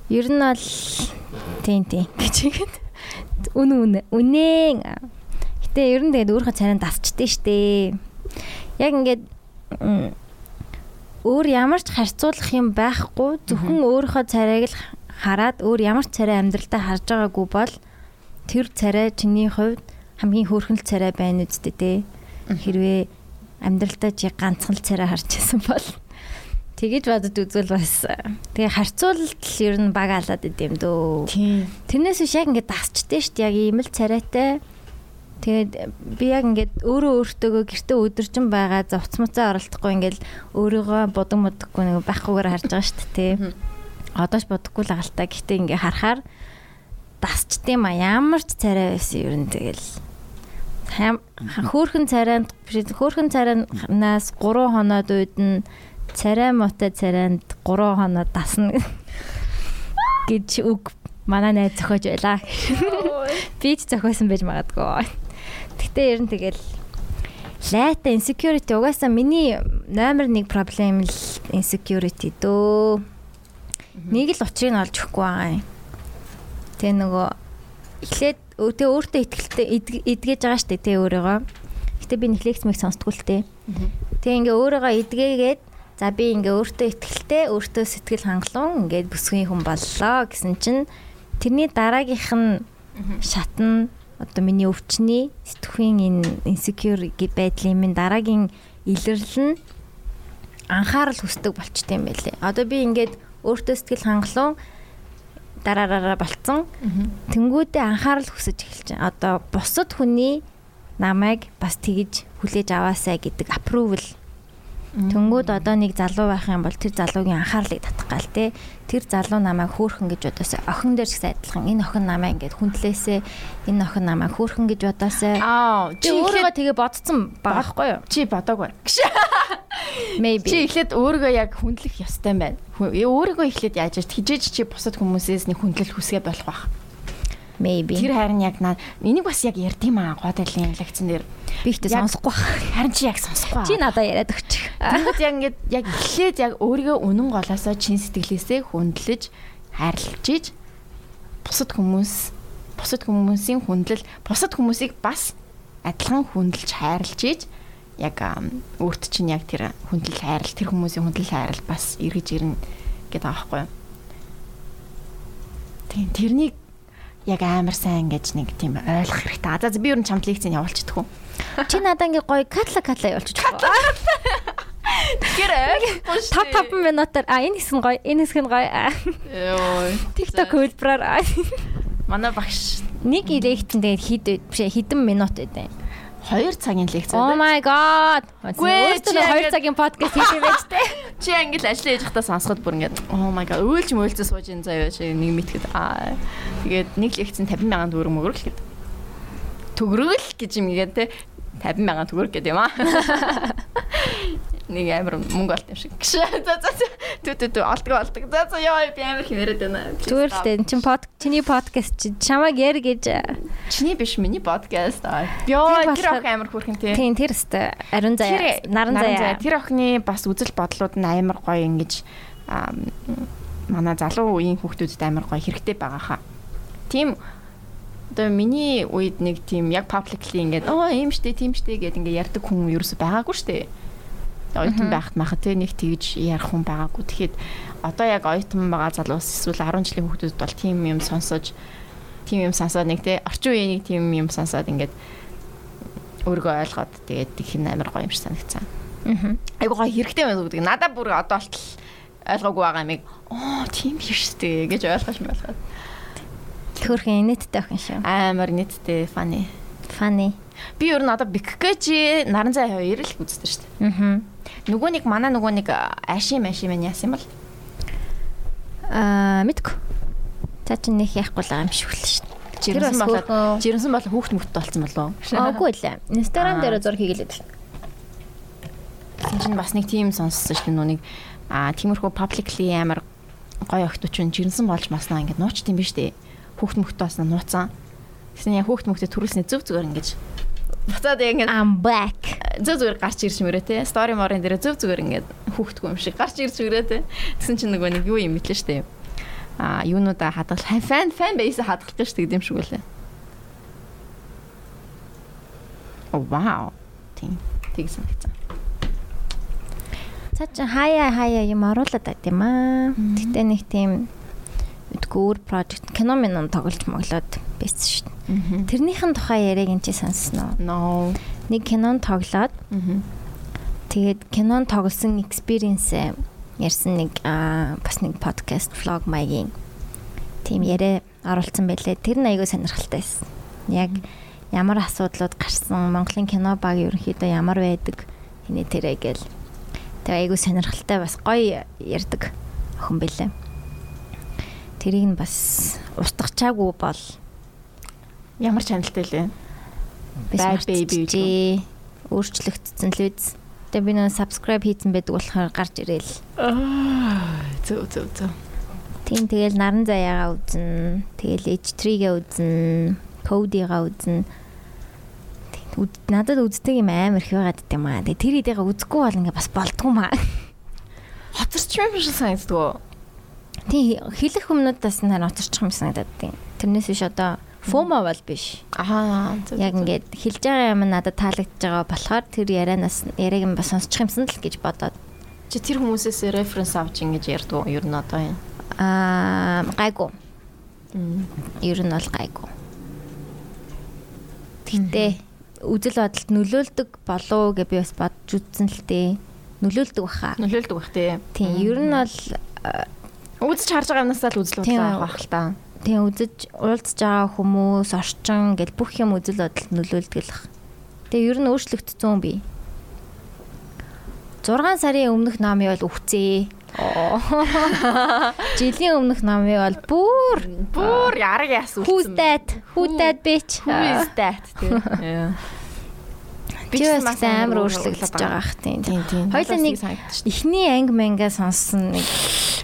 Ер нь бол тийм тийм гэж ихэд үн үн үнэн. Гэтэ ер нь тэгээд өөрийнхөө царайнд дасчихдээ штэ. Яг ингээд өөр ямар ч харьцуулах юм байхгүй зөвхөн өөрийнхөө царайг л хараад өөр ямар ч царай амьдралдаа харж байгаагүй бол тэр царай чиний хувьд хамгийн хөөрхөн царай байна үсттэй те. Хэрвээ амьдралдаа чи ганцхан царай харж байсан бол тэгэж бодод үзвэл бас тэгээ харьцуулалт л ер нь баг алаад идэм дөө. Тэрнээс биш яг ингээд дасчтэй шүү дээ. Яг ийм л царайтай. Тэгээд би яг ингээд өөрөө өөртөөгөө гэртээ өдөржин байгаа завцмцаа оролдохгүй ингээд өөрийгөө будан модаггүй нэг байхгүйгээр харж байгаа шүү дээ. Мгм. Одооч бодохгүй л агалта. Гэхдээ ингээд харахаар дасчтэй ма ямар ч царай байсан ер нь тэгэл хөөхөн царайнд хөөхөн царайнаас 3 хоноод үйдэн царай мотой царайнд 3 хоноод дасна гэж үг манай найз зохиож байла. Би ч зохиосон байж магадгүй. Гэтэ ер нь тэгэл лайта insecurity угаасаа миний номер 1 проблем л insecurity дөө. Нэг л учрыг олж өгөхгүй байгаа юм. Тэгээ нөгөө эхлээд өөдөө өөртөө ихтэй эдгэж байгаа штэ тэ өөрийгөө. Гэтэ би нэхлекс мэг сонсдгүй л тэ. Тэгээ ингээ өөрийгөө эдгээгээд за би ингээ өөртөө ихтэй өөртөө сэтгэл хангалуун ингээд бүсгийн хүн боллоо гэсэн чинь тэрний дараагийнх нь шатн одоо миний өвчний сэтгхийн энэ insecure гэ- байдлын минь дараагийн илэрлэл нь анхаарал хүсдэг болчтой юм байлээ. Одоо би ингээд өөртөө сэтгэл хангалуун дараараараа болцсон. Тэнгүүдээ анхаарал хүсэж эхэлж байна. Одоо бусад хүний намайг бас тэгж хүлээж аваасаа гэдэг approval. Тэнгүүд одоо нэг залуу байх юм бол тэр залуугийн анхаарлыг татах гал те. Тэр залуу намайг хөөхөн гэж бодосоо охин дээр ч адилхан энэ охин намайг ингээд хүндлээсээ энэ охин намайг хөөхөн гэж бодосоо. Аа, Чи өөрийгөө тэгээ бодсон байгаа байхгүй юу? чи бодоогүй. Maybe. Чи эхлээд өөрийгөө яг хүндлэх ёстой юм байна. Өөрийгөө эхлээд яаж хижээж чи бусад хүмүүсээс нэг хүндлэл хүсгээ болох байх. Maybe. Тэр харин яг наа энийг бас яг ярдим аа годелын лекцэн дээр. би ихтэй сонсохгүй. байна. Харин чи яг сонсохгүй. Чи надад яриад өгч. Тэгэхэд яг ингээд яг эхлээд яг өөрийгөө үнэн голоосоо чин сэтгэлээсээ хүндлэж хайрлаж иж бусад хүмүүс бусад хүмүүсийн хүндлэл бусад хүмүүсийг бас адилхан хүндэлж хайрлаж иж яг өөрт чинь яг тэр хүндлэл хайрал тэр хүмүүсийн хүндлэл хайрал бас эргэж ирнэ гэдэг байхгүй юу. Тийм тэрнийг яг амар сайн ингэж нэг тийм ойлгох хэрэгтэй. За би ер нь чамд лекцэн явуулчихдаг. Чи надад ингээ гоё катла катла явуулчих. Тэр ойлгохгүй шүү. 5 5 минутаар а энэ хэсэг нь гоё, энэ хэсэг нь гоё. Йоо. TikTok хөлбраар аа. Манай багш нэг лекцэн тэгээд хэд? Биш хэдэн минут байдیں۔ 2 цагийн лекц Oh my god. Өөртөө чи 2 яг- цагийн подкаст хийх юм байж тээ. Чи ангил ажиллаж хата сонсоход бүр ингээд oh my god өөлж мөөлцөө сууж ин заяа чи нэг мэтгэд аа тэгээд нэг лекцэн 50 мянган төгрөг мөгрөл гэд. Төгрөгөл гэж юм ингээд те 50 мянган төгрөг гэдэг юм аа. Нэг амар мөнгө олт юм шиг. За за за. Түү түү түү олдго олдго. За за яа би амар хэмэрэд байна. Зүгээр л дээ. Чин под чиний подкаст чи чамаг яар гэж Чиний биш миний подкаст аа. Йоо тэр ох амар хүрхэн тий. тийм тэр өстэй ариун заяа наран заяа. Тэр охины бас үзэл бодлууд нь амар гоё ингэж манай залуу үеийн хүүхдүүдэд амар гоё хэрэгтэй байгаа хаа. Тийм одоо миний үед нэг тийм яг publicly ингээд оо ийм штэ тийм штэ гэд ингээд ярьдаг хүн ерөөсөй байгаагүй штэ. Оюутан байхад махад те нэг тэгж ярих хүн байгаагүй. Тэгэхэд одоо яг оюутан байгаа залуус эсвэл 10 жилийн хүүхдүүдэд бол тийм юм сонсож тийм юм сонсоод нэг те орчин үеийн нэг тийм юм сонсоод ингээд өөрийгөө ойлгоод тэгээд их амар гоё юм шиг санагцсан. Аа. Айгу гоё хэрэгтэй байна гэдэг. Надад бүр одоо болтол ойлгоогүй байгаа юмыг оо тийм биш штэ гэж ойлгож байлгаад. Төрхөн инээдтэй охин шүү. Амар нийттэй funny. Funny. Би ер нь одоо Биккэжи наран зай хоёр л үздэг штэ. Аа. Нөгөө нэг манай нөгөө нэг аши маши мэн яасан юм бол Аа мэдгүй. За чи нэх яахгүй л байгаа юм шиг л шүү. жирэмсэн болоод жирэмсэн болоо хүүхд мөхт болсон болов. Аагүй л. Instagram дээр зур хийгэлээд байна. Тэгсэн чинь бас нэг тийм сонссон шүү дээ нүг аа тиймэрхүү publicly амар гоё охтууд чинь жирэмсэн болж маснаа ингээд нууч тийм биш дээ. Хүүхд мөхт бас нууцсан. Тэгсэн яа хүүхд мөхтө төрүүлснэ зөв зүгээр ингэж буцаад яг ингээд I'm back. зөв зүгээр гарч ирж мөрөө те. Стори морын дээр зөв зүгээр ингээд хүүхдгүй юм шиг гарч ирж мөрөө те. Тэгсэн чинь нөгөө нэг юу юм мэтлээ штэ. А юунуудаа хадгал фан фан бейс хадгалж гэж тэгдэм шиг үлээ. Оо вау. Тийм тэгсэн гэсэн Цаа чи хаяа хаяа юм оруулаад байт юм аа. Гэтэ нэг тийм мэдгүй өөр project кино минь тоглож моглоод байсан шүү дээ. Тэрнийхэн тухай яриаг эн чи сонссноо. no Нэг кинон тоглоод тэгээд кинон тоглосон experience ярьсан нэг бас нэг подкаст vlog маягийн тийм яриа оруулсан байлээ. Тэр нь айгүй сонирхолтой байсан. Яг ямар асуудлууд гарсан, Монголын кино баг ерөнхийдөө ямар байдаг хинэ тэрэ гэл. Тэгээ айгүй сонирхолтой бас гоё ярьдаг охин байлээ. Тэрийг нь бас устгачаагүй бол ямар чаналтай лээ биш Bad Baby мартчихжээ. Өөрчлөгдсөн л үз. Тэгээ би нөө subscribe хийсэн байдаг болохоор гарч ирээл. аа зөв зөв зөв Тийм тэгэл наран заяагаа үзэн, тэгэл H3-гээ үзэн, Cody-га үзэн. Надад үздэг юм амар их байгаад дим аа. Тэгээ тэр идээгээ үзэхгүй бол ингээ бас болдгоо маа. хоцорч юм шиг санагддаг Тийм хэлэх хүмүүдээс нэр оторчих юм санагдаад тийм. Тэрнээс биш одоо FOMO бол биш. аа Яг ингээд хэлж байгаа юм надад таалагдж байгаа болохоор тэр ярианаас яриаг нь бас сонсчих юмсан л гэж бодоод чи тэр хүмүүсээс референс авч ингэж ярьдаг юу ер нь одоо юм аа гайгүй. Ер нь бол гайгүй. Гэтэ үзэл бодолд нөлөөлдөг болов гэж би бас бодж үзсэн л дээ. Нөлөөлдөг баха. нөлөөлдөг бах тий Тийм ер нь бол Үзэж харж байгаа юмнасаа л үзэл бодлоо авах бах л та. тийм үзэж уулзж байгаа хүмүүс, орчин гэл бүх юм үзэл бодолд нөлөөлдөг л бах. Тэгээ ер нь өөрчлөгдсөн би. 6 сарын өмнөх номыг бол өвцөө. Жилийн өмнөх номыг бол бүр Бүр яраг яс Who's үлдсэн. that? Who that bitch? Who is that? тий. Би бас амар амар өөрчлөгдөж байгаа х тийм. Хоёлаа нэг эхний анги манга сонссон нэг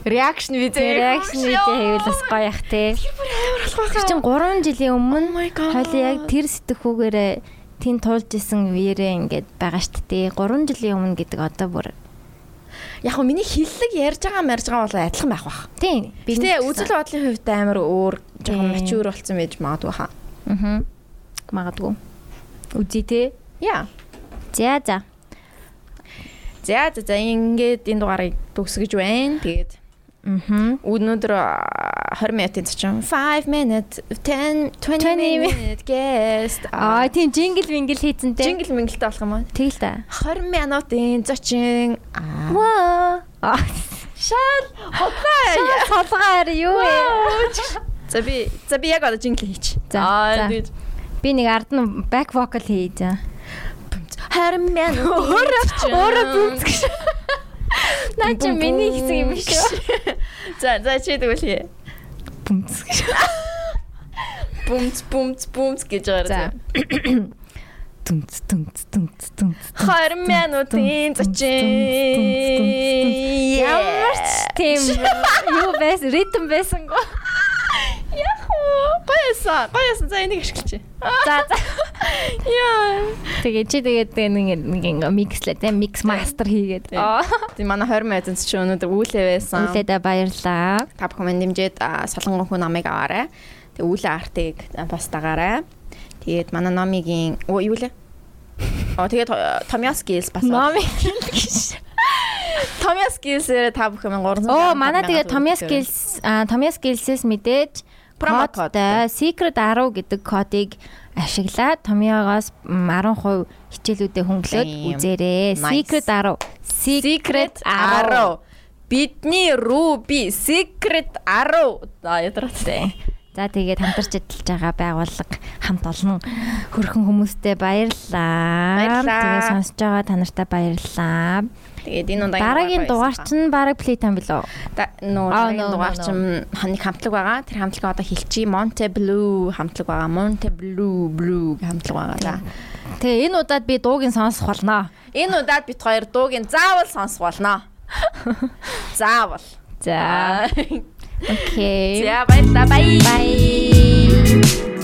реакшн видео реакшн видео хийвэл бас гоё ах те. Тэр чинь 3 жилийн өмнө God. хоёлаа яг тэр сэтгхүүгээрээ тэн туулж исэн үеэрээ ингээд байгаа штт те. 3 жилийн өмнө гэдэг одоо бүр Яг миний хиллэг ярьж байгаа марж байгаа бол адилхан байх бах. тийм. Гэтэ үзэл бодлын хувьд амар өөр жоохон мачур болсон байж магадгүй хаа. Аа. Магадгүй. Үзье те. Яа. За за. За за за ингээд энэ дугаарыг төгсгөж байна. Тэгээд Аа. өнөөдөр а, 20 минутын зочин 5 minute 10 20 20 minute guest Аа тийм жингл вингл хийцэн те. жингл мингэлтэй болох юм аа. Тэгэл та. 20 минутын зочин аа шал хотлаа. Солгоор юу вэ? За би за би яг одоо жингл хийч. За, Би нэг ард нь back vocal хий за. 20 минут. Өөрөө бүмц гэж. Наа чи миний хэсэг юм шүү. За за чи тэгвэл хий. Бүмц гэж. Бумц бумц бумц гэж байгаа. дүнц дүнц дүнц дүнц 20 минутын зочин. ямар ч тийм юу байсан ритм байсангүй. Яг уу гоёсан. Гоёсан за энийг ашиглаж. За за. Яа. Тэгээ чи тэгээд нэг ингээ микслээ те микс мастер хийгээд. Тийм манай 20 минутын зочин өнөөдөр үүлээ байсан. Үлээдэ баярлаа. Та бүхэн дэмжиж солонгон хүн намайг аваарай. Тэгээ үүлээ артыг бас дагаарай. Тэгээд манай номигийн оо юу лээ? Оо тэгээд Томьяс Гилс бас Номи гэж. Томьяс Гилсээр та бүхэн 300. Оо манай тэгээ Томьяс Гилс Томьяс Гилсээс мэдээж Промо кодтай Secret 10 гэдэг кодыг ашиглаад Томьёогоос 10% хичээлүүдэд хөнгөлөөд үзээрэй. Secret 10. Secret 10. Бидний Ruby Secret 10. За ядраатай. За тэгээд хамтарч ажиллаж байгаа байгууллага хамт олон хөрхөн хүмүүстэй баярлалаа. Тэгээд сонсож байгаа та нартай баярлалаа. Тэгээд энэ удаагийн Дараагийн дугаар чинь баг Playtime билүү? нөө Аа, дараагийн дугаар чинь ханик хамтлаг байгаа. Тэр хамтлагаа одоо хэлчихье. Monte Blue хамтлаг байгаа. Monte Blue Blue хамтлаг байгаа. За. Тэгээ энэ удаад би дуугийн сонсох болноо. Энэ удаад бит хоёр дуугийн заавал сонсох болно. Заавал. За. Окей. За баярлалаа. Бай. Bye.